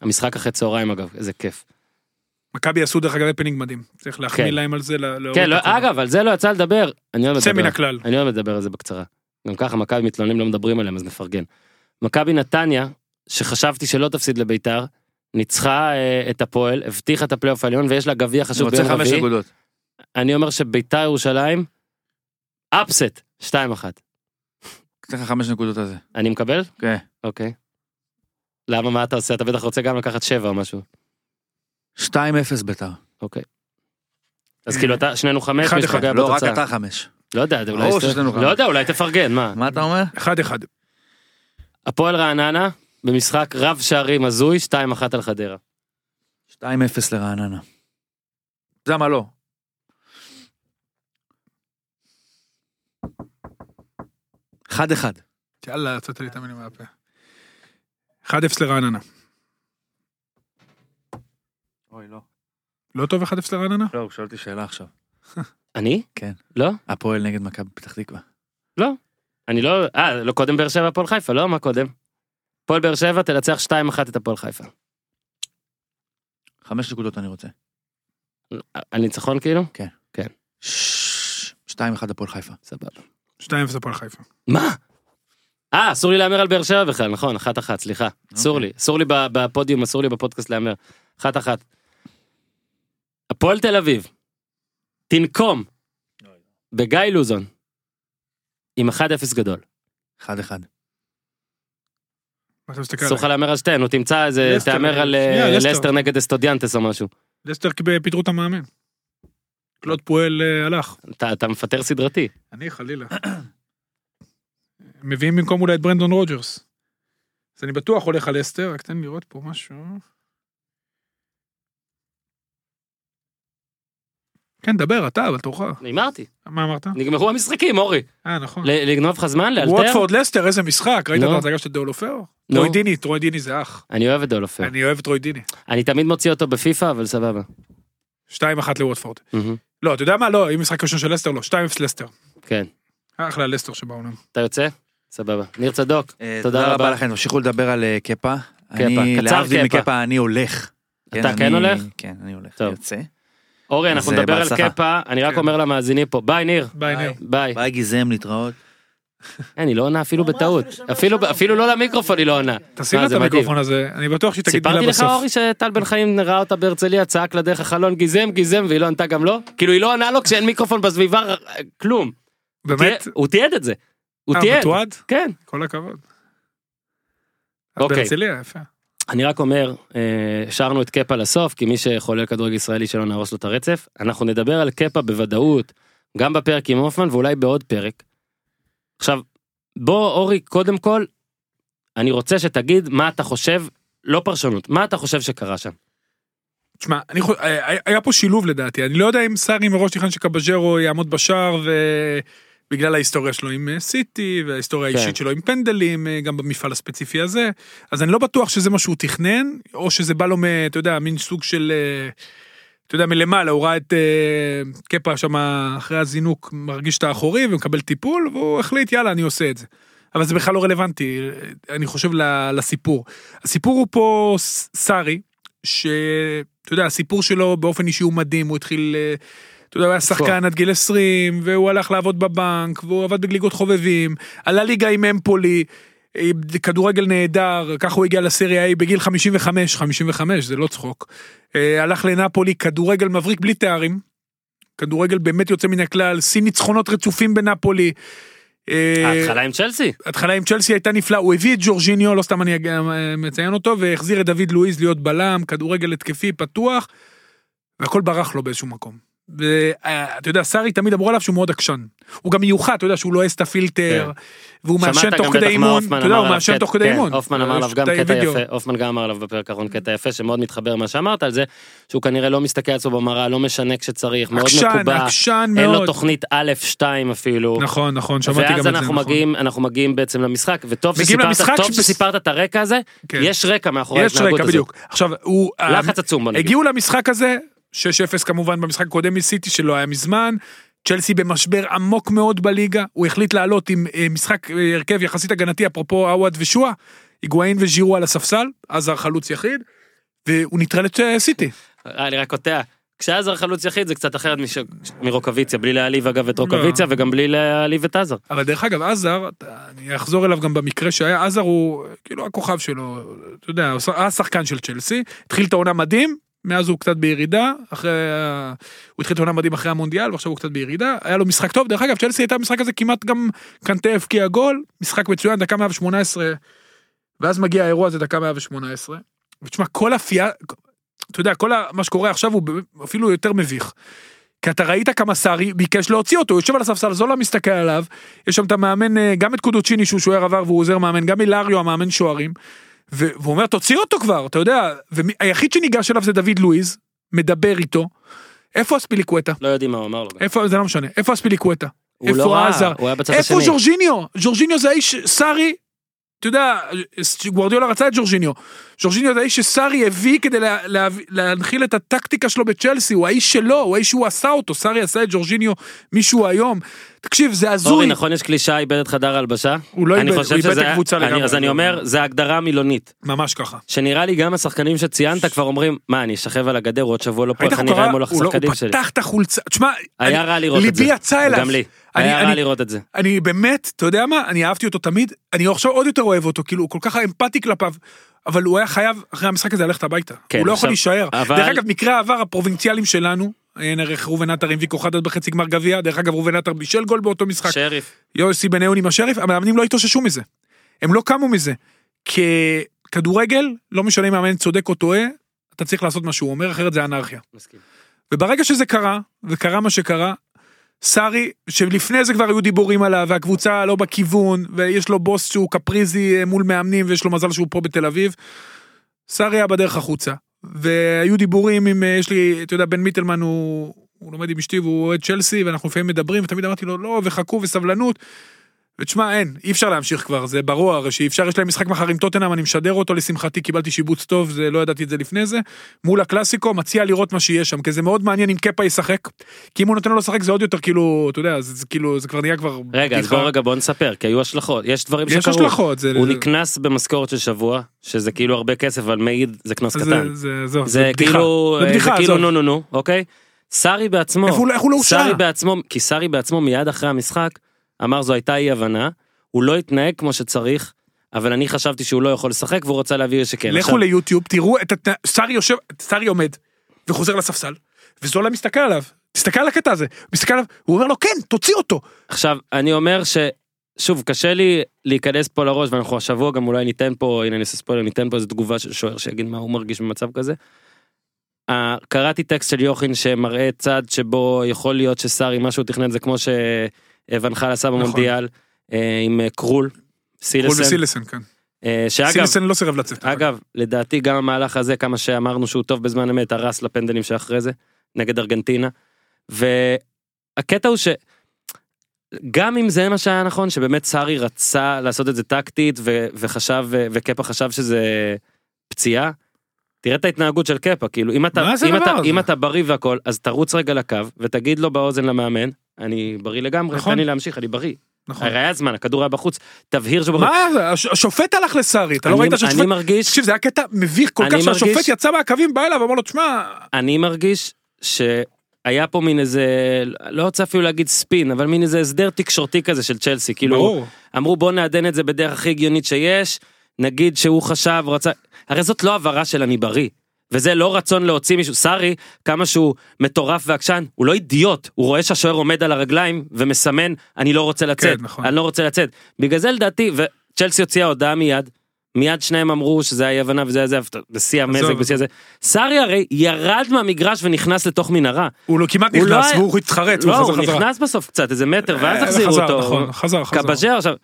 המשחק אחרי צהריים אגב, איזה כיף. מכבי עשו דרך אגב הפנינג מדהים. צריך להחמיא כן. להם על זה. כן, לא. אגב, על זה לא יצא לדבר. אני אוהב לדבר. מן הכלל. אני אוהב לדבר על זה בקצרה. גם ככה מכבי מתלוננים לא מדברים עליהם אז נפרגן. מכבי נתניה, שחשבתי שלא תפסיד לביתר, ניצחה אה, את הפועל, הבטיחה את הפלייאוף העליון ויש לה גביע חשוב ביום רביעי. אני אומר שביתר ירושלים, אפסט, 2-1. קח לך חמש נקודות על זה. אני מקבל? כן. אוקיי. למה מה אתה עושה? אתה בטח רוצה גם לקחת 7 או משהו. 2-0 ביתר. אוקיי. אז כאילו אתה, שנינו חמש, מי אחד. שפוגע לא, רק בתוצאה. אתה חמש. לא יודע, אולי... לא יודע, אולי תפרגן, מה? מה אתה אומר? 1-1. הפועל רעננה, במשחק רב שערים הזוי, 2-1 על חדרה. 2-0 לרעננה. זה מה לא. אחד אחד. יאללה, יצאת לי את המילים מהפה. 1-0 לרעננה. אוי לא. לא טוב 1-0 לרעננה? לא, הוא שואל אותי שאלה עכשיו. אני? כן. לא? הפועל נגד מכבי פתח תקווה. לא. אני לא... אה, לא קודם באר שבע הפועל חיפה, לא? מה קודם? הפועל באר שבע תנצח 2-1 את הפועל חיפה. חמש נקודות אני רוצה. הניצחון כאילו? ששש, שתיים אחד הפועל חיפה. סבבה. 2-0 הפועל חיפה. מה? אה, אסור לי להמר על באר שבע בכלל, נכון, אחת אחת, סליחה. אסור אוקיי. לי, אסור לי ב- בפודיום, אסור לי בפודקאסט להמר. אחת אחת. הפועל תל אביב, תנקום, בגיא לוזון, עם 1-0 גדול. אחד אחד. מה אתה מסתכל אסור לך? להמר על שתיהן, נו תמצא איזה, לסטר, תהמר על אה, לסטר. לסטר נגד אסטודיאנטס או משהו. לסטר פיטרו את המאמן. קלוד פואל אה, הלך. אתה מפטר סדרתי. אני חלילה. מביאים במקום אולי את ברנדון רוג'רס. אז אני בטוח הולך על לסטר, רק תן לי לראות פה משהו. כן, דבר, אתה, אבל תורך. הימרתי. מה אמרת? נגמרו המשחקים, אורי. אה, נכון. לגנוב לך זמן, לאלתר? ווטפורד לסטר, איזה משחק, ראית את נו. ההצגה של דאולופאו? נו. טרוי דיני, טרוי דיני זה אח. אני אוהב את דאולופאו. אני אוהב את טרוי דיני. אני תמיד מוציא אותו בפיפא, אבל סבבה. 2-1 לווטפורד. לא, אתה יודע מה? לא, אם משחק ראשון של לסטר, לא. 2-0 לסטר. כן. אחלה לסטר שבעולם. אתה יוצא? סבבה. ניר צדוק, אה, תודה רבה. לכם, תמשיכו לדבר על אה, קפה. קפה, אני, קצר להבדיל קפה. מקפה, אני הולך. אתה אני- כן הולך? כן, אני הולך, טוב. אני יוצא. אורי, אנחנו אה, נדבר על. קפה, אני רק כן. אומר למאזינים פה, ביי ניר, ביי, ניר. ביי. ביי גיזם, להתראות. אני לא עונה אפילו בטעות. אפילו אפילו לא למיקרופון היא לא עונה. תשים אה, לה את. המיקרופון הזה, אני בטוח שהיא תגיד מילה סיפרתי לך בסוף. אורי שטל בן חיים ראה אותה בהרצליה צעק לה דרך החלון גיזם גיזם והיא לא ענתה גם לא? כאילו היא לא עונה לו כשאין מיקרופון בסביבה כלום. באמת? הוא תיעד את זה. הוא אה, תיעד. מתועד? כן. כל הכבוד. אוקיי. בהרצליה, יפה. אני רק אומר, אה, השארנו את קפה לסוף, כי מי שחולל כדורגל ישראלי שלא נהרוס לו את הרצף. אנחנו נדבר על קפה בוודאות, גם בפרק עם הופמן ואולי בעוד פרק. עכשיו, בוא אורי, קודם כל, אני רוצה שתגיד מה אתה חושב, לא פרשנות, מה אתה חושב שקרה שם. תשמע, אני חו- היה היה פה שילוב לדעתי, אני לא יודע אם סארי מראש תכנן שקבז'רו יעמוד בשער ובגלל ההיסטוריה שלו עם אה, סיטי וההיסטוריה כן. האישית שלו עם פנדלים, אה, גם במפעל הספציפי הזה, אז אני לא בטוח שזה מה שהוא תכנן, או שזה בא לו מ... אתה יודע, מין סוג של... אה, אתה יודע, מלמעלה, הוא ראה את אה, קפה שם אחרי הזינוק, מרגיש את האחורי ומקבל טיפול, והוא החליט, יאללה, אני עושה את זה. אבל זה בכלל לא רלוונטי, אני חושב לסיפור. הסיפור הוא פה סארי, שאתה יודע, הסיפור שלו באופן אישי הוא מדהים, הוא התחיל, אה, אתה יודע, הוא היה שחקן עד גיל 20, והוא הלך לעבוד בבנק, והוא עבד בגליגות חובבים, עלה ליגה עם אמפולי, כדורגל נהדר, ככה הוא הגיע לסריה A בגיל 55, 55, זה לא צחוק. אה, הלך לנפולי, כדורגל מבריק בלי תארים. כדורגל באמת יוצא מן הכלל, שיא ניצחונות רצופים בנפולי. אה, ההתחלה עם צ'לסי. התחלה עם צ'לסי הייתה נפלאה, הוא הביא את ג'ורג'יניו, לא סתם אני מציין אותו, והחזיר את דוד לואיז להיות בלם, כדורגל התקפי, פתוח, והכל ברח לו באיזשהו מקום. ואתה יודע, סארי תמיד אמרו עליו שהוא מאוד עקשן. הוא גם מיוחד, אתה יודע שהוא לועס את הפילטר, והוא מעשן תוך כדי מה אימון, הופמן אתה יודע, הוא עליו מעשן תוך כדי כן, אימון. הופמן אמר עליו יש גם קטע. יפה, הופמן גם אמר עליו בפרק האחרון קטע יפה שמאוד מתחבר למה שאמרת על זה, שהוא כנראה לא מסתכל עצמו במראה, לא משנה כשצריך, מאוד מקובע, אין לו. תוכנית א', 2 אפילו. נכון, נכון, שמעתי גם את ואז זה, אנחנו נכון. אנחנו מגיעים בעצם למשחק, וטוב שסיפרת, למשחק את הרקע הזה, כן. יש רקע מאחורי יש ההתנהגות רקע, הזאת. בדיוק. עכשיו, הוא... לחץ עצום בוא נגיד. הגיעו למשחק הזה, 6-0 כמובן במשחק הקודם מסיטי שלא היה מזמן. צ'לסי במשבר עמוק מאוד בליגה, הוא החליט לעלות עם אה, משחק אה, הרכב יחסית הגנתי, אפרופו עווד ושועה, היגואין וז'ירו על הספסל, עזר חלוץ יחיד, והוא נטרל את אה, סיטי. אני רק קוטע. כשעזר חלוץ יחיד זה קצת אחרת מש- מרוקוויציה, בלי להעליב אגב את רוקוויציה לא. וגם בלי להעליב את עזר. אבל דרך אגב, עזר, אני אחזור אליו גם במקרה שהיה, עזר הוא כאילו הכוכב שלו, אתה יודע, הוא ש- היה שחקן של צ'לסי, התחיל את העונה מדהים, מאז הוא קצת בירידה, אחרי, ה- הוא התחיל את העונה מדהים אחרי המונדיאל, ועכשיו הוא קצת בירידה, היה לו משחק טוב, דרך אגב, צ'לסי הייתה במשחק הזה כמעט גם קנטה הבקיע גול, משחק מצוין, דקה 118, ואז מגיע האירוע הזה דקה 118, ותשמע, כל הפייה, אתה יודע, כל מה שקורה עכשיו הוא אפילו יותר מביך. כי אתה ראית כמה סארי ביקש להוציא אותו, יושב על הספסל, זולה מסתכל עליו, יש שם את המאמן, אה, גם את קודוצ'יני שהוא שוער עבר והוא עוזר מאמן, גם אילריו המאמן שוערים, והוא אומר תוציא אותו כבר, אתה יודע, והיחיד שניגש אליו זה דוד לואיז, מדבר איתו, איפה אספיליקווטה? לא יודעים מה הוא אמר לו. איפה, זה לא משנה, איפה אספיליקווטה? הוא לא איפה ראה, עזר? הוא היה בצד איפה השני. ז'ורג'יניו? ז'ורג'יניו זה האיש, סארי, אתה יודע, גוורדיולה רצה את ז'ורג'יניו. ז'ורג'יניו זה האיש שסארי הביא כדי לה, לה, להנחיל את הטקטיקה שלו בצ'לסי, הוא האיש שלו, הוא האיש שהוא עשה אותו, סארי עשה את ז'ורג'יניו מישהו היום. תקשיב, זה אורי הזוי. נכון יש קלישאה איבד את חדר ההלבשה? הוא לא איבד, הוא איבד את הקבוצה לגמרי. אז אני אומר זה הגדרה מילונית ממש ככה. שנראה לי גם השחקנים שציינת כבר אומרים מה אני אשכב על הגדר עוד שבוע לא פה איך אני הוא אראה? מול הוא לא- הוא השחקנים שלי. פתח את החולצה, תשמע, היה רע לראות את זה. ליבי יצא אליו. גם לי. היה רע לראות את זה. אני באמת, אתה יודע מה, אני אהבתי אותו תמיד, אני עכשיו עוד יותר אוהב אותו, כאילו, הוא כל כך אמפתי כלפיו, אבל הוא היה חייב אחרי המשחק הזה ללכת הביתה. כן, הוא לא עכשיו- יכול להישאר. אבל- דרך אגב, מקרה העבר הפרובינציאלים שלנו, ראובן עטר עם ויקו חדד בחצי גמר גביע, דרך אגב ראובן עטר בישל גול באותו משחק. שריף. יוסי בניון עם השריף, המאמנים לא התאוששו מזה. הם לא קמו מזה. ככדורגל, לא משנה אם המאמן צודק או טועה, אתה צריך לעשות מה שהוא אומר, אחרת זה אנרכיה. מסכים. וברגע שזה קרה, וקרה מה שקרה, סארי, שלפני זה כבר היו דיבורים עליו, והקבוצה לא בכיוון, ויש לו בוס שהוא קפריזי אה, מול מאמנים, ויש לו מזל שהוא פה בתל אביב, סארי היה בדרך החוצה. והיו דיבורים עם, אה, יש לי, אתה יודע, בן מיטלמן הוא, הוא לומד עם אשתי והוא אוהד צ'לסי, ואנחנו לפעמים מדברים, ותמיד אמרתי לו, לא, וחכו וסבלנות. ותשמע, אין, אי אפשר להמשיך כבר, זה ברור הרי שאי אפשר, יש להם משחק מחר עם טוטנאם, אני משדר אותו, לשמחתי קיבלתי שיבוץ טוב, זה לא ידעתי את זה לפני זה. מול הקלאסיקו, מציע לראות מה שיש שם, כי זה מאוד מעניין אם קפה ישחק, כי אם הוא נותן לו לשחק זה עוד יותר כאילו, אתה יודע, זה, זה כאילו, זה כבר נהיה כבר... רגע, אז. בוא רגע בוא נספר, כי היו השלכות, יש דברים יש שקרו. השלכות, זה... הוא זה- נקנס במשכורת של שבוע, שזה כאילו הרבה כסף, אבל מעיד זה קנס זה- קטן. זה, זה בדיחה. כאילו, זה זה בדיחה, כאילו עזוב. נו נו נו, אוקיי? סארי בעצמו, לא- לא? סארי בעצמו, כי סארי בעצמו מיד אחרי המשחק אמר זו הייתה אי הבנה, הוא לא התנהג כמו שצריך, אבל אני חשבתי שהוא לא יכול לשחק והוא רצה להבהיר שכן. לכו עכשיו, ליוטיוב, תראו את התנא... סארי יושב, סארי עומד, וחוזר לספסל, וזולה מסתכל עליו, תסתכל על הקטע הזה, מסתכל עליו, הוא אומר לו כן, תוציא אותו. עכשיו אני אומר ש... שוב קשה לי להיכנס פה לראש ואנחנו השבוע גם אולי ניתן פה הנה אני אעשה ספוילר ניתן פה איזה תגובה של שוער שיגיד מה הוא מרגיש במצב כזה. קראתי טקסט של יוחין שמראה צד שבו יכול להיות שסארי מה שהוא תכנן זה כמו שוון עשה במונדיאל אה, עם אה, קרול סילסן וסילסן, כן. אה, שאגב סילסן לא סירב לצאת. אגב לדעתי גם המהלך הזה כמה שאמרנו שהוא טוב בזמן אמת הרס לפנדלים שאחרי זה נגד ארגנטינה. והקטע הוא ש... גם אם זה מה שהיה נכון שבאמת סארי רצה לעשות את זה טקטית ו- וחשב ו- וקפה חשב שזה פציעה. תראה את ההתנהגות של קפה כאילו אם אתה אם אתה? אם אתה בריא והכל אז תרוץ רגע לקו ותגיד לו באוזן למאמן אני בריא לגמרי נכון. תן לי להמשיך אני בריא. נכון. הרי היה זמן הכדור היה בחוץ תבהיר שהוא. מה השופט הלך לסארי, אתה לא ראית שהשופט... אני מרגיש תקשיב, זה היה קטע מביך כל כך שהשופט מרגיש- יצא מהקווים, בא אליו, אמר לו, תשמע, אני מרגיש שהיה פה מין איזה לא רוצה אפילו להגיד ספין אבל מין איזה הסדר תקשורתי כזה של צ'לסי כאילו ברור. אמרו בוא נעדן את זה בדרך הכי הגיונית שיש נגיד שהוא חשב רצה הרי זאת לא הבהרה של אני בריא. וזה לא רצון להוציא מישהו סארי כמה שהוא מטורף ועקשן הוא לא אידיוט הוא רואה שהשוער עומד על הרגליים ומסמן אני לא רוצה לצאת כן, נכון. אני לא רוצה לצאת בגלל זה לדעתי וצ'לסי הוציאה הודעה מיד מיד שניהם אמרו שזה היה הבנה וזה היה זה בשיא המזג. בשיא הזה סארי הרי ירד מהמגרש ונכנס לתוך מנהרה הוא לא כמעט הוא לא נכנס, היה- והוא התחרט, הוא לא חזר הוא חזרה. נכנס בסוף קצת איזה מטר ואז אה, החזירו אותו נכון, חזר, חזר. קבז'ר עכשיו.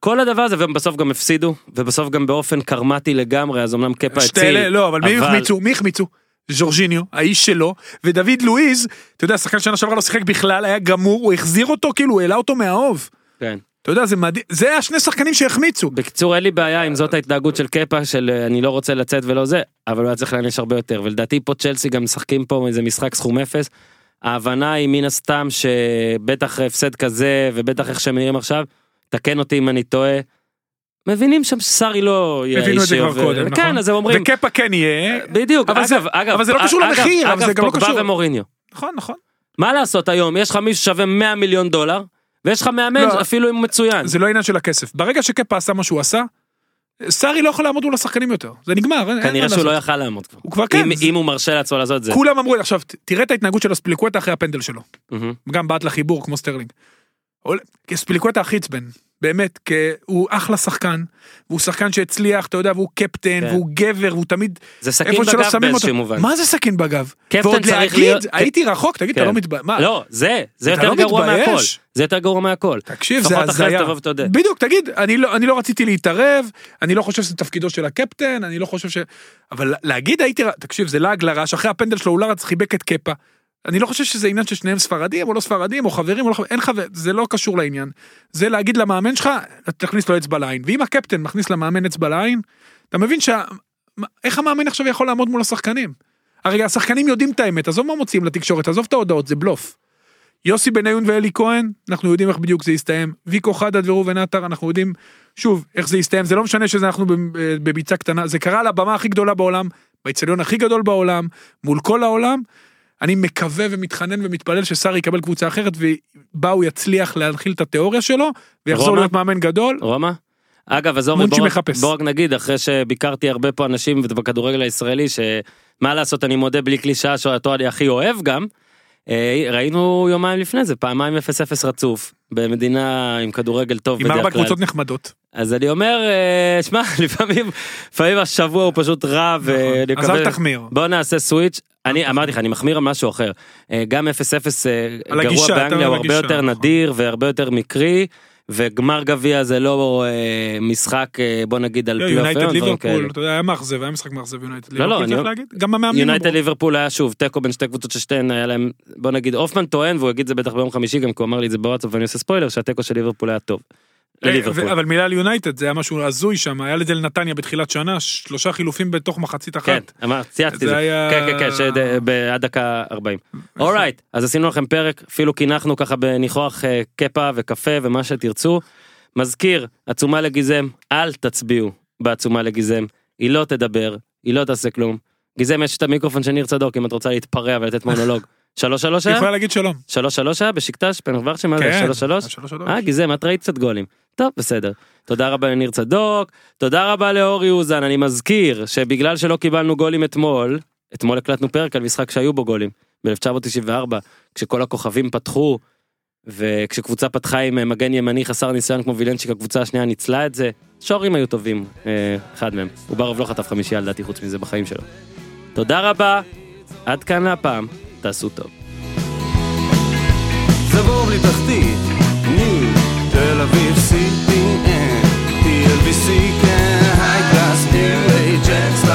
כל הדבר הזה ובסוף גם הפסידו ובסוף גם באופן קרמטי לגמרי אז אמנם קפה שתי הציל. אלה, לא, אבל מי אבל- החמיצו? מי החמיצו? ז'ורג'יניו, האיש שלו, ודוד לואיז, אתה יודע, שחקן שנה שעברה לא שיחק בכלל, היה גמור, הוא החזיר אותו, כאילו, הוא העלה אותו מהאוב. כן. אתה יודע, זה מדהים, זה השני שחקנים שהחמיצו. בקיצור אין לי בעיה אם זאת ההתנהגות של קפה של אה, אני לא רוצה לצאת ולא זה אבל הוא היה צריך להעניש הרבה יותר ולדעתי פה צ'לסי גם משחקים פה איזה משחק סכום אפס. ההבנה היא מן הסתם שבטח הפסד כזה ובטח איך שהם נראים עכשיו תקן אותי אם אני טועה. מבינים שם שסארי לא יהיה הבינו את זה כבר שעובר. קודם, כן נכון? אז הם אומרים וקפה כן יהיה, בדיוק אבל זה- אגב אגב אבל זה לא קשור אגב, למחיר, אבל אגב, זה גם לא פוגבה קשור. ומוריניו. נכון, נכון. מה לעשות היום יש לך מישהו שווה 100 מיליון דולר ויש לך מאמן לא. אפילו אם הוא מצוין. זה לא עניין של הכסף. ברגע שקפה עשה מה שהוא עשה, סארי לא יכול לעמוד מול השחקנים יותר. זה נגמר, כנראה שהוא. לא יכל לעמוד כבר. הוא כבר כן. אם- זה- אם הוא מרשה לעצמו לעשות את זה. כולם אמרו, עכשיו, תראה את ההתנהגות של אספיליקווטה אחרי הפנדל שלו. מהמם. גם בעט לחיבור כמו סטרלינג. ספיליקווטה הכי עצבן, באמת, כי הוא אחלה שחקן, והוא שחקן שהצליח, אתה יודע, והוא קפטן, כן. והוא גבר, והוא תמיד, זה סכין בגב באיזשהו. מובן. מה זה סכין בגב? קפטן ועוד צריך להגיד, להיות- הייתי רחוק, תגיד, אתה כן. לא מתבייש? לא, זה, זה אתה יותר לא גרוע מתבייש? מהכל. זה יותר גרוע מהכל. תקשיב, זה הזיה. בדיוק, תגיד, אני לא, אני לא רציתי להתערב, אני לא חושב שזה תפקידו של הקפטן, אני לא חושב ש... אבל להגיד הייתי, תקשיב, זה לעג לרש, אחרי הפנדל שלו הוא לא רץ, חיבק את קפה. אני לא חושב שזה עניין ששניהם ספרדים או לא ספרדים או חברים או לא חברים, אין חבר, זה לא קשור לעניין. זה להגיד למאמן שלך, תכניס לו אצבע לעין. ואם הקפטן מכניס למאמן אצבע לעין, אתה מבין שה... איך המאמן עכשיו יכול לעמוד מול השחקנים? הרי השחקנים יודעים את האמת, עזוב מה מוציאים לתקשורת, עזוב את ההודעות, זה בלוף. יוסי בניון ואלי כהן, אנחנו יודעים איך בדיוק זה יסתיים. ויקו חדד וראובן עטר, אנחנו יודעים, שוב, איך זה יסתיים. זה לא משנה שזה אנחנו בב- בביצה קטנה, זה קרה על הבמה הכי גדולה בעולם, באצטדיון הכי גדול בעולם, מול כל העולם. אני מקווה ומתחנן ומתפלל שסארי יקבל קבוצה אחרת, ובה הוא יצליח להנחיל את התיאוריה שלו, ויחזור רומא? להיות מאמן גדול. רומא? אגב, אז בוא, רק- מחפש. בוא רק נגיד, אחרי שביקרתי הרבה פה אנשים בכדורגל הישראלי, שמה לעשות, אני מודה בלי קלישאה שאותו אני הכי אוהב גם, אה, ראינו יומיים לפני זה, פעמיים 0-0 רצוף, במדינה עם כדורגל טוב עם ארבע. קבוצות נחמדות. אז אני אומר, אה, שמע, לפעמים, לפעמים השבוע הוא פשוט רע, ואני נכון. אז מקווה- אל תחמיר. בוא נעשה סוויץ'. אני אמרתי לך, אני מחמיר על משהו אחר. אה, גם 0-0 אה, גרוע באנגליה הוא הרבה יותר נכון. נדיר והרבה יותר מקרי, וגמר גביע זה לא אה, משחק, אה, בוא נגיד, על לא, פלייאוף יונייטד. ליברפול, יודע, היה מאכזב, היה משחק מאכזב יונייטד לא, לא, ליברפול, צריך להגיד, גם המאמנים יונייטד. ליברפול היה שוב תיקו בין שתי קבוצות ששתיהן היה להם בוא נגיד הופמן טוען והוא יגיד זה בטח ביום חמישי גם כי הוא אמר לי את זה בוואטסאפ ואני עושה ספוילר שהתיקו של ליברפול היה טוב. אה, לליברפול. אבל מילה על יונייטד, זה היה משהו הזוי שם, היה לזה לנתניה בתחילת שנה, שלושה חילופים בתוך מחצית כן, אחת. אמר, צייצתי את זה זה, היה- כן כן כן, שעד- עד דקה 40. אורייט, אז עשינו לכם פרק, אפילו קינחנו ככה בניחוח אה, קפה וקפה ומה שתרצו. מזכיר, עצומה לגיזם, אל תצביעו בעצומה לגיזם, היא לא תדבר, היא לא תעשה כלום. גיזם יש את המיקרופון של ניר צדוק אם את רוצה להתפרע ולתת מונולוג. שלוש שלוש היא היה? יכולה להגיד שלום. שלוש שלוש היה בשקטש פנח ורשה מה זה כן? שלוש שלוש. אה גיזם את ראית קצת גולים. טוב בסדר. תודה רבה לניר צדוק, תודה רבה לאורי אוזן, אני מזכיר שבגלל שלא קיבלנו גולים אתמול, אתמול הקלטנו פרק על משחק שהיו בו גולים, ב-1994, כשכל הכוכבים פתחו, וכשקבוצה פתחה עם אה, מגן ימני חסר ניסיון כמו וילנצ'יק, הקבוצה השנייה ניצלה את זה, שורים היו טובים, אה, אחד מהם. אוברוב לא חטף חמישייה לדעתי חוץ מזה בחיים שלו. תודה רבה, עד כאן להפעם, תעשו טוב. זה בור בלי תחתית, Tel Aviv City and TLVC can high class LA Jets.